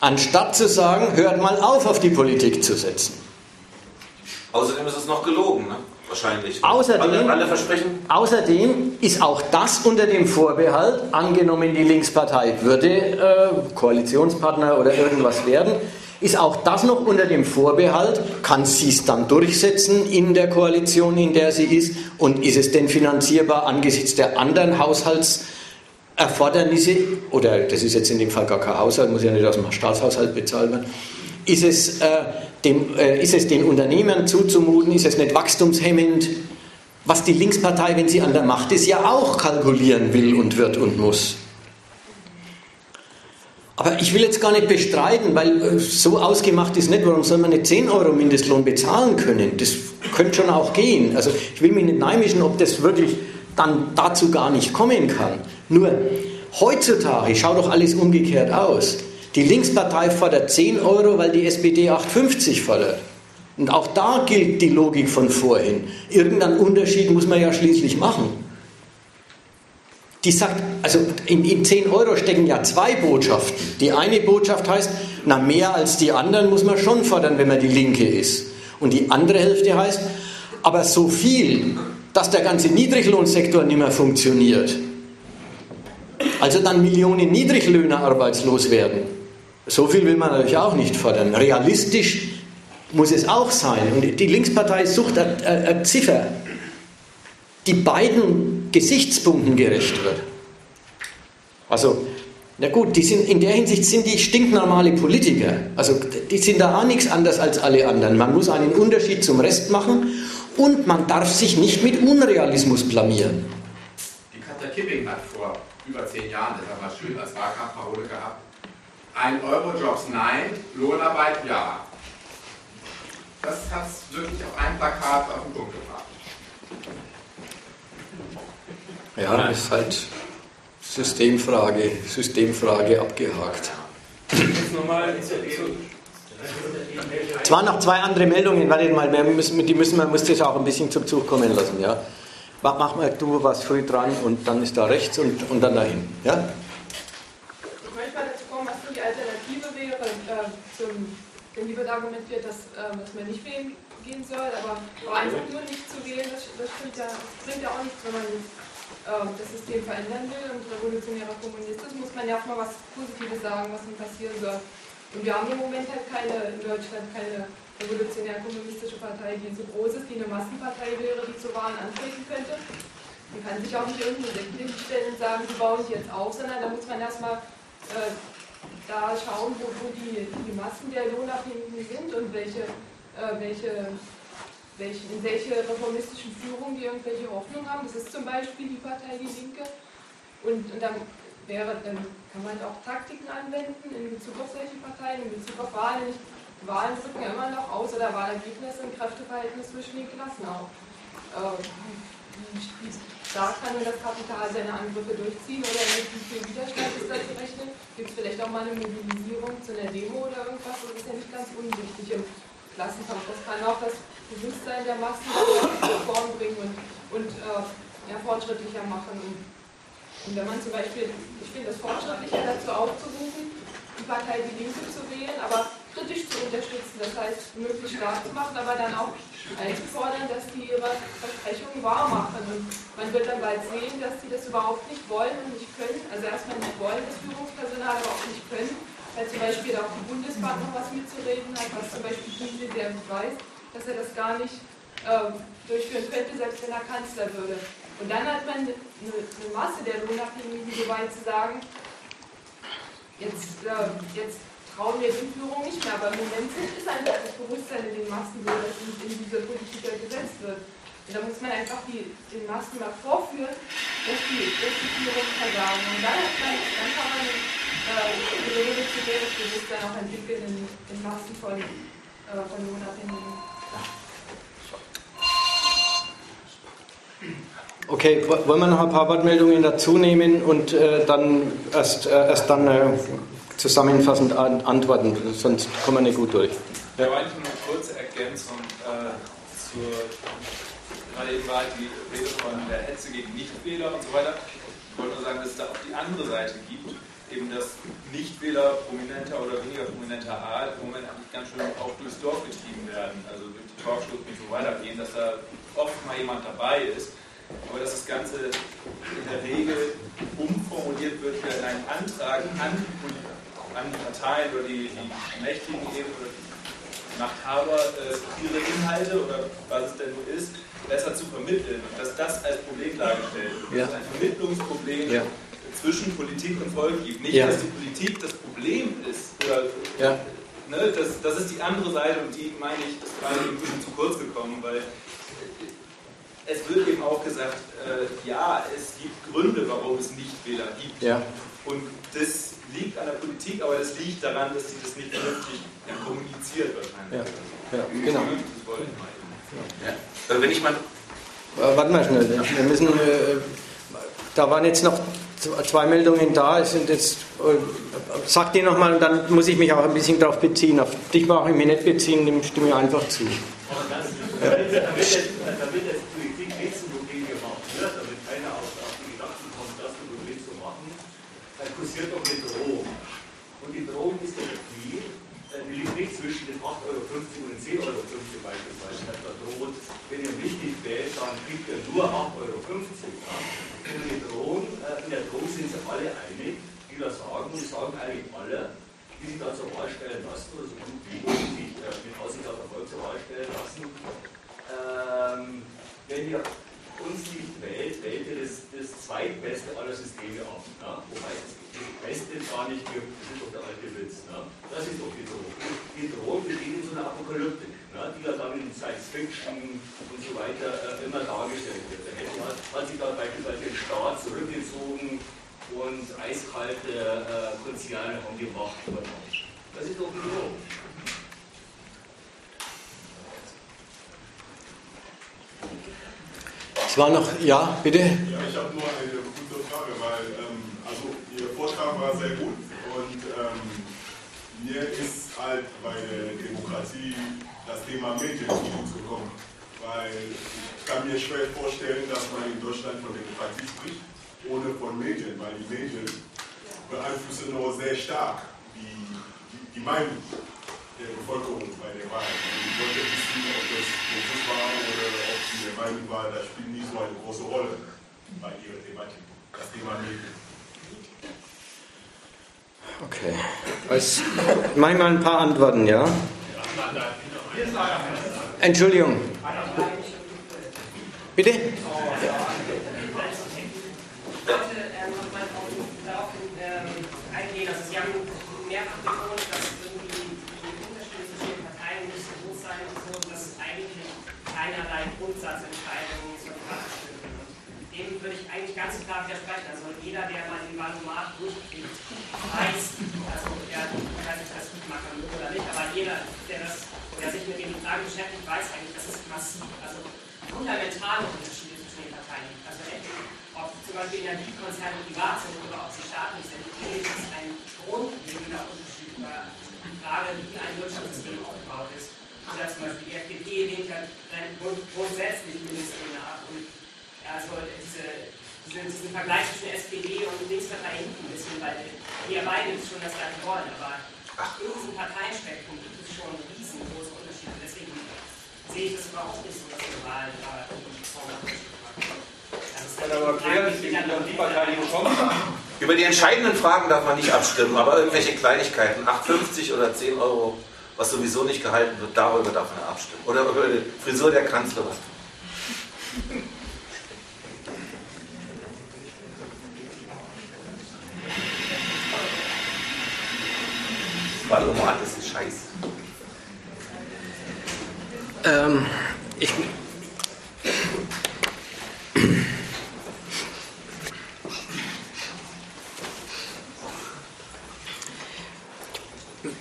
Anstatt zu sagen, hört mal auf, auf die Politik zu setzen. Außerdem ist es noch gelogen, ne? wahrscheinlich. Außerdem, alle, alle versprechen. Außerdem ist auch das unter dem Vorbehalt, angenommen die Linkspartei würde äh, Koalitionspartner oder irgendwas werden, ist auch das noch unter dem Vorbehalt, kann sie es dann durchsetzen in der Koalition, in der sie ist und ist es denn finanzierbar angesichts der anderen Haushaltserfordernisse, oder das ist jetzt in dem Fall gar kein Haushalt, muss ja nicht aus dem Staatshaushalt bezahlt werden, ist es, äh, dem, äh, ist es den Unternehmern zuzumuten, ist es nicht wachstumshemmend, was die Linkspartei, wenn sie an der Macht ist, ja auch kalkulieren will und wird und muss. Aber ich will jetzt gar nicht bestreiten, weil äh, so ausgemacht ist nicht, warum soll man nicht 10 Euro Mindestlohn bezahlen können? Das könnte schon auch gehen. Also ich will mich nicht neimischen, ob das wirklich dann dazu gar nicht kommen kann. Nur heutzutage schaut doch alles umgekehrt aus. Die Linkspartei fordert 10 Euro, weil die SPD 8,50 fordert. Und auch da gilt die Logik von vorhin. Irgendeinen Unterschied muss man ja schließlich machen die sagt, also in, in 10 Euro stecken ja zwei Botschaften. Die eine Botschaft heißt, na mehr als die anderen muss man schon fordern, wenn man die Linke ist. Und die andere Hälfte heißt, aber so viel, dass der ganze Niedriglohnsektor nicht mehr funktioniert. Also dann Millionen Niedriglöhner arbeitslos werden. So viel will man natürlich auch nicht fordern. Realistisch muss es auch sein. Und die Linkspartei sucht eine, Ziffer, die beiden Gesichtspunkten gerecht wird. Also, na gut, die sind, in der Hinsicht sind die stinknormale Politiker. Also, die sind da auch nichts anders als alle anderen. Man muss einen Unterschied zum Rest machen und man darf sich nicht mit Unrealismus blamieren. Die Katja Kipping hat vor über zehn Jahren, das haben wir schön als Wahlkampfparole gehabt, ein Euro-Jobs nein, Lohnarbeit ja. Das hat es wirklich auf einem Plakat auf den Punkt gebracht. Ja, das ist halt Systemfrage, Systemfrage abgehakt. Zwar noch zwei andere Meldungen, wartet mal, wir müssen, die müssen, man muss das auch ein bisschen zum Zug kommen lassen, ja. Mach mal du was früh dran und dann ist da rechts und, und dann dahin, ja. Ich möchte mal dazu kommen, was die Alternative wäre. Äh, zum, wenn hier wird argumentiert, dass, äh, dass man nicht wählen gehen soll, aber einfach nur nicht zu wählen, das, das, ja, das bringt ja auch nichts, wenn man ähm, das System verändern will und revolutionärer Kommunist ist, muss man ja auch mal was Positives sagen, was nun passieren soll. Und wir haben im Moment halt keine, in Deutschland keine revolutionär-kommunistische Partei, die so groß ist, die eine Massenpartei wäre, die zu Wahlen antreten könnte. Man kann sich auch nicht Sekte stellen und sagen, die baue ich jetzt auf, sondern da muss man erstmal äh, da schauen, wo, wo die, die Massen der Lohnabhängigen sind und welche, äh, welche welche, in welche reformistischen Führung die irgendwelche Hoffnung haben. Das ist zum Beispiel die Partei Die Linke. Und, und dann, wäre, dann kann man auch Taktiken anwenden in Bezug auf solche Parteien, in Bezug auf Wahlen. Nicht, Wahlen drücken ja immer noch aus oder Wahlergebnisse im Kräfteverhältnis zwischen den Klassen auch. Wie stark kann das Kapital seine Angriffe durchziehen oder wie viel Widerstand ist da zu rechnen? Gibt es vielleicht auch mal eine Mobilisierung zu einer Demo oder irgendwas? Das ist ja nicht ganz unwichtig im Klassenkampf. Das kann auch das Bewusstsein der Massen nach vorn bringen und, und äh, ja, fortschrittlicher machen. Und, und wenn man zum Beispiel, ich finde es fortschrittlicher dazu aufzurufen, die Partei Die Linke zu wählen, aber kritisch zu unterstützen, das heißt möglichst stark zu machen, aber dann auch einzufordern, dass die ihre Versprechungen wahr machen. Und man wird dann bald sehen, dass sie das überhaupt nicht wollen und nicht können. Also erstmal nicht wollen, das Führungspersonal, aber auch nicht können, weil zum Beispiel auch die Bundesbank noch was mitzureden hat, was zum Beispiel Kiesel sehr gut weiß dass er das gar nicht äh, durchführen könnte, selbst wenn er Kanzler würde. Und dann hat man eine, eine Masse der Lohnabhängigen so weit zu sagen, jetzt, äh, jetzt trauen wir den Führung nicht mehr, aber im Moment ist einfach das Bewusstsein in den Massen so, dass in, in diese Politiker gesetzt wird. Und da muss man einfach die, den Massen mal vorführen, dass die, dass die Führung versagen. Und dann, dann, dann kann man äh, revolutionäres Bewusstsein auch entwickeln in, in Massen von, äh, von Lohnabhängigen. Okay, wollen wir noch ein paar Wortmeldungen dazu nehmen und äh, dann erst, äh, erst dann äh, zusammenfassend an, antworten, sonst kommen wir nicht gut durch. Ja, eigentlich nur eine kurze Ergänzung äh, zur, gerade eben war die Rede von der Hetze gegen Nichtwähler und so weiter. Ich wollte nur sagen, dass es da auch die andere Seite gibt, eben dass Nichtwähler prominenter oder weniger prominenter Art im Moment eigentlich ganz schön auch durchs Dorf getrieben werden, also durch die Talkshows und so weiter gehen, dass da oft mal jemand dabei ist aber dass das Ganze in der Regel umformuliert wird für einen Antrag an, an die Parteien oder die, die Mächtigen eben oder die Machthaber, äh, ihre Inhalte oder was es denn nur ist, besser zu vermitteln und dass das als Problem dargestellt wird. Ja. Dass es ein Vermittlungsproblem ja. zwischen Politik und Volk gibt. Nicht, ja. dass die Politik das Problem ist oder ja. ne, das, das ist die andere Seite und die meine ich, ist gerade ein bisschen zu kurz gekommen, weil es wird eben auch gesagt, äh, ja, es gibt Gründe, warum es Nichtwähler gibt. Ja. Und das liegt an der Politik, aber das liegt daran, dass sie das nicht vernünftig ja, kommuniziert wahrscheinlich. Ja, ja genau. Das wollte ich. Ja. Also wenn ich mal. Äh, warte mal schnell, wir müssen. Äh, da waren jetzt noch zwei Meldungen da. Es sind jetzt, äh, sag dir nochmal, und dann muss ich mich auch ein bisschen darauf beziehen. Auf dich brauche ich mich nicht beziehen, dem stimme ich einfach zu. Ja. Nur 8,50 Euro. Ja. Die Drohung, in der Drohung sind sich alle einig, die das sagen, und sagen eigentlich alle, die sich da zur Wahl stellen lassen, oder so gut wie sich äh, mit Aussicht auf Erfolg zur Wahl stellen lassen. Ähm, wenn ihr uns nicht wählt, wählt ihr das, das zweitbeste aller Systeme ab. Ja? Wobei das Beste gar nicht gibt, das ist doch der alte Witz. Ja? Das ist doch die Drohung. Die Drohung besteht in so einer Apokalyptik ja, die ja dann in Science Fiction und so weiter äh, immer dargestellt wird. Da hätte man, hat sich dann beispielsweise den Staat zurückgezogen und eiskalte äh, Konzerne haben die Macht übernommen. Das ist doch ein Drohung. Es war noch, ja, bitte? Ja, ich habe nur eine gute Frage, weil ähm, also Ihr Vortrag war sehr gut und ähm, mir ist halt bei der Demokratie das Thema Medien zu kommen. Weil ich kann mir schwer vorstellen, dass man in Deutschland von Demokratie spricht, ohne von Medien, weil die Medien beeinflussen nur sehr stark die, die, die Meinung der Bevölkerung bei der Wahl. Also ich wollte wissen, ob das bewusst war oder ob sie der Meinung war, das spielt nicht so eine große Rolle bei ihrer Thematik, das Thema Medien. Okay. Also, mach ich mal ein paar Antworten, ja? Ja. Grundsatzentscheidungen zur Ich eigentlich ganz klar widersprechen. Jeder, der mal den Valomat durchkriegt, weiß, also ob das gut machen oder nicht, der das der sich mit den Fragen beschäftigt, weiß eigentlich, dass es massiv, also fundamentale Unterschiede zwischen den Parteien gibt. Also ob zum Beispiel Energiekonzerne privat sind oder ob sie staatlich sind, ist ein grundlegender Unterschied über die Frage, wie ein Wirtschaftssystem aufgebaut ist. Oder zum Beispiel die FDP lehnt ja grundsätzlich Mindestlöhne ab. Und also diese, diese, diesen Vergleich zwischen SPD und Linkspartei hinten ein bisschen, weil wir beide schon das gleiche wollen. Aber in diesem Parteienspektrum gibt es schon riesengroße sehe ich das überhaupt nicht so, dass wir Wahlen da über die entscheidenden Fragen darf man nicht abstimmen, aber irgendwelche Kleinigkeiten, 8,50 oder 10 Euro, was sowieso nicht gehalten wird, darüber darf man abstimmen. Oder über die Frisur der Kanzlerin. Wahlomat ist scheiße. Ähm, ich,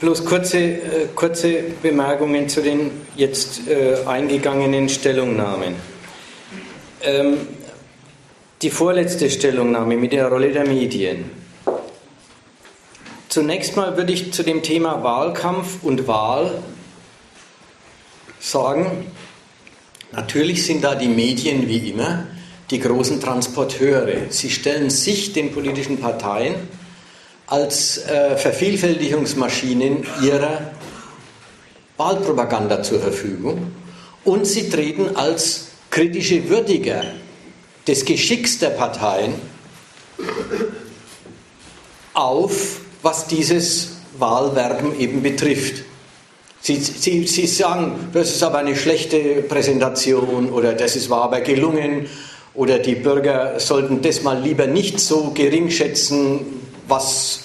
bloß kurze, äh, kurze Bemerkungen zu den jetzt äh, eingegangenen Stellungnahmen. Ähm, die vorletzte Stellungnahme mit der Rolle der Medien. Zunächst mal würde ich zu dem Thema Wahlkampf und Wahl sagen, natürlich sind da die Medien wie immer die großen Transporteure. Sie stellen sich den politischen Parteien als äh, Vervielfältigungsmaschinen ihrer Wahlpropaganda zur Verfügung und sie treten als kritische Würdiger des Geschicks der Parteien auf, was dieses Wahlwerben eben betrifft. Sie, sie, sie sagen, das ist aber eine schlechte Präsentation oder das ist, war aber gelungen oder die Bürger sollten das mal lieber nicht so gering schätzen, was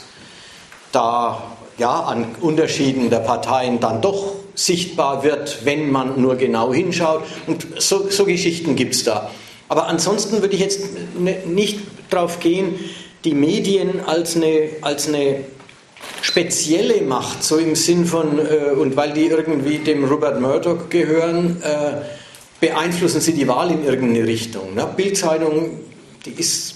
da ja, an Unterschieden der Parteien dann doch sichtbar wird, wenn man nur genau hinschaut. Und so, so Geschichten gibt es da. Aber ansonsten würde ich jetzt nicht darauf gehen, die Medien als eine, als eine spezielle Macht, so im Sinn von, äh, und weil die irgendwie dem Robert Murdoch gehören, äh, beeinflussen sie die Wahl in irgendeine Richtung. Ne? Bildzeitung, die ist,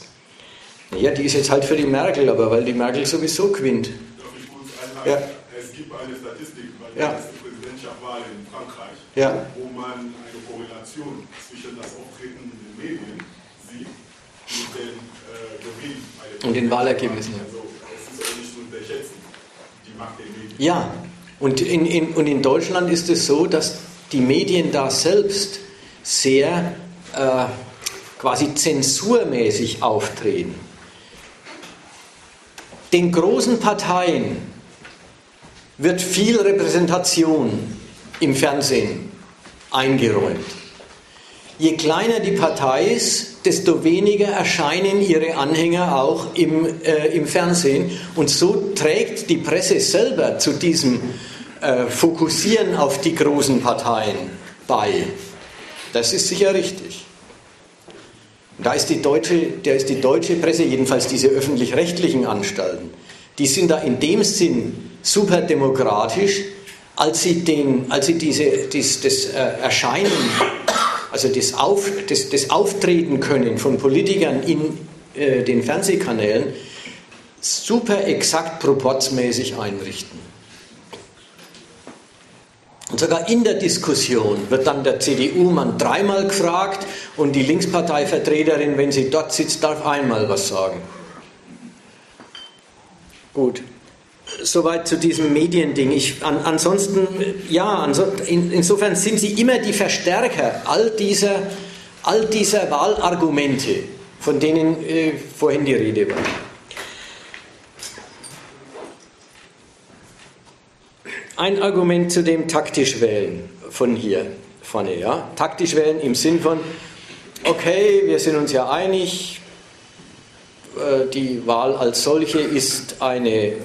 ja, die ist jetzt halt für die Merkel, aber weil die Merkel sowieso gewinnt. Ja. Es gibt eine Statistik bei der Ja. Präsidentschaftswahl in Frankreich, Ja. wo man eine Korrelation zwischen das Auftreten in den Medien sieht und den äh, Gewinn bei der Und den Wahlergebnissen. Also es ist auch nicht zu unterschätzen, die Macht der Medien. Ja, und in, in, und in Deutschland ist es so, dass die Medien da selbst sehr äh, quasi zensurmäßig auftreten. Den großen Parteien wird viel Repräsentation im Fernsehen eingeräumt. Je kleiner die Partei ist, desto weniger erscheinen ihre Anhänger auch im, äh, im Fernsehen. Und so trägt die Presse selber zu diesem äh, Fokussieren auf die großen Parteien bei. Das ist sicher richtig. Da ist die deutsche, da ist die deutsche Presse, jedenfalls diese öffentlich-rechtlichen Anstalten, die sind da in dem Sinn super demokratisch, als sie, den, als sie diese, dies, das äh, Erscheinen, also das, Auf, das, das Auftreten können von Politikern in äh, den Fernsehkanälen super exakt proportsmäßig einrichten. Und sogar in der Diskussion wird dann der CDU-Mann dreimal gefragt und die Linksparteivertreterin, wenn sie dort sitzt, darf einmal was sagen. Gut, soweit zu diesem Mediending. Ich, an, ansonsten, ja, in, insofern sind sie immer die Verstärker all dieser, all dieser Wahlargumente, von denen äh, vorhin die Rede war. Ein Argument zu dem taktisch wählen von hier vorne, ja. Taktisch wählen im Sinn von, okay, wir sind uns ja einig, äh, die Wahl als solche ist eine äh,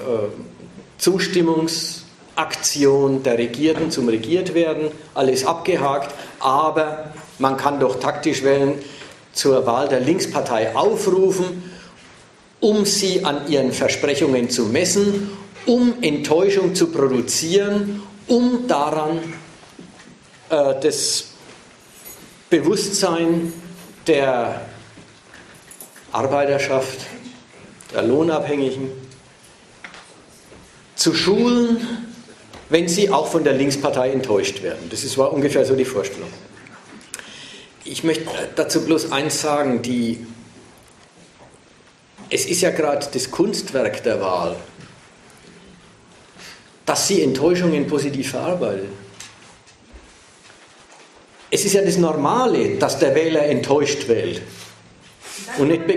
Zustimmungsaktion der Regierten zum Regiertwerden, alles abgehakt, aber man kann doch taktisch wählen, zur Wahl der Linkspartei aufrufen, um sie an ihren Versprechungen zu messen, um Enttäuschung zu produzieren, um daran äh, das Bewusstsein der Arbeiterschaft, der Lohnabhängigen zu schulen, wenn sie auch von der Linkspartei enttäuscht werden. Das ist, war ungefähr so die Vorstellung. Ich möchte dazu bloß eins sagen, die, es ist ja gerade das Kunstwerk der Wahl, dass sie Enttäuschungen positiv verarbeitet. Es ist ja das Normale, dass der Wähler enttäuscht wählt. Und nicht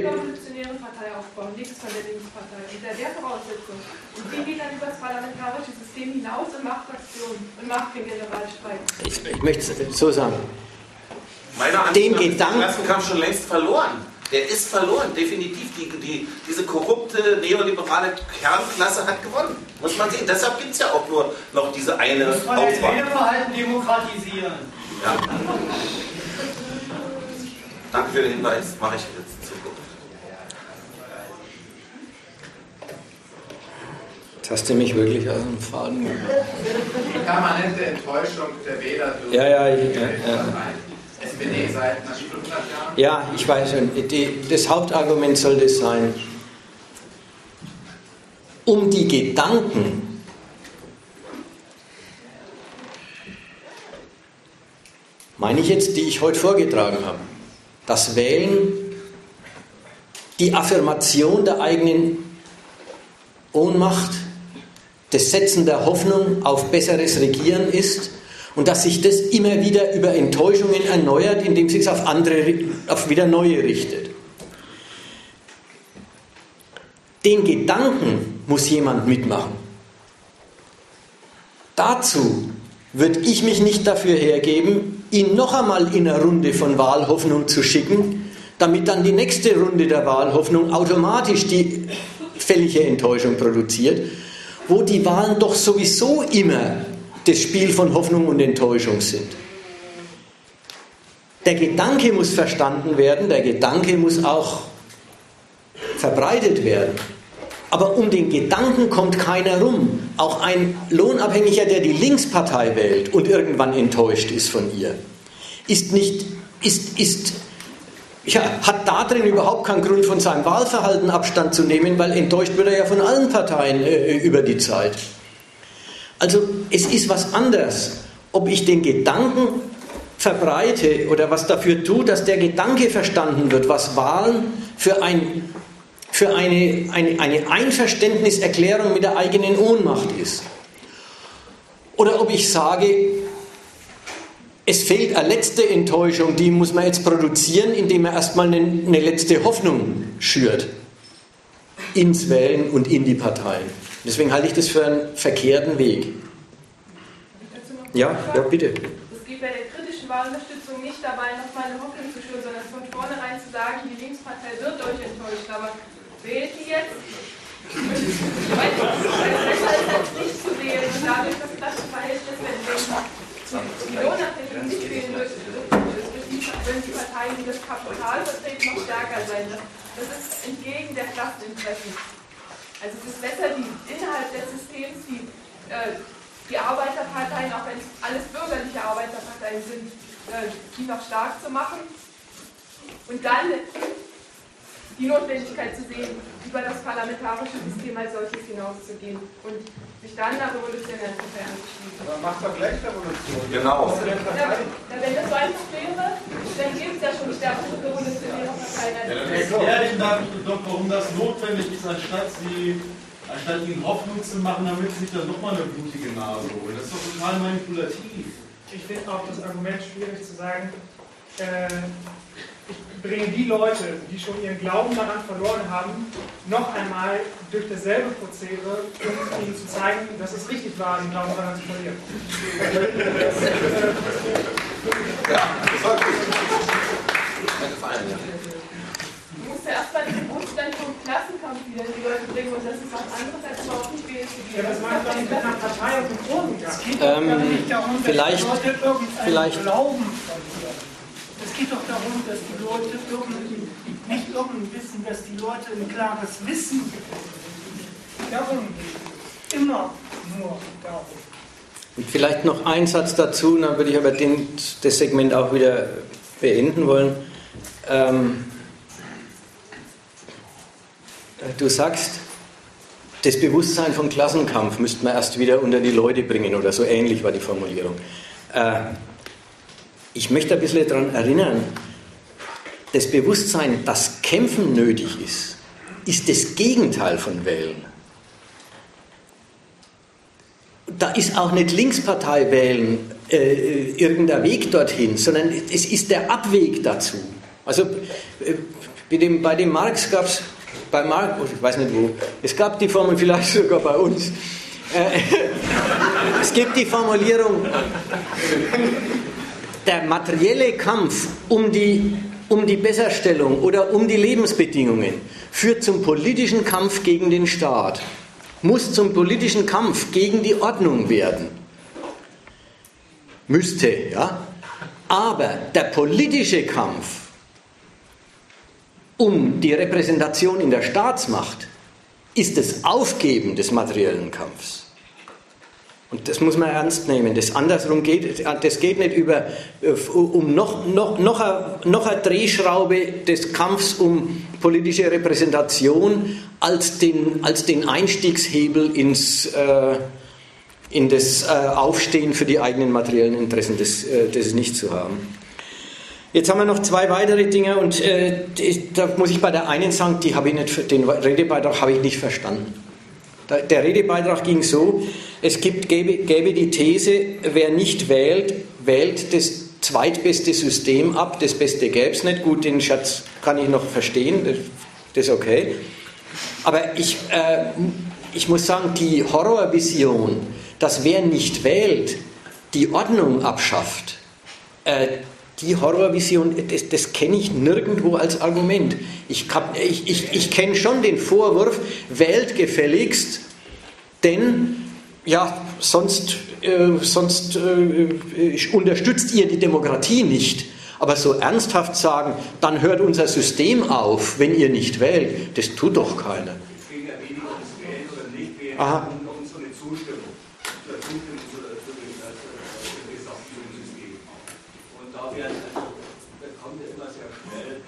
Linkspartei, unter der Voraussetzung. Und die geht dann über das parlamentarische System hinaus und macht Fraktionen und macht den Generalstreik. Ich, ich möchte es so sagen. Meiner Den Ansicht nach ist der Gedanken- Klassenkampf schon längst verloren. Der ist verloren, definitiv. Die, die, diese korrupte neoliberale Kernklasse hat gewonnen. Muss man sehen. Deshalb gibt es ja auch nur noch diese eine Muss man das Wählerverhalten demokratisieren. Ja. Danke für den Hinweis. Mache ich jetzt in Zukunft. Jetzt hast du mich wirklich aus dem Faden gemacht. Die permanente Enttäuschung der Wähler durch Ja, ja, die ja, ja. SPD seit na, wie viel, 100 Jahren. Ja, ich weiß schon. Die, das Hauptargument soll das sein, um die Gedanken meine ich jetzt, die ich heute vorgetragen habe. Das Wählen, die Affirmation der eigenen Ohnmacht, das Setzen der Hoffnung auf besseres Regieren ist und dass sich das immer wieder über Enttäuschungen erneuert, indem sich es auf andere, auf wieder neue richtet. Den Gedanken muss jemand mitmachen. Dazu würde ich mich nicht dafür hergeben, ihn noch einmal in eine Runde von Wahlhoffnung zu schicken, damit dann die nächste Runde der Wahlhoffnung automatisch die fällige Enttäuschung produziert, wo die Wahlen doch sowieso immer das Spiel von Hoffnung und Enttäuschung sind. Der Gedanke muss verstanden werden, der Gedanke muss auch verbreitet werden. Aber um den Gedanken kommt keiner rum. Auch ein Lohnabhängiger, der die Linkspartei wählt und irgendwann enttäuscht ist von ihr, ist nicht, ist, ist, ja, hat darin überhaupt keinen Grund, von seinem Wahlverhalten Abstand zu nehmen, weil enttäuscht wird er ja von allen Parteien äh, über die Zeit. Also es ist was anderes, ob ich den Gedanken verbreite oder was dafür tue, dass der Gedanke verstanden wird, was Wahlen für, ein, für eine, eine, eine Einverständniserklärung mit der eigenen Ohnmacht ist. Oder ob ich sage, es fehlt eine letzte Enttäuschung, die muss man jetzt produzieren, indem man erstmal eine, eine letzte Hoffnung schürt ins Wählen und in die Parteien. Deswegen halte ich das für einen verkehrten Weg. Ja, ja, bitte. Es geht bei der kritischen Wahlunterstützung nicht dabei, nochmal eine Hoffnung zu schüren, sondern von vornherein zu sagen, die Linkspartei wird euch enttäuscht, aber wählt die jetzt? Es besser ist, als nicht zu wählen und dadurch das Klassenverhältnis, wenn die nicht wählen, wird, wenn die Parteien, die das Kapital vertreten, noch stärker sein. Das ist entgegen der Klasseninteressen. Also es ist besser, die innerhalb des Systems die, äh, die Arbeiterparteien, auch wenn es alles bürgerliche Arbeiterparteien sind, äh, die noch stark zu machen und dann die Notwendigkeit zu sehen, über das parlamentarische System als solches hinauszugehen und sich dann der revolutionären Partei anzuschließen. Aber macht doch gleich Revolution. Genau. Ja, wenn das so einfach wäre, dann gibt es ja schon stärkere revolutionäre Parteien als Erklären darf ich doch, warum das notwendig ist, anstatt sie anstatt ihnen Hoffnung zu machen, damit sie sich dann nochmal eine blutige Nase holen. Das ist doch total manipulativ. Ich finde auch das Argument schwierig zu sagen, äh, ich bringe die Leute, die schon ihren Glauben daran verloren haben, noch einmal durch dasselbe Prozedere, um ihnen zu zeigen, dass es richtig war, den Glauben daran zu verlieren. Ja, das war gut. Du musst ja erstmal den Bewusstsein vom Klassenkampf wieder in die Leute bringen und das ist was anderes, als überhaupt nicht wählen zu gehen. Ja, das macht doch nicht mit einer Partei und geht doch Ähm, vielleicht- vielleicht- Glauben. Es geht doch darum, dass die Leute nicht irgendein Wissen, dass die Leute ein klares Wissen bekommen. Darum geht. Immer nur darum. Und vielleicht noch ein Satz dazu, dann würde ich aber den, das Segment auch wieder beenden wollen. Ähm, du sagst, das Bewusstsein von Klassenkampf müsste man erst wieder unter die Leute bringen oder so ähnlich war die Formulierung. Äh, ich möchte ein bisschen daran erinnern, das Bewusstsein, dass Kämpfen nötig ist, ist das Gegenteil von Wählen. Da ist auch nicht Linkspartei wählen äh, irgendein Weg dorthin, sondern es ist der Abweg dazu. Also äh, bei, dem, bei dem Marx gab es, bei Marx, oh, ich weiß nicht wo, es gab die Formel vielleicht sogar bei uns, äh, es gibt die Formulierung, der materielle Kampf um die um die Besserstellung oder um die Lebensbedingungen führt zum politischen Kampf gegen den Staat, muss zum politischen Kampf gegen die Ordnung werden. Müsste, ja. Aber der politische Kampf um die Repräsentation in der Staatsmacht ist das Aufgeben des materiellen Kampfs. Und das muss man ernst nehmen. Das andersrum geht, das geht nicht über, um noch, noch, noch, eine, noch eine Drehschraube des Kampfs um politische Repräsentation als den, als den Einstiegshebel ins, äh, in das äh, Aufstehen für die eigenen materiellen Interessen. Das, äh, das nicht zu haben. Jetzt haben wir noch zwei weitere Dinge und äh, da muss ich bei der einen sagen, die ich nicht, den Redebeitrag habe ich nicht verstanden. Der Redebeitrag ging so, es gibt, gäbe, gäbe die These, wer nicht wählt, wählt das zweitbeste System ab, das Beste gäbe es nicht. Gut, den Schatz kann ich noch verstehen, das, ist okay. Aber ich, äh, ich muss sagen, die Horrorvision, dass wer nicht wählt, die Ordnung abschafft, äh, die Horrorvision, das, das kenne ich nirgendwo als Argument. Ich, ich, ich, ich kenne schon den Vorwurf, wählt gefälligst, denn ja, sonst, äh, sonst äh, unterstützt ihr die Demokratie nicht. Aber so ernsthaft sagen, dann hört unser System auf, wenn ihr nicht wählt, das tut doch keiner. Es ging ja weniger ums Wählen oder nicht wählen, Aha. sondern um so eine Zustimmung. Oder Zustimmung zu, zu, dem, äh, zu dem Gesamtbildungssystem. Und da, werden, also, da kommt ja immer sehr schnell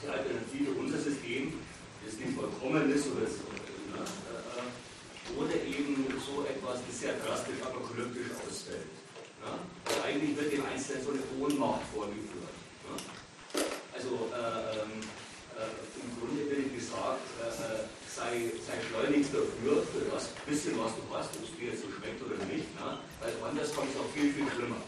die Alternative, unser System, das nicht vollkommen ist oder, so, ne, äh, oder eben so etwas, das sehr drastisch apokalyptisch ausfällt. Ne? Also eigentlich wird dem Einzelnen so eine Ohnmacht vorgeführt. Ne? Also äh, ähm, äh, im Grunde will ich gesagt, äh, sei, sei schleunigst dafür, für das bisschen, was du hast, ob es dir jetzt so schmeckt oder nicht, ne? weil anders kommt es auch viel, viel schlimmer.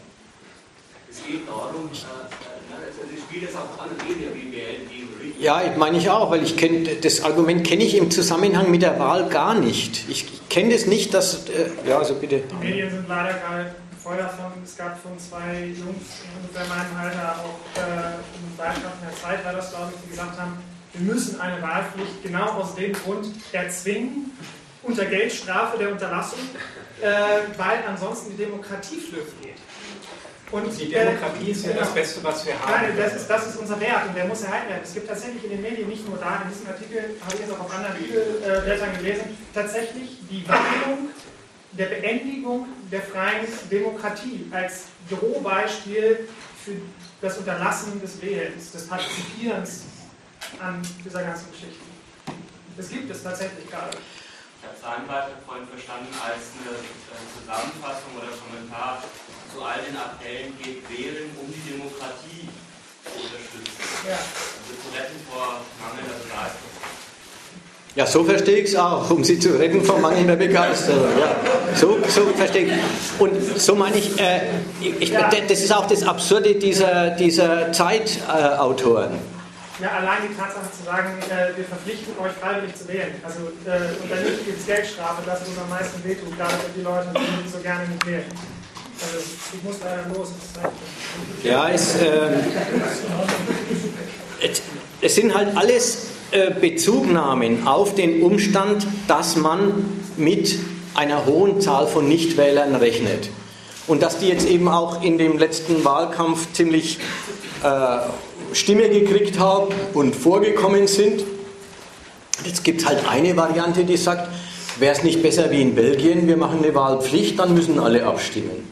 Es geht darum, äh, äh, also das auf alle Ebenen, wie gegen richtig. Ja, meine ich auch, weil ich kenne das Argument kenne ich im Zusammenhang mit der Wahl gar nicht. Ich kenne das nicht, dass äh, ja, also bitte. Die Medien sind leider gerade voll davon. Es gab von zwei Jungs in meinem Alter auch äh, einen Beitrag in der Zeit, war das glaube ich, die gesagt haben, wir müssen eine Wahlpflicht genau aus dem Grund erzwingen, unter Geldstrafe der Unterlassung, äh, weil ansonsten die Demokratie flöten geht. Und die Demokratie ist ja das Beste, was wir haben. Nein, das ist, das ist unser Wert und der muss erhalten werden. Es gibt tatsächlich in den Medien, nicht nur da, in diesem Artikel, habe ich jetzt auch auf anderen Bibelblättern gelesen, tatsächlich die Warnung der Beendigung der freien Demokratie als Drohbeispiel für das Unterlassen des Wählens, des Partizipierens an dieser ganzen Geschichte. Das gibt es tatsächlich gerade. Ich habe seinen Beitrag vorhin verstanden als eine Zusammenfassung oder Kommentar zu all den Appellen geht wählen, um die Demokratie zu unterstützen. Ja. Also zu retten vor mangelnder Begeisterung. Ja, so verstehe ich es auch, um sie zu retten vor mangelnder Begeisterung. Ja, so, so verstehe ich Und so meine ich, äh, ich, das ist auch das Absurde dieser, dieser Zeitautoren. Äh, ja, allein die Tatsache zu sagen, äh, wir verpflichten euch freiwillig zu wählen. Also, äh, und dann gibt es Geldstrafe, das ist am meisten wehtut, gerade für die Leute, die so gerne nicht wählen. Also, ich muss leider los. Ja, es, äh, es sind halt alles äh, Bezugnahmen auf den Umstand, dass man mit einer hohen Zahl von Nichtwählern rechnet. Und dass die jetzt eben auch in dem letzten Wahlkampf ziemlich äh, Stimme gekriegt haben und vorgekommen sind. Jetzt gibt es halt eine Variante, die sagt, wäre es nicht besser wie in Belgien, wir machen eine Wahlpflicht, dann müssen alle abstimmen.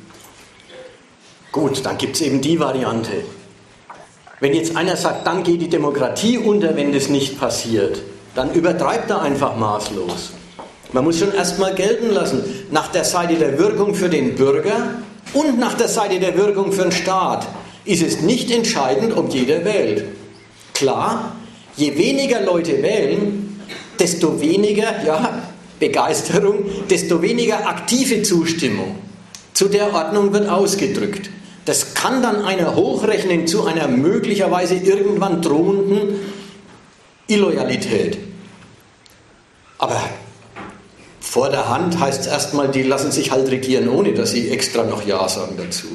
Gut, dann gibt es eben die Variante. Wenn jetzt einer sagt, dann geht die Demokratie unter, wenn das nicht passiert, dann übertreibt er einfach maßlos. Man muss schon erstmal gelten lassen, nach der Seite der Wirkung für den Bürger und nach der Seite der Wirkung für den Staat ist es nicht entscheidend, ob jeder wählt. Klar, je weniger Leute wählen, desto weniger ja, Begeisterung, desto weniger aktive Zustimmung zu der Ordnung wird ausgedrückt. Das kann dann einer hochrechnen zu einer möglicherweise irgendwann drohenden Illoyalität. Aber vor der Hand heißt es erstmal, die lassen sich halt regieren, ohne dass sie extra noch Ja sagen dazu.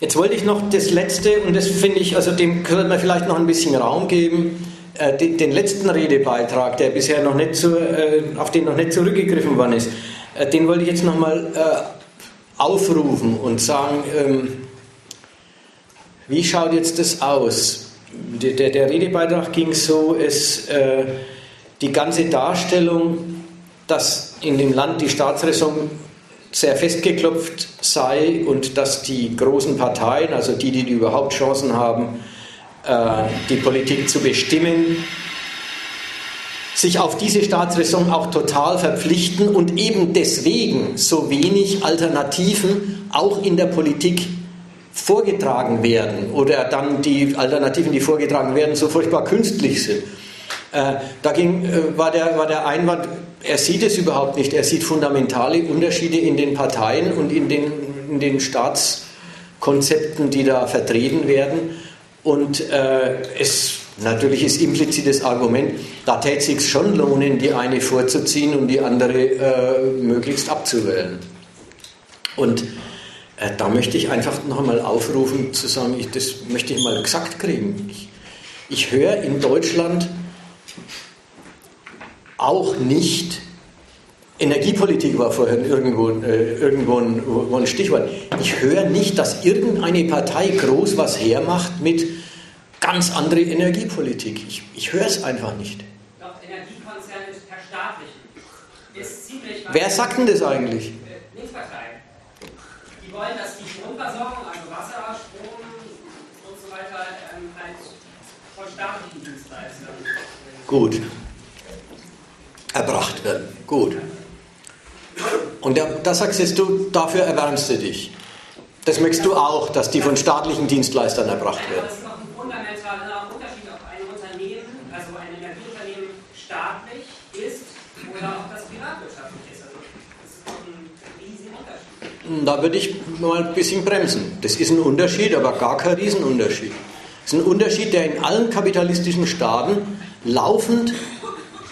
Jetzt wollte ich noch das letzte, und das finde ich, also dem könnte man vielleicht noch ein bisschen Raum geben, äh, den, den, letzten Redebeitrag, der bisher noch nicht zu, äh, auf den noch nicht zurückgegriffen worden ist, äh, den wollte ich jetzt nochmal äh, aufrufen und sagen, ähm, wie schaut jetzt das aus? Der, der, der Redebeitrag ging so, es, äh, die ganze Darstellung, dass in dem Land die Staatsräson sehr festgeklopft sei und dass die großen Parteien, also die, die überhaupt Chancen haben, äh, die Politik zu bestimmen, sich auf diese Staatsräson auch total verpflichten und eben deswegen so wenig Alternativen auch in der Politik vorgetragen werden oder dann die Alternativen, die vorgetragen werden, so furchtbar künstlich sind. Äh, da ging, äh, war, der, war der Einwand, er sieht es überhaupt nicht. Er sieht fundamentale Unterschiede in den Parteien und in den, in den Staatskonzepten, die da vertreten werden. Und äh, es natürlich ist implizites Argument, da täte sich schon lohnen, die eine vorzuziehen und die andere äh, möglichst abzuwählen. Und äh, da möchte ich einfach noch einmal aufrufen, zu sagen, ich, das möchte ich mal gesagt kriegen. Ich, ich höre in Deutschland auch nicht, Energiepolitik war vorhin irgendwo, äh, irgendwo ein, ein, Stichwort, ich höre nicht, dass irgendeine Partei groß was hermacht mit ganz andere Energiepolitik. Ich, ich höre es einfach nicht. Doch, Energiekonzerne verstaatlichen. Ist ziemlich Wer sagt denn das eigentlich? Äh, Linkspartei. Die wollen, dass die Stromversorgung, also Wasser, Strom und so weiter, ähm, halt von staatlichen Dienstleistern. Gut erbracht werden. Gut. Und da, da sagst jetzt du, dafür erwärmst du dich. Das möchtest du auch, dass die von staatlichen Dienstleistern erbracht werden. Das ist noch ein fundamentaler Unterschied, ob ein Unternehmen, also ein Energieunternehmen, staatlich ist oder ob das privatwirtschaftlich ist. Also das ist noch ein Riesenunterschied. Da würde ich mal ein bisschen bremsen. Das ist ein Unterschied, aber gar kein Riesenunterschied. Das ist ein Unterschied, der in allen kapitalistischen Staaten laufend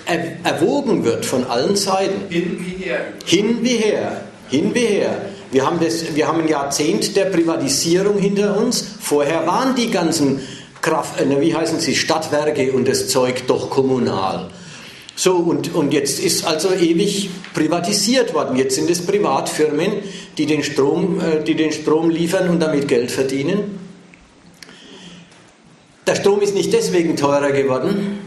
erwogen wird von allen Seiten. Hin wie her. Hin wie her. Hin wie her. Wir haben, das, wir haben ein Jahrzehnt der Privatisierung hinter uns. Vorher waren die ganzen Kraft, äh, wie heißen sie, Stadtwerke und das Zeug doch kommunal. So, und, und jetzt ist also ewig privatisiert worden. Jetzt sind es Privatfirmen, die den, Strom, äh, die den Strom liefern und damit Geld verdienen. Der Strom ist nicht deswegen teurer geworden,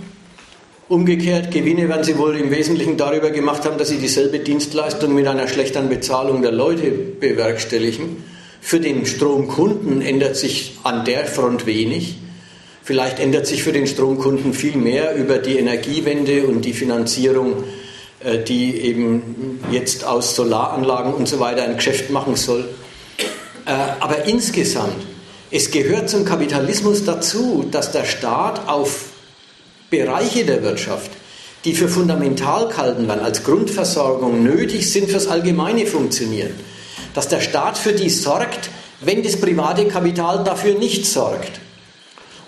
Umgekehrt, Gewinne werden sie wohl im Wesentlichen darüber gemacht haben, dass sie dieselbe Dienstleistung mit einer schlechteren Bezahlung der Leute bewerkstelligen. Für den Stromkunden ändert sich an der Front wenig. Vielleicht ändert sich für den Stromkunden viel mehr über die Energiewende und die Finanzierung, äh, die eben jetzt aus Solaranlagen und so weiter ein Geschäft machen soll. Äh, aber insgesamt, es gehört zum Kapitalismus dazu, dass der Staat auf Bereiche der Wirtschaft, die für fundamental gehalten werden, als Grundversorgung nötig sind fürs allgemeine Funktionieren, dass der Staat für die sorgt, wenn das private Kapital dafür nicht sorgt.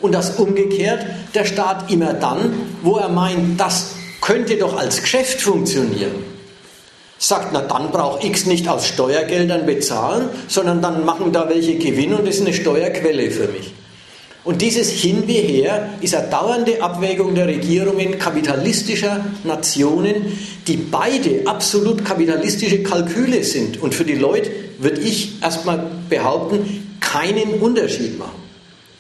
Und dass umgekehrt der Staat immer dann, wo er meint, das könnte doch als Geschäft funktionieren, sagt, na dann braucht X nicht aus Steuergeldern bezahlen, sondern dann machen da welche Gewinn und das ist eine Steuerquelle für mich. Und dieses Hin wie Her ist eine dauernde Abwägung der Regierungen kapitalistischer Nationen, die beide absolut kapitalistische Kalküle sind und für die Leute, würde ich erstmal behaupten, keinen Unterschied machen.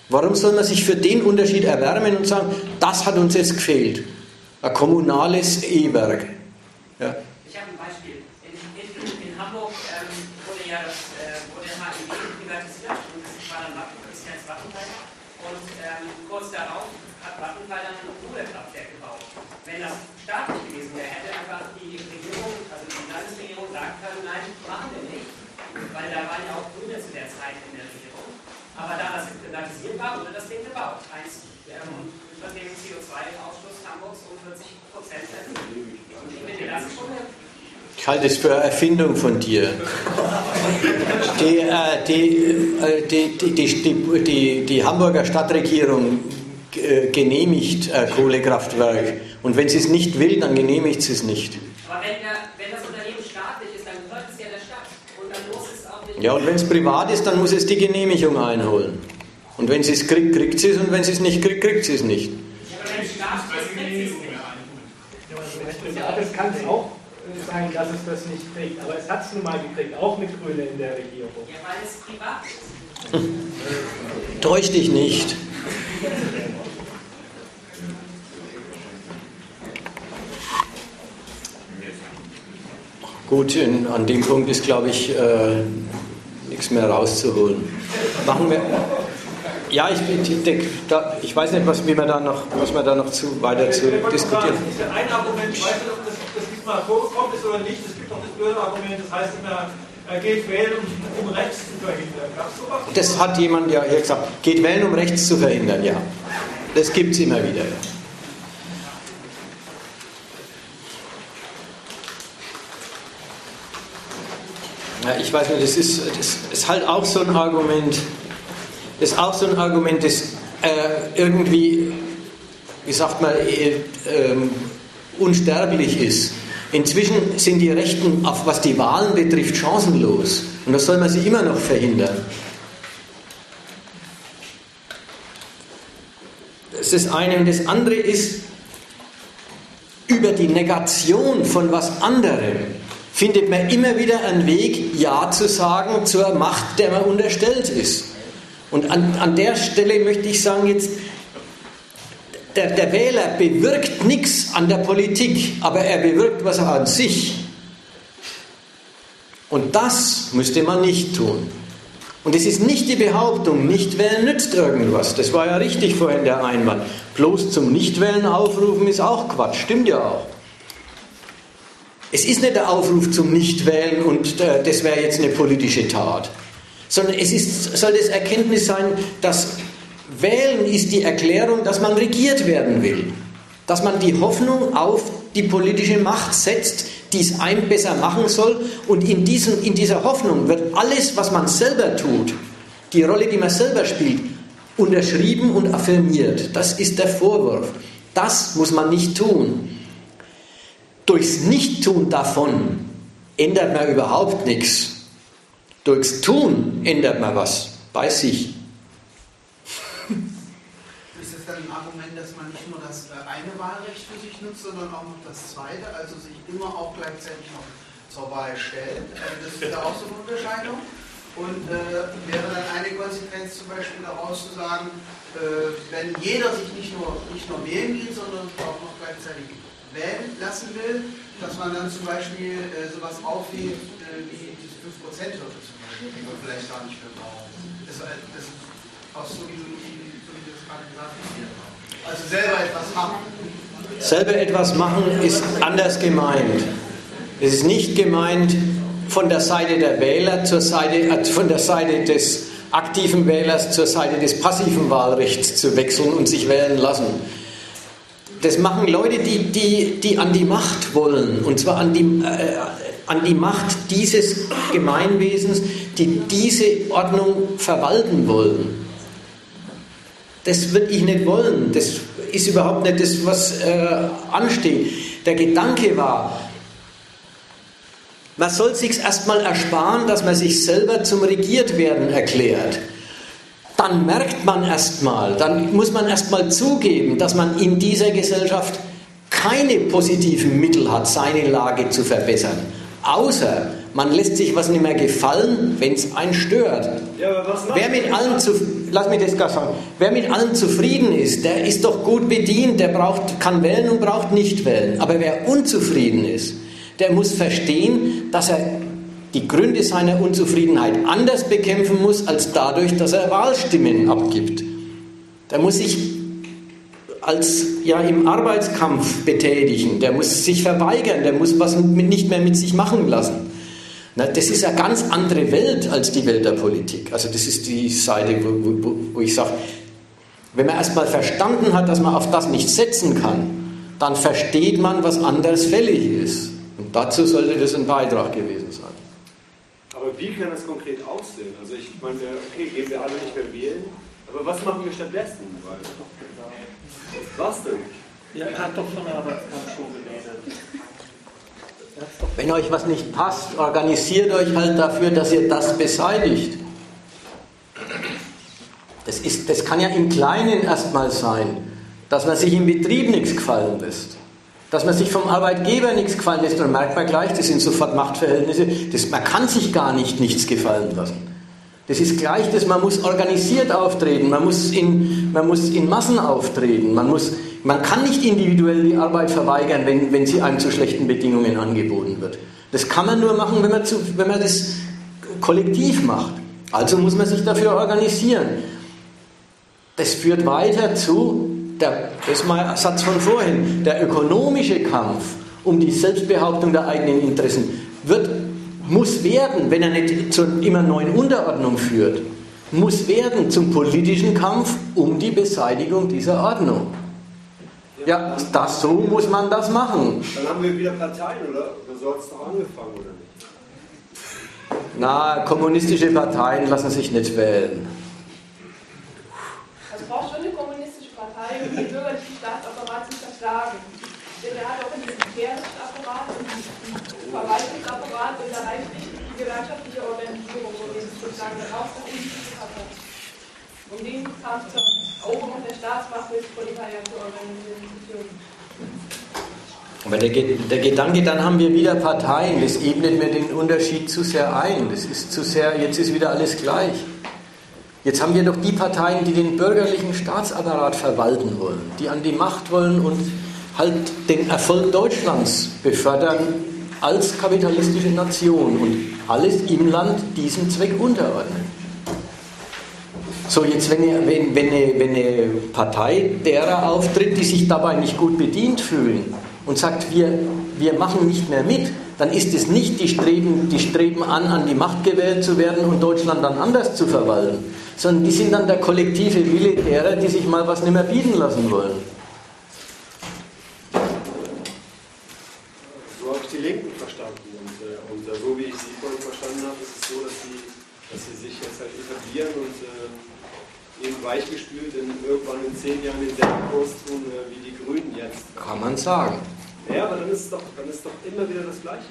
Warum soll man sich für den Unterschied erwärmen und sagen, das hat uns jetzt gefehlt? Ein kommunales E-Werk. Ja. Ich habe ein Beispiel. In, in, in Hamburg ähm, wurde ja das, äh, wurde HIG privatisiert und das war dann Waffen, das ist jetzt Vattenfall. Und ähm, kurz darauf hat Vattenfall dann ein Kohlekraftwerk gebaut. Wenn das staatlich gewesen wäre, hätte einfach die Regierung, also die Landesregierung sagen können, nein, machen wir nicht. Weil da waren ja auch Grüne zu der Zeit in der Regierung. Aber da das privatisiert war, wurde das Ding gebaut. Eins ähm, über den CO2-Ausstoß Hamburgs um 40 Prozent ich finde, das ist schon eine ich halte es für Erfindung von dir. Die, äh, die, die, die, die, die, Hamburger Stadtregierung äh, genehmigt äh, Kohlekraftwerk. Und wenn sie es nicht will, dann genehmigt sie es nicht. Aber wenn, der, wenn das Unternehmen staatlich ist, dann gehört es ja der Stadt. Und dann muss es auch nicht Ja, und wenn es privat ist, dann muss es die Genehmigung einholen. Und wenn sie es kriegt, kriegt sie es und wenn sie es nicht kriegt, kriegt sie es nicht. Privates kann es auch sein, dass es das nicht kriegt. Aber es hat es nun mal gekriegt, auch mit Grüne in der Regierung. Ja, weil es privat ist. Täusch dich nicht. Gut, in, an dem Punkt ist, glaube ich, äh, nichts mehr rauszuholen. Machen wir. Ja, ich, ich, denke, da, ich weiß nicht, was, wie man da noch, was man da noch zu, weiter zu diskutieren. Ein Argument, ich weiß nicht, ob das, das diesmal vorgekommen ist oder nicht. Es gibt auch das blöde Argument, das heißt immer, er geht wählen, um, um rechts zu verhindern. Gab es sowas? Das hat jemand ja hier gesagt. Geht wählen, um rechts zu verhindern, ja. Das gibt es immer wieder. Ja, ich weiß nicht, das ist, das ist halt auch so ein Argument, das ist auch so ein Argument, das äh, irgendwie, wie sagt man, äh, äh, unsterblich ist. Inzwischen sind die Rechten, auf was die Wahlen betrifft, chancenlos. Und das soll man sie immer noch verhindern. Das ist das eine. Und das andere ist, über die Negation von was anderem findet man immer wieder einen Weg, Ja zu sagen zur Macht, der man unterstellt ist. Und an, an der Stelle möchte ich sagen, jetzt, der, der Wähler bewirkt nichts an der Politik, aber er bewirkt was an sich. Und das müsste man nicht tun. Und es ist nicht die Behauptung, nicht wählen nützt irgendwas. Das war ja richtig vorhin der Einwand. Bloß zum Nichtwählen aufrufen ist auch Quatsch, stimmt ja auch. Es ist nicht der Aufruf zum Nichtwählen und äh, das wäre jetzt eine politische Tat, sondern es ist, soll das Erkenntnis sein, dass Wählen ist die Erklärung, dass man regiert werden will, dass man die Hoffnung auf die politische Macht setzt, die es einem besser machen soll und in, diesem, in dieser Hoffnung wird alles, was man selber tut, die Rolle, die man selber spielt, unterschrieben und affirmiert. Das ist der Vorwurf. Das muss man nicht tun. Durchs Nichttun davon ändert man überhaupt nichts. Durchs Tun ändert man was bei sich. Ist dann ein Argument, dass man nicht nur das eine Wahlrecht für sich nutzt, sondern auch noch das zweite, also sich immer auch gleichzeitig noch zur Wahl stellt? Das ist ja auch so eine Unterscheidung. Und äh, wäre dann eine Konsequenz zum Beispiel daraus zu sagen, äh, wenn jeder sich nicht nur, nicht nur wählen geht, sondern auch noch gleichzeitig wählen lassen will, dass man dann zum Beispiel äh, sowas aufhebt äh, wie diese 5%-Hürde zum Beispiel, die man vielleicht gar nicht mehr braucht. Das, das ist auch so, wie Also selber etwas machen. Selber etwas machen ist anders gemeint. Es ist nicht gemeint von der Seite der Wähler zur Seite, äh, von der Seite des aktiven Wählers zur Seite des passiven Wahlrechts zu wechseln und sich wählen lassen das machen Leute, die, die, die an die Macht wollen, und zwar an die, äh, an die Macht dieses Gemeinwesens, die diese Ordnung verwalten wollen. Das würde ich nicht wollen. Das ist überhaupt nicht das, was äh, ansteht. Der Gedanke war, man soll sich erstmal ersparen, dass man sich selber zum Regiertwerden erklärt dann merkt man erstmal, dann muss man erstmal zugeben, dass man in dieser Gesellschaft keine positiven Mittel hat, seine Lage zu verbessern. Außer man lässt sich was nicht mehr gefallen, wenn es einen stört. Ja, wer mit allen zu, lass mich das gar sagen. Wer mit allen zufrieden ist, der ist doch gut bedient, der braucht, kann wählen und braucht nicht wählen. Aber wer unzufrieden ist, der muss verstehen, dass er die Gründe seiner Unzufriedenheit anders bekämpfen muss, als dadurch, dass er Wahlstimmen abgibt. Der muss sich als ja im Arbeitskampf betätigen, der muss sich verweigern, der muss was nicht mehr mit sich machen lassen. Na, das ist eine ganz andere Welt als die Welt der Politik. Also das ist die Seite, wo, wo, wo ich sage, wenn man erstmal verstanden hat, dass man auf das nicht setzen kann, dann versteht man, was anders fällig ist. Und dazu sollte das ein Beitrag gewesen sein. Aber wie kann das konkret aussehen? Also ich meine, okay, gehen wir alle nicht mehr wählen, aber was machen wir stattdessen? Was denn? Ja, er hat doch von der Arbeitskampf schon geredet. Wenn euch was nicht passt, organisiert euch halt dafür, dass ihr das beseitigt. Das, ist, das kann ja im Kleinen erstmal sein, dass man sich im Betrieb nichts gefallen lässt. Dass man sich vom Arbeitgeber nichts gefallen lässt, dann merkt man gleich, das sind sofort Machtverhältnisse. Das, man kann sich gar nicht nichts gefallen lassen. Das ist gleich das, man muss organisiert auftreten, man muss in, man muss in Massen auftreten, man, muss, man kann nicht individuell die Arbeit verweigern, wenn, wenn sie einem zu schlechten Bedingungen angeboten wird. Das kann man nur machen, wenn man, zu, wenn man das kollektiv macht. Also muss man sich dafür organisieren. Das führt weiter zu, der, das ist mein Satz von vorhin, der ökonomische Kampf um die Selbstbehauptung der eigenen Interessen wird muss werden, wenn er nicht zu immer neuen Unterordnung führt, muss werden zum politischen Kampf um die Beseitigung dieser Ordnung. Ja, das, so muss man das machen. Dann haben wir wieder Parteien, oder? Oder so hat es doch angefangen, oder nicht? Na, kommunistische Parteien lassen sich nicht wählen. Also braucht schon eine kommunistische Partei, um den bürgerlichen Staatsapparat zu zerschlagen. Denn er hat auch einen militärischen Apparat und einen Verwaltungsapparat und da reicht nicht die gewerkschaftliche Organisierung, wo wir sozusagen dann auch nach unten hat. Um den Kampf zur Eroberung der Staatsmacht des Proletariat zu organisieren. Aber der, der, Gedanke, dann haben wir wieder Parteien, das ebnet mir den Unterschied zu sehr ein. Das ist zu sehr, jetzt ist wieder alles gleich. Jetzt haben wir doch die Parteien, die den bürgerlichen Staatsapparat verwalten wollen, die an die Macht wollen und halt den Erfolg Deutschlands befördern als kapitalistische Nation und alles im Land diesem Zweck unterordnen. So, jetzt, wenn, ihr, wenn, wenn, eine, wenn eine Partei derer auftritt, die sich dabei nicht gut bedient fühlen und sagt, wir, wir machen nicht mehr mit, dann ist es nicht, die streben, die streben an, an die Macht gewählt zu werden und Deutschland dann anders zu verwalten, sondern die sind dann der kollektive Wille derer, die sich mal was nicht mehr bieten lassen wollen. Weichgespült in, irgendwann in zehn Jahren denselben Kurs tun äh, wie die Grünen jetzt. Kann man sagen. Ja, aber dann ist es doch, dann ist doch immer wieder das Gleiche.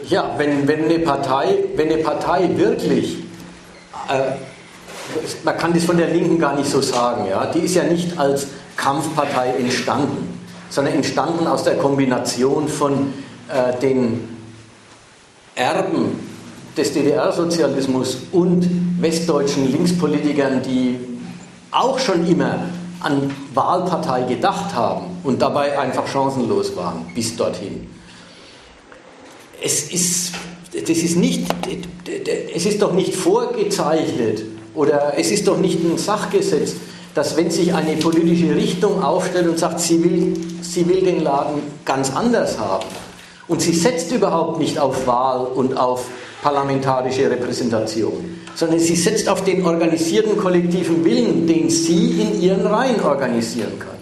Das ja, wenn, wenn, eine Partei, wenn eine Partei wirklich, äh, man kann das von der Linken gar nicht so sagen, ja, die ist ja nicht als Kampfpartei entstanden, sondern entstanden aus der Kombination von äh, den Erben des DDR-Sozialismus und westdeutschen Linkspolitikern, die auch schon immer an Wahlpartei gedacht haben und dabei einfach chancenlos waren bis dorthin. Es ist, das ist nicht, es ist doch nicht vorgezeichnet oder es ist doch nicht ein Sachgesetz, dass wenn sich eine politische Richtung aufstellt und sagt, sie will, sie will den Laden ganz anders haben und sie setzt überhaupt nicht auf Wahl und auf parlamentarische Repräsentation, sondern sie setzt auf den organisierten kollektiven Willen, den sie in ihren Reihen organisieren kann.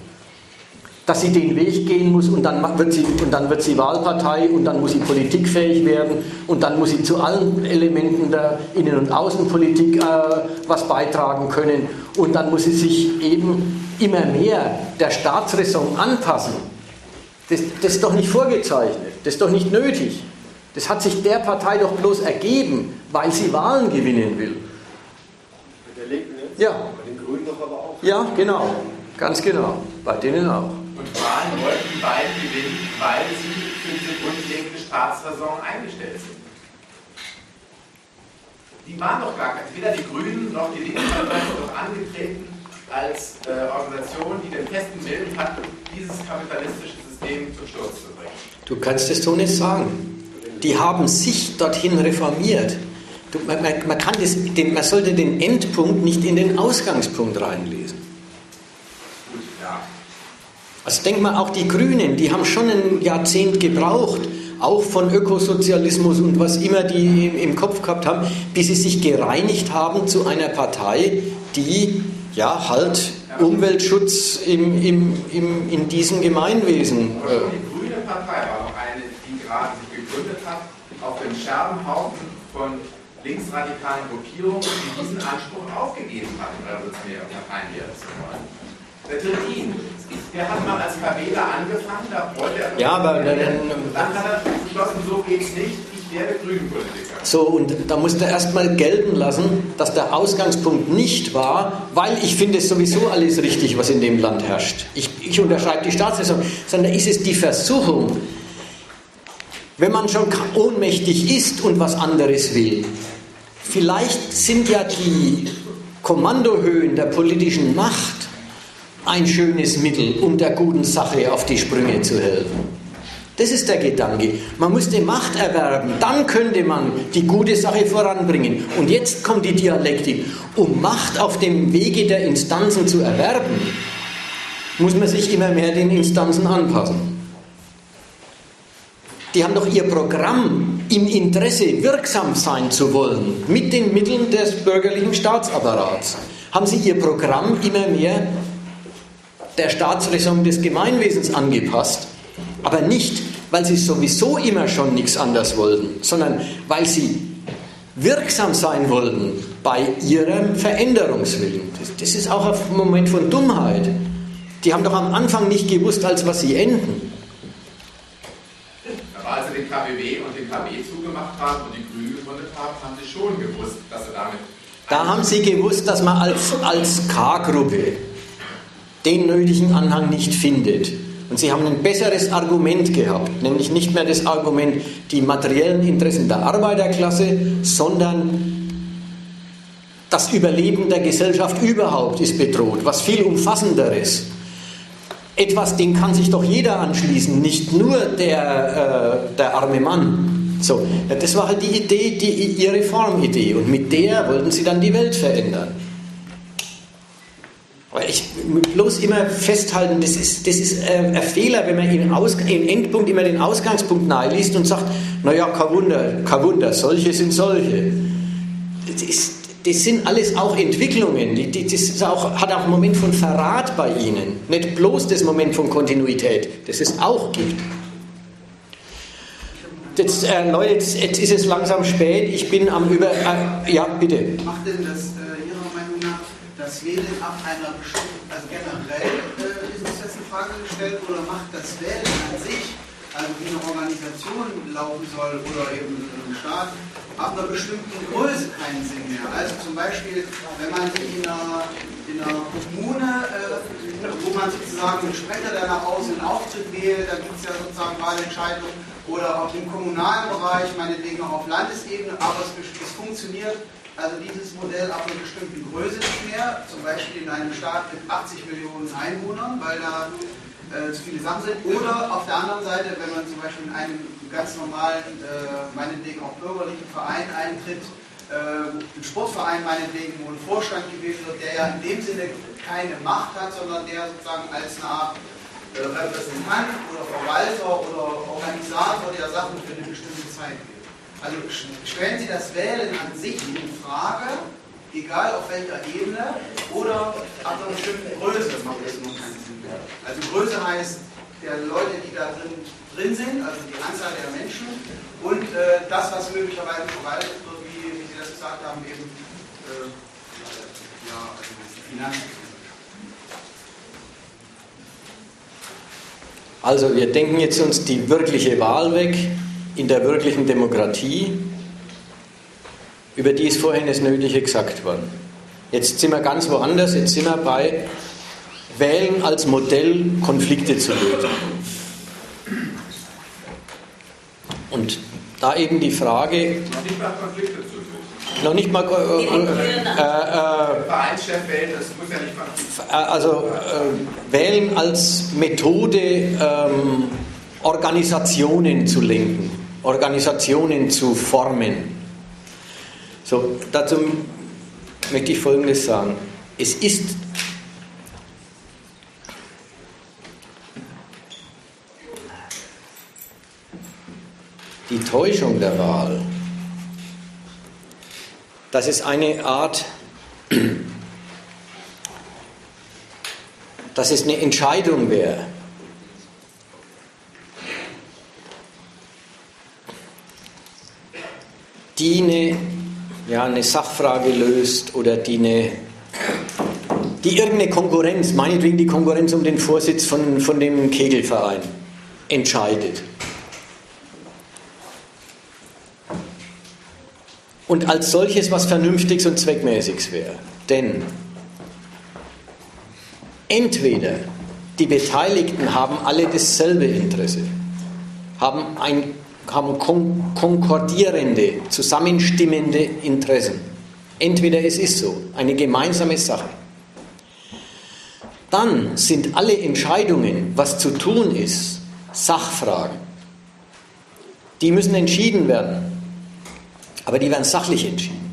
Dass sie den Weg gehen muss und dann wird sie, und dann wird sie Wahlpartei und dann muss sie politikfähig werden und dann muss sie zu allen Elementen der Innen- und Außenpolitik äh, was beitragen können und dann muss sie sich eben immer mehr der Staatsräson anpassen. Das, das ist doch nicht vorgezeichnet, das ist doch nicht nötig. Das hat sich der Partei doch bloß ergeben, weil sie Wahlen gewinnen will. Mit der Linken jetzt? Ja. Bei den Grünen doch aber auch. Ja, genau. Ganz genau. Bei denen auch. Und Wahlen wollten die beiden gewinnen, weil sie für diese grundlegende Staatsräson eingestellt sind. Die waren doch gar keine, weder die Grünen noch die Linken sind doch angetreten als äh, Organisation, die den festen Willen hat, dieses kapitalistische System zum Sturz zu bringen. Du kannst es so nicht sagen die haben sich dorthin reformiert. Man, man, kann das, man sollte den Endpunkt nicht in den Ausgangspunkt reinlesen. Also denk mal, auch die Grünen, die haben schon ein Jahrzehnt gebraucht, auch von Ökosozialismus und was immer die im Kopf gehabt haben, bis sie sich gereinigt haben zu einer Partei, die ja halt Umweltschutz im, im, im, in diesem Gemeinwesen. Äh, die Grüne Partei war noch eine, die gerade gegründet hat, auf dem Scherbenhaufen von linksradikalen Gruppierungen, die diesen Anspruch aufgegeben hatten, revolutionäre Parteien werden zu wollen. Der Trittin, der hat mal als Verwähler angefangen, da wollte er. Ja, aber dann, dann hat er beschlossen, so geht es nicht, ich werde Grünenpolitiker. So, und da musst du erstmal gelten lassen, dass der Ausgangspunkt nicht war, weil ich finde es sowieso alles richtig, was in dem Land herrscht. Ich, ich unterschreibe die Staatsräson, sondern ist es die Versuchung, wenn man schon ohnmächtig ist und was anderes will. Vielleicht sind ja die Kommandohöhen der politischen Macht ein schönes Mittel, um der guten Sache auf die Sprünge zu helfen. Das ist der Gedanke. Man musste Macht erwerben, dann könnte man die gute Sache voranbringen. Und jetzt kommt die Dialektik. Um Macht auf dem Wege der Instanzen zu erwerben, muss man sich immer mehr den Instanzen anpassen. Die haben doch ihr Programm im Interesse, wirksam sein zu wollen, mit den Mitteln des bürgerlichen Staatsapparats. Haben sie ihr Programm immer mehr der Staatsräson des Gemeinwesens angepasst, aber nicht, weil sie sowieso immer schon nichts anders wollten, sondern weil sie wirksam sein wollten bei ihrem Veränderungswillen. Das, ist auch ein Moment von Dummheit. Die haben doch am Anfang nicht gewusst, als was sie enden. Den KBW und den KB zugemacht haben und die Grünen gegründet haben, haben sie schon gewusst, dass sie damit. Da haben sie gewusst, dass man als, als K-Gruppe den nötigen Anhang nicht findet. Und sie haben ein besseres Argument gehabt, nämlich nicht mehr das Argument, die materiellen Interessen der Arbeiterklasse, sondern das Überleben der Gesellschaft überhaupt ist bedroht, was viel umfassenderes. Etwas, dem kann sich doch jeder anschließen, nicht nur der, äh, der arme Mann. So, das war halt die Idee, die, ihre Reformidee und mit der wollten sie dann die Welt verändern. Aber ich bloß immer festhalten, das ist, das ist äh, ein Fehler, wenn man im, Aus, im Endpunkt immer den Ausgangspunkt naheliest und sagt, naja, kein Wunder, kein Wunder, solche sind solche. Das, ist, das sind alles auch Entwicklungen. Das auch, hat auch einen Moment von Verrat bei ihnen. Nicht bloß das Moment von Kontinuität, das es auch gibt. Jetzt, äh, Leute, jetzt, jetzt, ist es langsam spät. Ich bin am Über. Äh, ja, bitte. Macht denn das das Wählen ab einer bestimmten, also generell äh, ist jetzt eine Frage gestellt, oder macht das Wählen an sich, also wie eine Organisation laufen soll oder eben ein Staat, ab einer bestimmten Größe keinen Sinn mehr. Also zum Beispiel, wenn man in einer, in einer Kommune, äh, wo man sozusagen einen Sprecher, der nach außen Auftritt wählt, da gibt es ja sozusagen Wahlentscheidungen, oder auch im kommunalen Bereich, meinetwegen auch auf Landesebene, aber es, es funktioniert also dieses Modell ab einer bestimmten Größe nicht mehr, zum Beispiel in einem Staat mit 80 Millionen Einwohnern, weil da äh, zu viele Sachen sind. Oder auf der anderen Seite, wenn man zum Beispiel in einem ganz normalen, äh, meinetwegen auch bürgerlichen Verein eintritt, äh, ein Sportverein meinetwegen, wo ein Vorstand gewählt wird, der ja in dem Sinne keine Macht hat, sondern der sozusagen als eine Art äh, Repräsentant oder Verwalter oder Organisator der Sachen für eine bestimmte Zeit gilt. Also stellen Sie das Wählen an sich in Frage, egal auf welcher Ebene, oder ab einer bestimmten Größe macht das noch keinen Sinn mehr. Also Größe heißt der Leute, die da drin, drin sind, also die Anzahl der Menschen und äh, das, was möglicherweise verwaltet wird, wie, wie Sie das gesagt haben, eben äh, ja, also Finanzen. Also wir denken jetzt uns die wirkliche Wahl weg in der wirklichen Demokratie, über die ist vorhin das Nötige gesagt worden. Jetzt sind wir ganz woanders, jetzt sind wir bei Wählen als Modell, Konflikte zu lösen. Und da eben die Frage. Noch nicht mal Konflikte zu lösen. Noch nicht mal. Äh, äh, äh, Vereinschef wählen, das muss ja nicht mal. Also äh, wählen als Methode, ähm, Organisationen zu lenken. Organisationen zu formen. So, dazu möchte ich Folgendes sagen. Es ist die Täuschung der Wahl, dass es eine Art, dass es eine Entscheidung wäre, die eine, ja, eine Sachfrage löst oder die eine die irgendeine Konkurrenz, meinetwegen die Konkurrenz um den Vorsitz von, von dem Kegelverein, entscheidet. Und als solches was Vernünftiges und Zweckmäßiges wäre. Denn entweder die Beteiligten haben alle dasselbe Interesse, haben ein haben kon konkordierende, zusammenstimmende Interessen. Entweder es ist so, eine gemeinsame Sache. Dann sind alle Entscheidungen, was zu tun ist, Sachfragen. Die müssen entschieden werden. Aber die werden sachlich entschieden.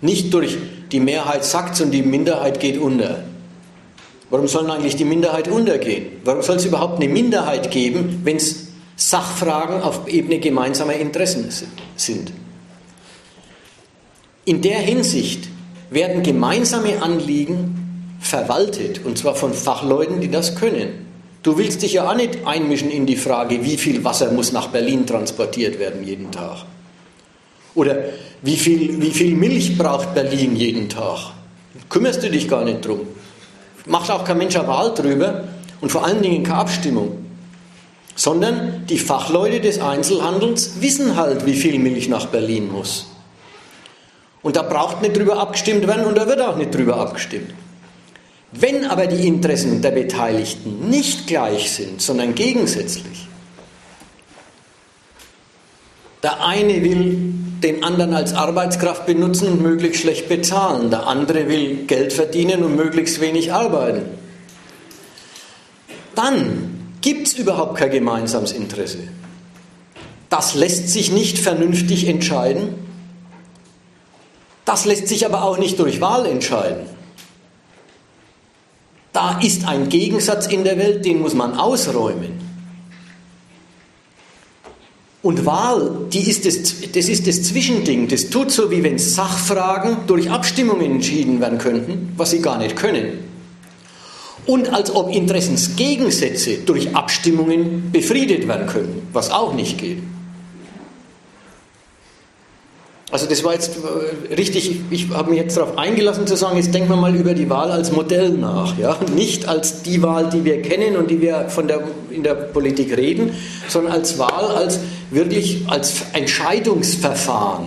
Nicht durch die Mehrheit sagt und die Minderheit geht unter. Warum soll eigentlich die Minderheit untergehen? Warum soll es überhaupt eine Minderheit geben, wenn es Sachfragen auf Ebene gemeinsamer Interessen sind? In der Hinsicht werden gemeinsame Anliegen verwaltet, und zwar von Fachleuten, die das können. Du willst dich ja auch nicht einmischen in die Frage, wie viel Wasser muss nach Berlin transportiert werden jeden Tag. Oder wie viel, wie viel Milch braucht Berlin jeden Tag? Kümmerst du dich gar nicht drum. Macht auch kein Mensch eine Wahl drüber und vor allen Dingen keine Abstimmung. Sondern die Fachleute des Einzelhandels wissen halt, wie viel Milch nach Berlin muss. Und da braucht nicht drüber abgestimmt werden und da wird auch nicht drüber abgestimmt. Wenn aber die Interessen der Beteiligten nicht gleich sind, sondern gegensätzlich, der eine will den anderen als Arbeitskraft benutzen und möglichst schlecht bezahlen, der andere will Geld verdienen und möglichst wenig arbeiten, dann gibt es überhaupt kein gemeinsames Interesse. Das lässt sich nicht vernünftig entscheiden, das lässt sich aber auch nicht durch Wahl entscheiden. Da ist ein Gegensatz in der Welt, den muss man ausräumen. Und Wahl, die ist das, das ist das Zwischending. Das tut so, wie wenn Sachfragen durch Abstimmungen entschieden werden könnten, was sie gar nicht können. Und als ob Interessensgegensätze durch Abstimmungen befriedet werden könnten, was auch nicht geht. Also das war jetzt äh, richtig, ich habe mich jetzt darauf eingelassen zu sagen, jetzt denken wir mal über die Wahl als Modell nach. Ja? Nicht als die Wahl, die wir kennen und die wir von der, in der Politik reden, sondern als Wahl, als wirklich als Entscheidungsverfahren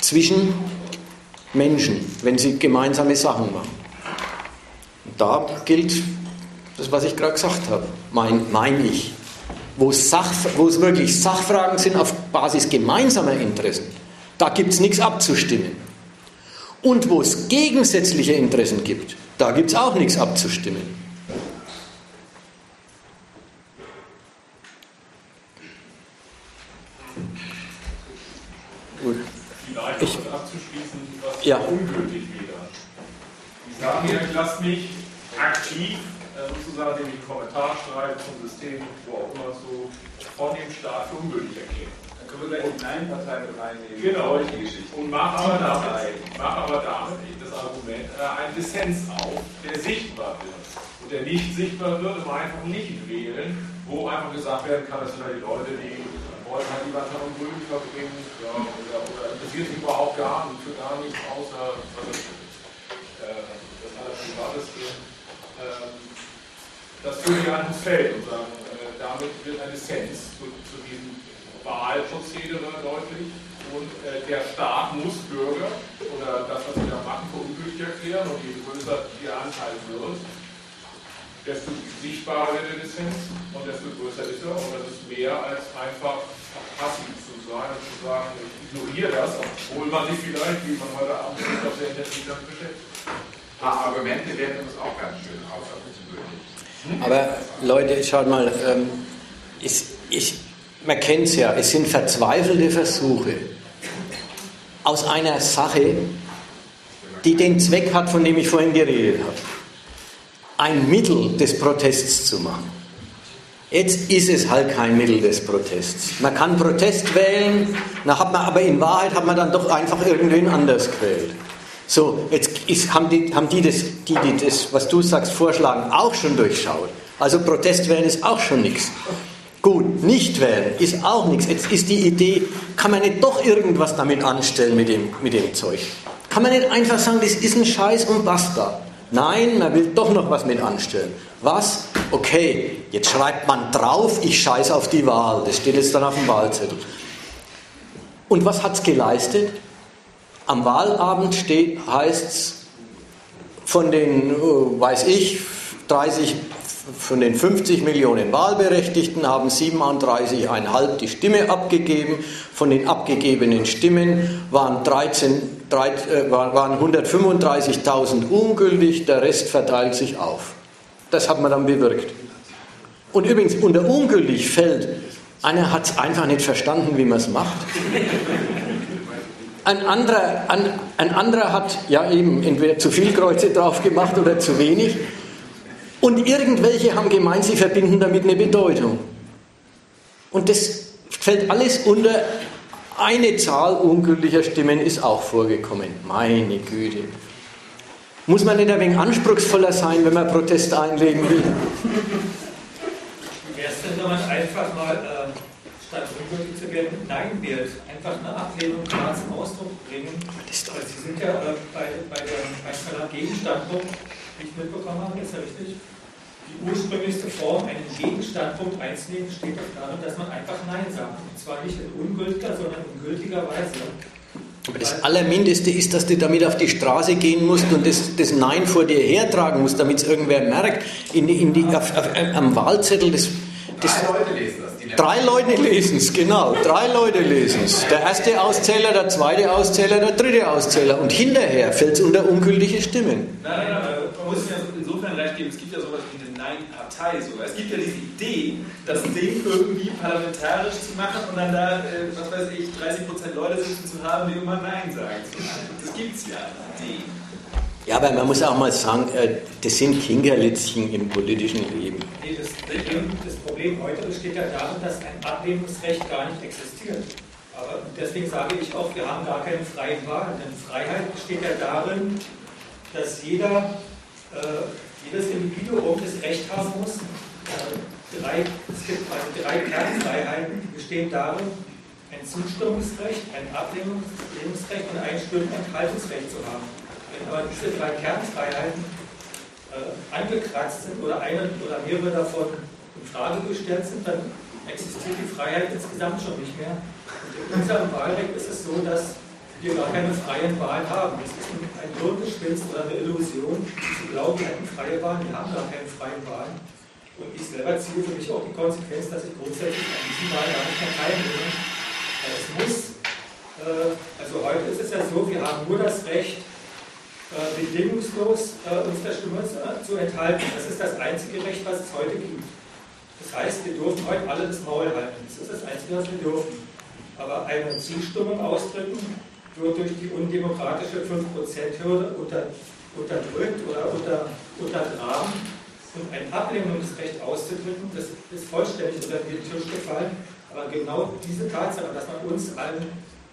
zwischen Menschen, wenn sie gemeinsame Sachen machen. Da gilt das, was ich gerade gesagt habe, meine mein ich. Wo, Sach, wo es wirklich Sachfragen sind auf Basis gemeinsamer Interessen da gibt es nichts abzustimmen. Und wo es gegensätzliche Interessen gibt, da gibt es auch nichts abzustimmen. Gut. Vielleicht ich, abzuschließen, was ja. ungültig wäre. Sie sagen ja, ich lasse mich aktiv äh, sozusagen in die Kommentarstreit zum System, wo auch immer so, von dem Staat für ungültig erklären können wir gleich die Kleinpartei mit reinnehmen. Genau. Und mach aber damit, mach aber damit das Argument äh, einen Dissens auf, der sichtbar wird. Und der nicht sichtbar wird, wenn einfach nicht wählen, wo einfach gesagt werden kann, das sind halt die Leute, die wollen halt die Watter und Grün verbringen, ja, oder, oder interessiert sich überhaupt gar nicht, für gar nichts, außer das, äh, das Allerprivateste. Ähm, das führt ja ans Feld und sagen, äh, damit wird ein Dissens zu, zu diesem Wahlprozedere deutlich. Und äh, der Staat muss Bürger oder das, was sie da machen, für ungültig erklären. Und je größer der Anteil wird, desto sichtbarer wird der Dissens und desto größer ist er. Und das ist mehr als einfach passiv zu sein und zu sagen, ich ignoriere das, obwohl man sich vielleicht, wie man heute Abend auf sehr intensiv damit beschäftigt. Paar Argumente werden uns auch ganz schön außergewöhnlich. Aber Leute, schaut mal, ähm, ich, ich, man kennt es ja, es sind verzweifelte Versuche aus einer Sache, die den Zweck hat, von dem ich vorhin geredet habe, ein Mittel des Protests zu machen. Jetzt ist es halt kein Mittel des Protests. Man kann Protest wählen, dann hat man, aber in Wahrheit hat man dann doch einfach irgendwen anders gewählt. So, jetzt ist, haben, die, haben die, das, die, die das, was du sagst, vorschlagen, auch schon durchschaut. Also Protest wählen ist auch schon nichts. Gut, nicht wählen ist auch nichts. Jetzt ist die Idee, kann man nicht doch irgendwas damit anstellen mit dem, mit dem Zeug? Kann man nicht einfach sagen, das ist ein Scheiß und basta? Nein, man will doch noch was mit anstellen. Was? Okay, jetzt schreibt man drauf, ich scheiße auf die Wahl. Das steht jetzt dann auf dem Wahlzettel. Und was hat es geleistet? Am Wahlabend heißt es, von den, äh, weiß ich, 30, von den 50 Millionen Wahlberechtigten haben 37,5 die Stimme abgegeben. Von den abgegebenen Stimmen waren, 13, 13, äh, waren 135.000 ungültig, der Rest verteilt sich auf. Das hat man dann bewirkt. Und übrigens, unter ungültig fällt, einer hat es einfach nicht verstanden, wie man es macht. Ein anderer, ein, ein anderer hat ja eben entweder zu viel Kreuze drauf gemacht oder zu wenig. Und irgendwelche haben gemeint, sie verbinden damit eine Bedeutung. Und das fällt alles unter eine Zahl ungültiger Stimmen ist auch vorgekommen. Meine Güte. Muss man nicht ein wenig anspruchsvoller sein, wenn man Protest einlegen will? Wäre es denn, wenn man einfach mal äh, statt ungültig zu werden Nein wählt? Einfach eine Ablehnung klar zum Ausdruck bringen. Weil Sie sind ja äh, bei, bei der Einsteller Gegenstandpunkt, wie ich mitbekommen habe, ist ja richtig. Die ursprünglichste Form, einen Gegenstandpunkt einzunehmen, steht doch darin, dass man einfach Nein sagt. Und zwar nicht in ungültiger, sondern in gültiger Weise. Aber das Allermindeste ist, dass du damit auf die Straße gehen musst und das, das Nein vor dir hertragen musst, damit es irgendwer merkt. In, in die, auf, auf, am Wahlzettel, das, das, Drei Leute lesen das. Drei Leute lesen es, genau. Drei Leute lesen es. Der erste Auszähler, der zweite Auszähler, der dritte Auszähler. Und hinterher fällt es unter ungültige Stimmen. Nein, nein, nein, man muss ja insofern recht geben, es gibt ja sowas wie eine Nein-Partei sogar. Es gibt ja diese Idee, das Ding irgendwie parlamentarisch zu machen und dann da, äh, was weiß ich, 30% Leute sitzen zu haben, die immer Nein sagen. Das gibt's ja, die. Ja, aber man muss auch mal sagen, äh, das sind Kinkerlitzchen im politischen Leben. Das, das Problem heute besteht ja darin, dass ein Ablehnungsrecht gar nicht existiert. Aber deswegen sage ich auch, wir haben gar keine freien Wahlen. Denn Freiheit besteht ja darin, dass jeder, äh, jedes Individuum das Recht haben muss. Äh, drei, es gibt also drei Kernfreiheiten, die bestehen darin, ein Zustimmungsrecht, ein Ablehnungsrecht und ein Stimm- und Enthaltungsrecht zu haben. Wenn aber diese drei Kernfreiheiten äh, angekratzt sind oder eine oder mehrere davon in Frage gestellt sind, dann existiert die Freiheit insgesamt schon nicht mehr. Und in unserem Wahlrecht ist es so, dass wir gar keine freien Wahlen haben. Das ist ein Hirngespinst oder eine Illusion, zu glauben, wir hätten freie Wahlen. Wir haben gar keine freien Wahlen. Und ich selber ziehe für mich auch die Konsequenz, dass ich grundsätzlich an diesen Wahlen gar nicht mehr teilnehme. Es muss, äh, also heute ist es ja so, wir haben nur das Recht, äh, bedingungslos äh, uns der Stimme zu, zu enthalten. Das ist das einzige Recht, was es heute gibt. Das heißt, wir dürfen heute alle das Maul halten. Das ist das Einzige, was wir dürfen. Aber eine Zustimmung ausdrücken wird durch die undemokratische 5%-Hürde unter, unterdrückt oder unter, untergraben. Und ein Ablehnungsrecht auszudrücken, das ist vollständig unter den Tisch gefallen. Aber genau diese Tatsache, dass man uns allen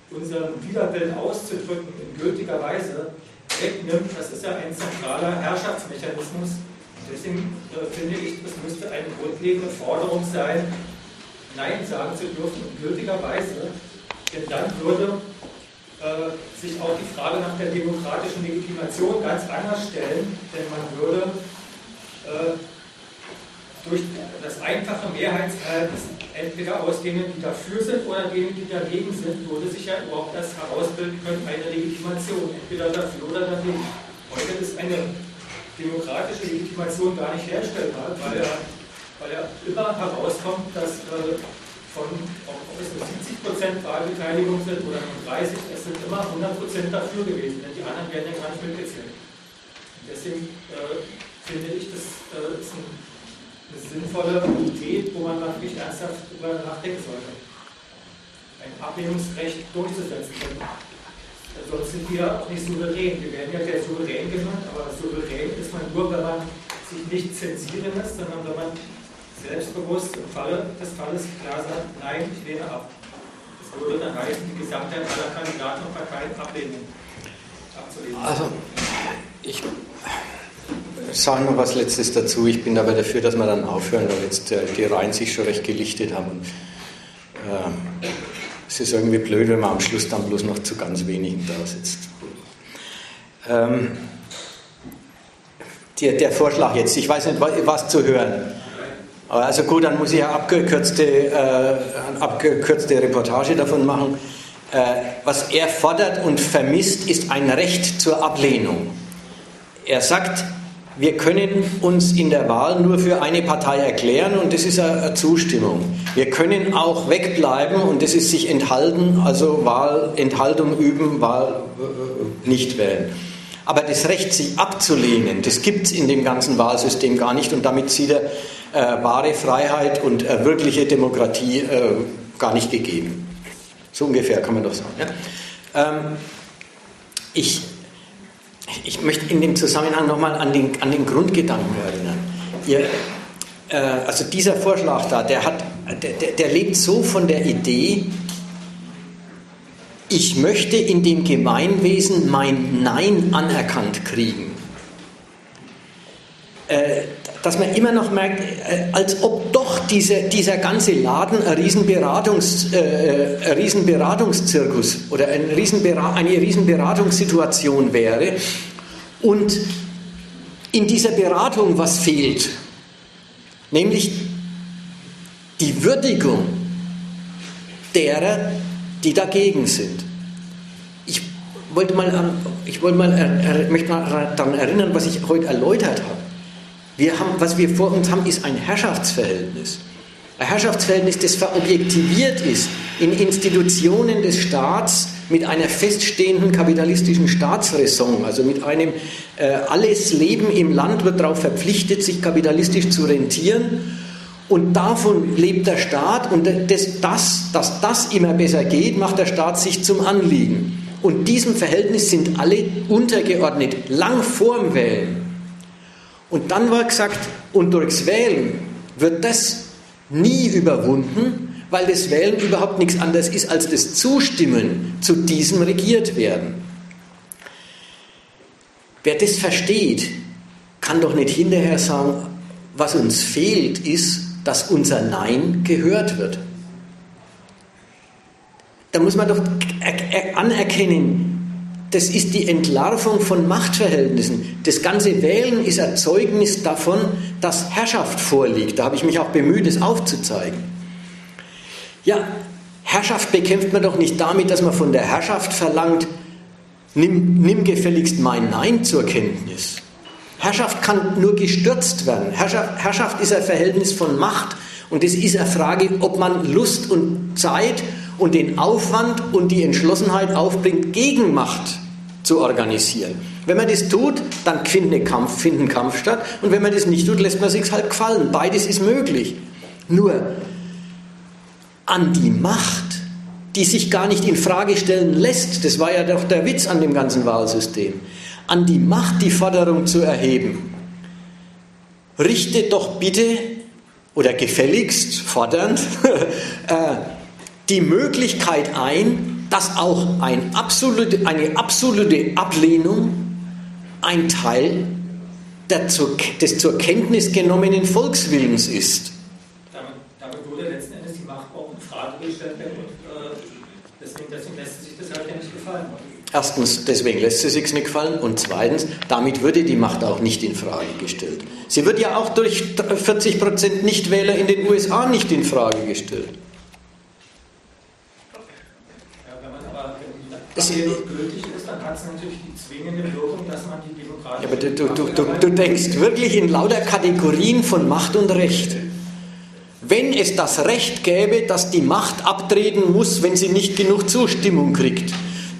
unseren Widerwillen auszudrücken in gültiger Weise wegnimmt, das ist ja ein zentraler Herrschaftsmechanismus. Deswegen äh, finde ich, es müsste eine grundlegende Forderung sein, Nein sagen zu dürfen in gültiger denn dann würde äh, sich auch die Frage nach der demokratischen Legitimation ganz anders stellen, denn man würde äh, durch das einfache Mehrheitsverhältnis entweder aus denen, die dafür sind oder denen, die dagegen sind, würde sich ja überhaupt das herausbilden können, eine Legitimation, entweder dafür oder dagegen. Heute ist eine demokratische Legitimation gar nicht herstellbar, weil ja, weil ja immer herauskommt, dass äh, von, ob, es nur 70% Wahlbeteiligung sind oder nur 30, es sind immer 100% dafür gewesen, denn die anderen werden ja gar nicht mitgezählt. Deswegen äh, finde ich, das äh, ist ein, eine sinnvolle Idee, wo man wirklich ernsthaft darüber nachdenken sollte. Ein Ablehnungsrecht durchzusetzen. Sonst sind wir auch nicht souverän. Wir werden ja der Souverän genannt, aber souverän ist man nur, wenn man sich nicht zensieren lässt, sondern wenn man selbstbewusst im Falle des Falles klar sagt, nein, ich lehne ab. Das würde dann heißen, die Gesamtheit aller Kandidaten und Parteien ablehnen. Abzulehnen. Also, ich sage noch was Letztes dazu. Ich bin aber dafür, dass wir dann aufhören, weil jetzt äh, die Reihen sich schon recht gelichtet haben. Äh, es ist irgendwie blöd, wenn man am Schluss dann bloß noch zu ganz wenigen da sitzt. Ähm, der, Vorschlag jetzt, ich weiß nicht, was zu hören. Also gut, dann muss ich eine abgekürzte, äh, abgekürzte Reportage davon machen. Äh, was er fordert und vermisst, ist ein Recht zur Ablehnung. Er sagt, wir können uns in der Wahl nur für eine Partei erklären und das ist eine Zustimmung. Wir können auch wegbleiben und das ist sich enthalten, also Wahl, Enthaltung üben, Wahl äh, nicht wählen. Aber das Recht, sich abzulehnen, das gibt es in dem ganzen Wahlsystem gar nicht und damit sieht er äh, wahre Freiheit und äh, wirkliche Demokratie äh, gar nicht gegeben. So ungefähr kann man doch sagen. Ja? Ähm, ich ich möchte in dem Zusammenhang nochmal an den, an den Grundgedanken erinnern. Ihr, äh, also dieser Vorschlag da, der, hat, der, der lebt so von der Idee, ich möchte in dem Gemeinwesen mein Nein anerkannt kriegen. Äh, dass man immer noch merkt, äh, als ob doch diese, dieser ganze Laden ein Riesenberatungs, äh, ein Riesenberatungszirkus oder ein Riesenbera eine Riesenberatungssituation wäre und in dieser Beratung was fehlt, nämlich die Würdigung derer, die dagegen sind. Ich wollte mal, ich wollte mal, er, möchte mal daran erinnern, was ich heute erläutert habe. Wir haben, was wir vor uns haben, ist ein Herrschaftsverhältnis. Ein Herrschaftsverhältnis, das verobjektiviert ist in Institutionen des Staats mit einer feststehenden kapitalistischen Staatsräson, also mit einem, äh, alles Leben im Land wird darauf verpflichtet, sich kapitalistisch zu rentieren. Und davon lebt der Staat und das, das, dass das immer besser geht, macht der Staat sich zum Anliegen. Und diesem Verhältnis sind alle untergeordnet, lang vorm Wählen. Und dann war gesagt, und durchs Wählen wird das nie überwunden, weil das Wählen überhaupt nichts anderes ist als das Zustimmen zu diesem regiert werden. Wer das versteht, kann doch nicht hinterher sagen, was uns fehlt, ist, dass unser Nein gehört wird. Da muss man doch anerkennen, das ist die Entlarvung von Machtverhältnissen. Das ganze Wählen ist Erzeugnis davon, dass Herrschaft vorliegt. Da habe ich mich auch bemüht, es aufzuzeigen. Ja, Herrschaft bekämpft man doch nicht damit, dass man von der Herrschaft verlangt, nimm, nimm gefälligst mein Nein zur Kenntnis. Herrschaft kann nur gestürzt werden. Herrschaft, Herrschaft ist ein Verhältnis von Macht und es ist eine Frage, ob man Lust und Zeit und den Aufwand und die Entschlossenheit aufbringt, Gegenmacht zu organisieren. Wenn man das tut, dann findet, Kampf, findet ein Kampf statt und wenn man das nicht tut, lässt man sich halt gefallen. Beides ist möglich. Nur an die Macht, die sich gar nicht in Frage stellen lässt, das war ja doch der Witz an dem ganzen Wahlsystem, an die Macht die Forderung zu erheben. Richte doch bitte oder gefälligst fordernd äh, die Möglichkeit ein, dass auch ein absolute, eine absolute Ablehnung ein Teil zur, des zur Kenntnis genommenen Volkswillens ist. Damit, damit würde letzten Endes die Macht auch in Frage gestellt und äh, deswegen, deswegen lässt sich das halt ja nicht gefallen. Erstens, deswegen lässt sie sich nicht gefallen und zweitens, damit würde die Macht auch nicht in Frage gestellt. Sie wird ja auch durch 40 Prozent Nichtwähler in den USA nicht in Frage gestellt. Das ist gültig ist, dann hat es natürlich die zwingende Wirkung, dass man die demokratische. Ja, aber du, du, du, du denkst wirklich in lauter Kategorien von Macht und Recht. Wenn es das Recht gäbe, dass die Macht abtreten muss, wenn sie nicht genug Zustimmung kriegt,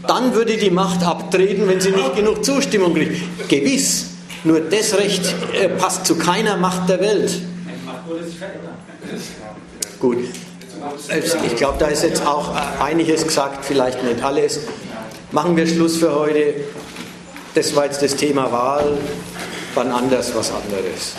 dann würde die Macht abtreten, wenn sie nicht genug Zustimmung kriegt. Gewiss. Nur das Recht äh, passt zu keiner Macht der Welt. Die Macht würde sich verändern. Gut. Ich glaube, da ist jetzt auch einiges gesagt, vielleicht nicht alles. Machen wir Schluss für heute. Das war jetzt das Thema Wahl, wann anders was anderes.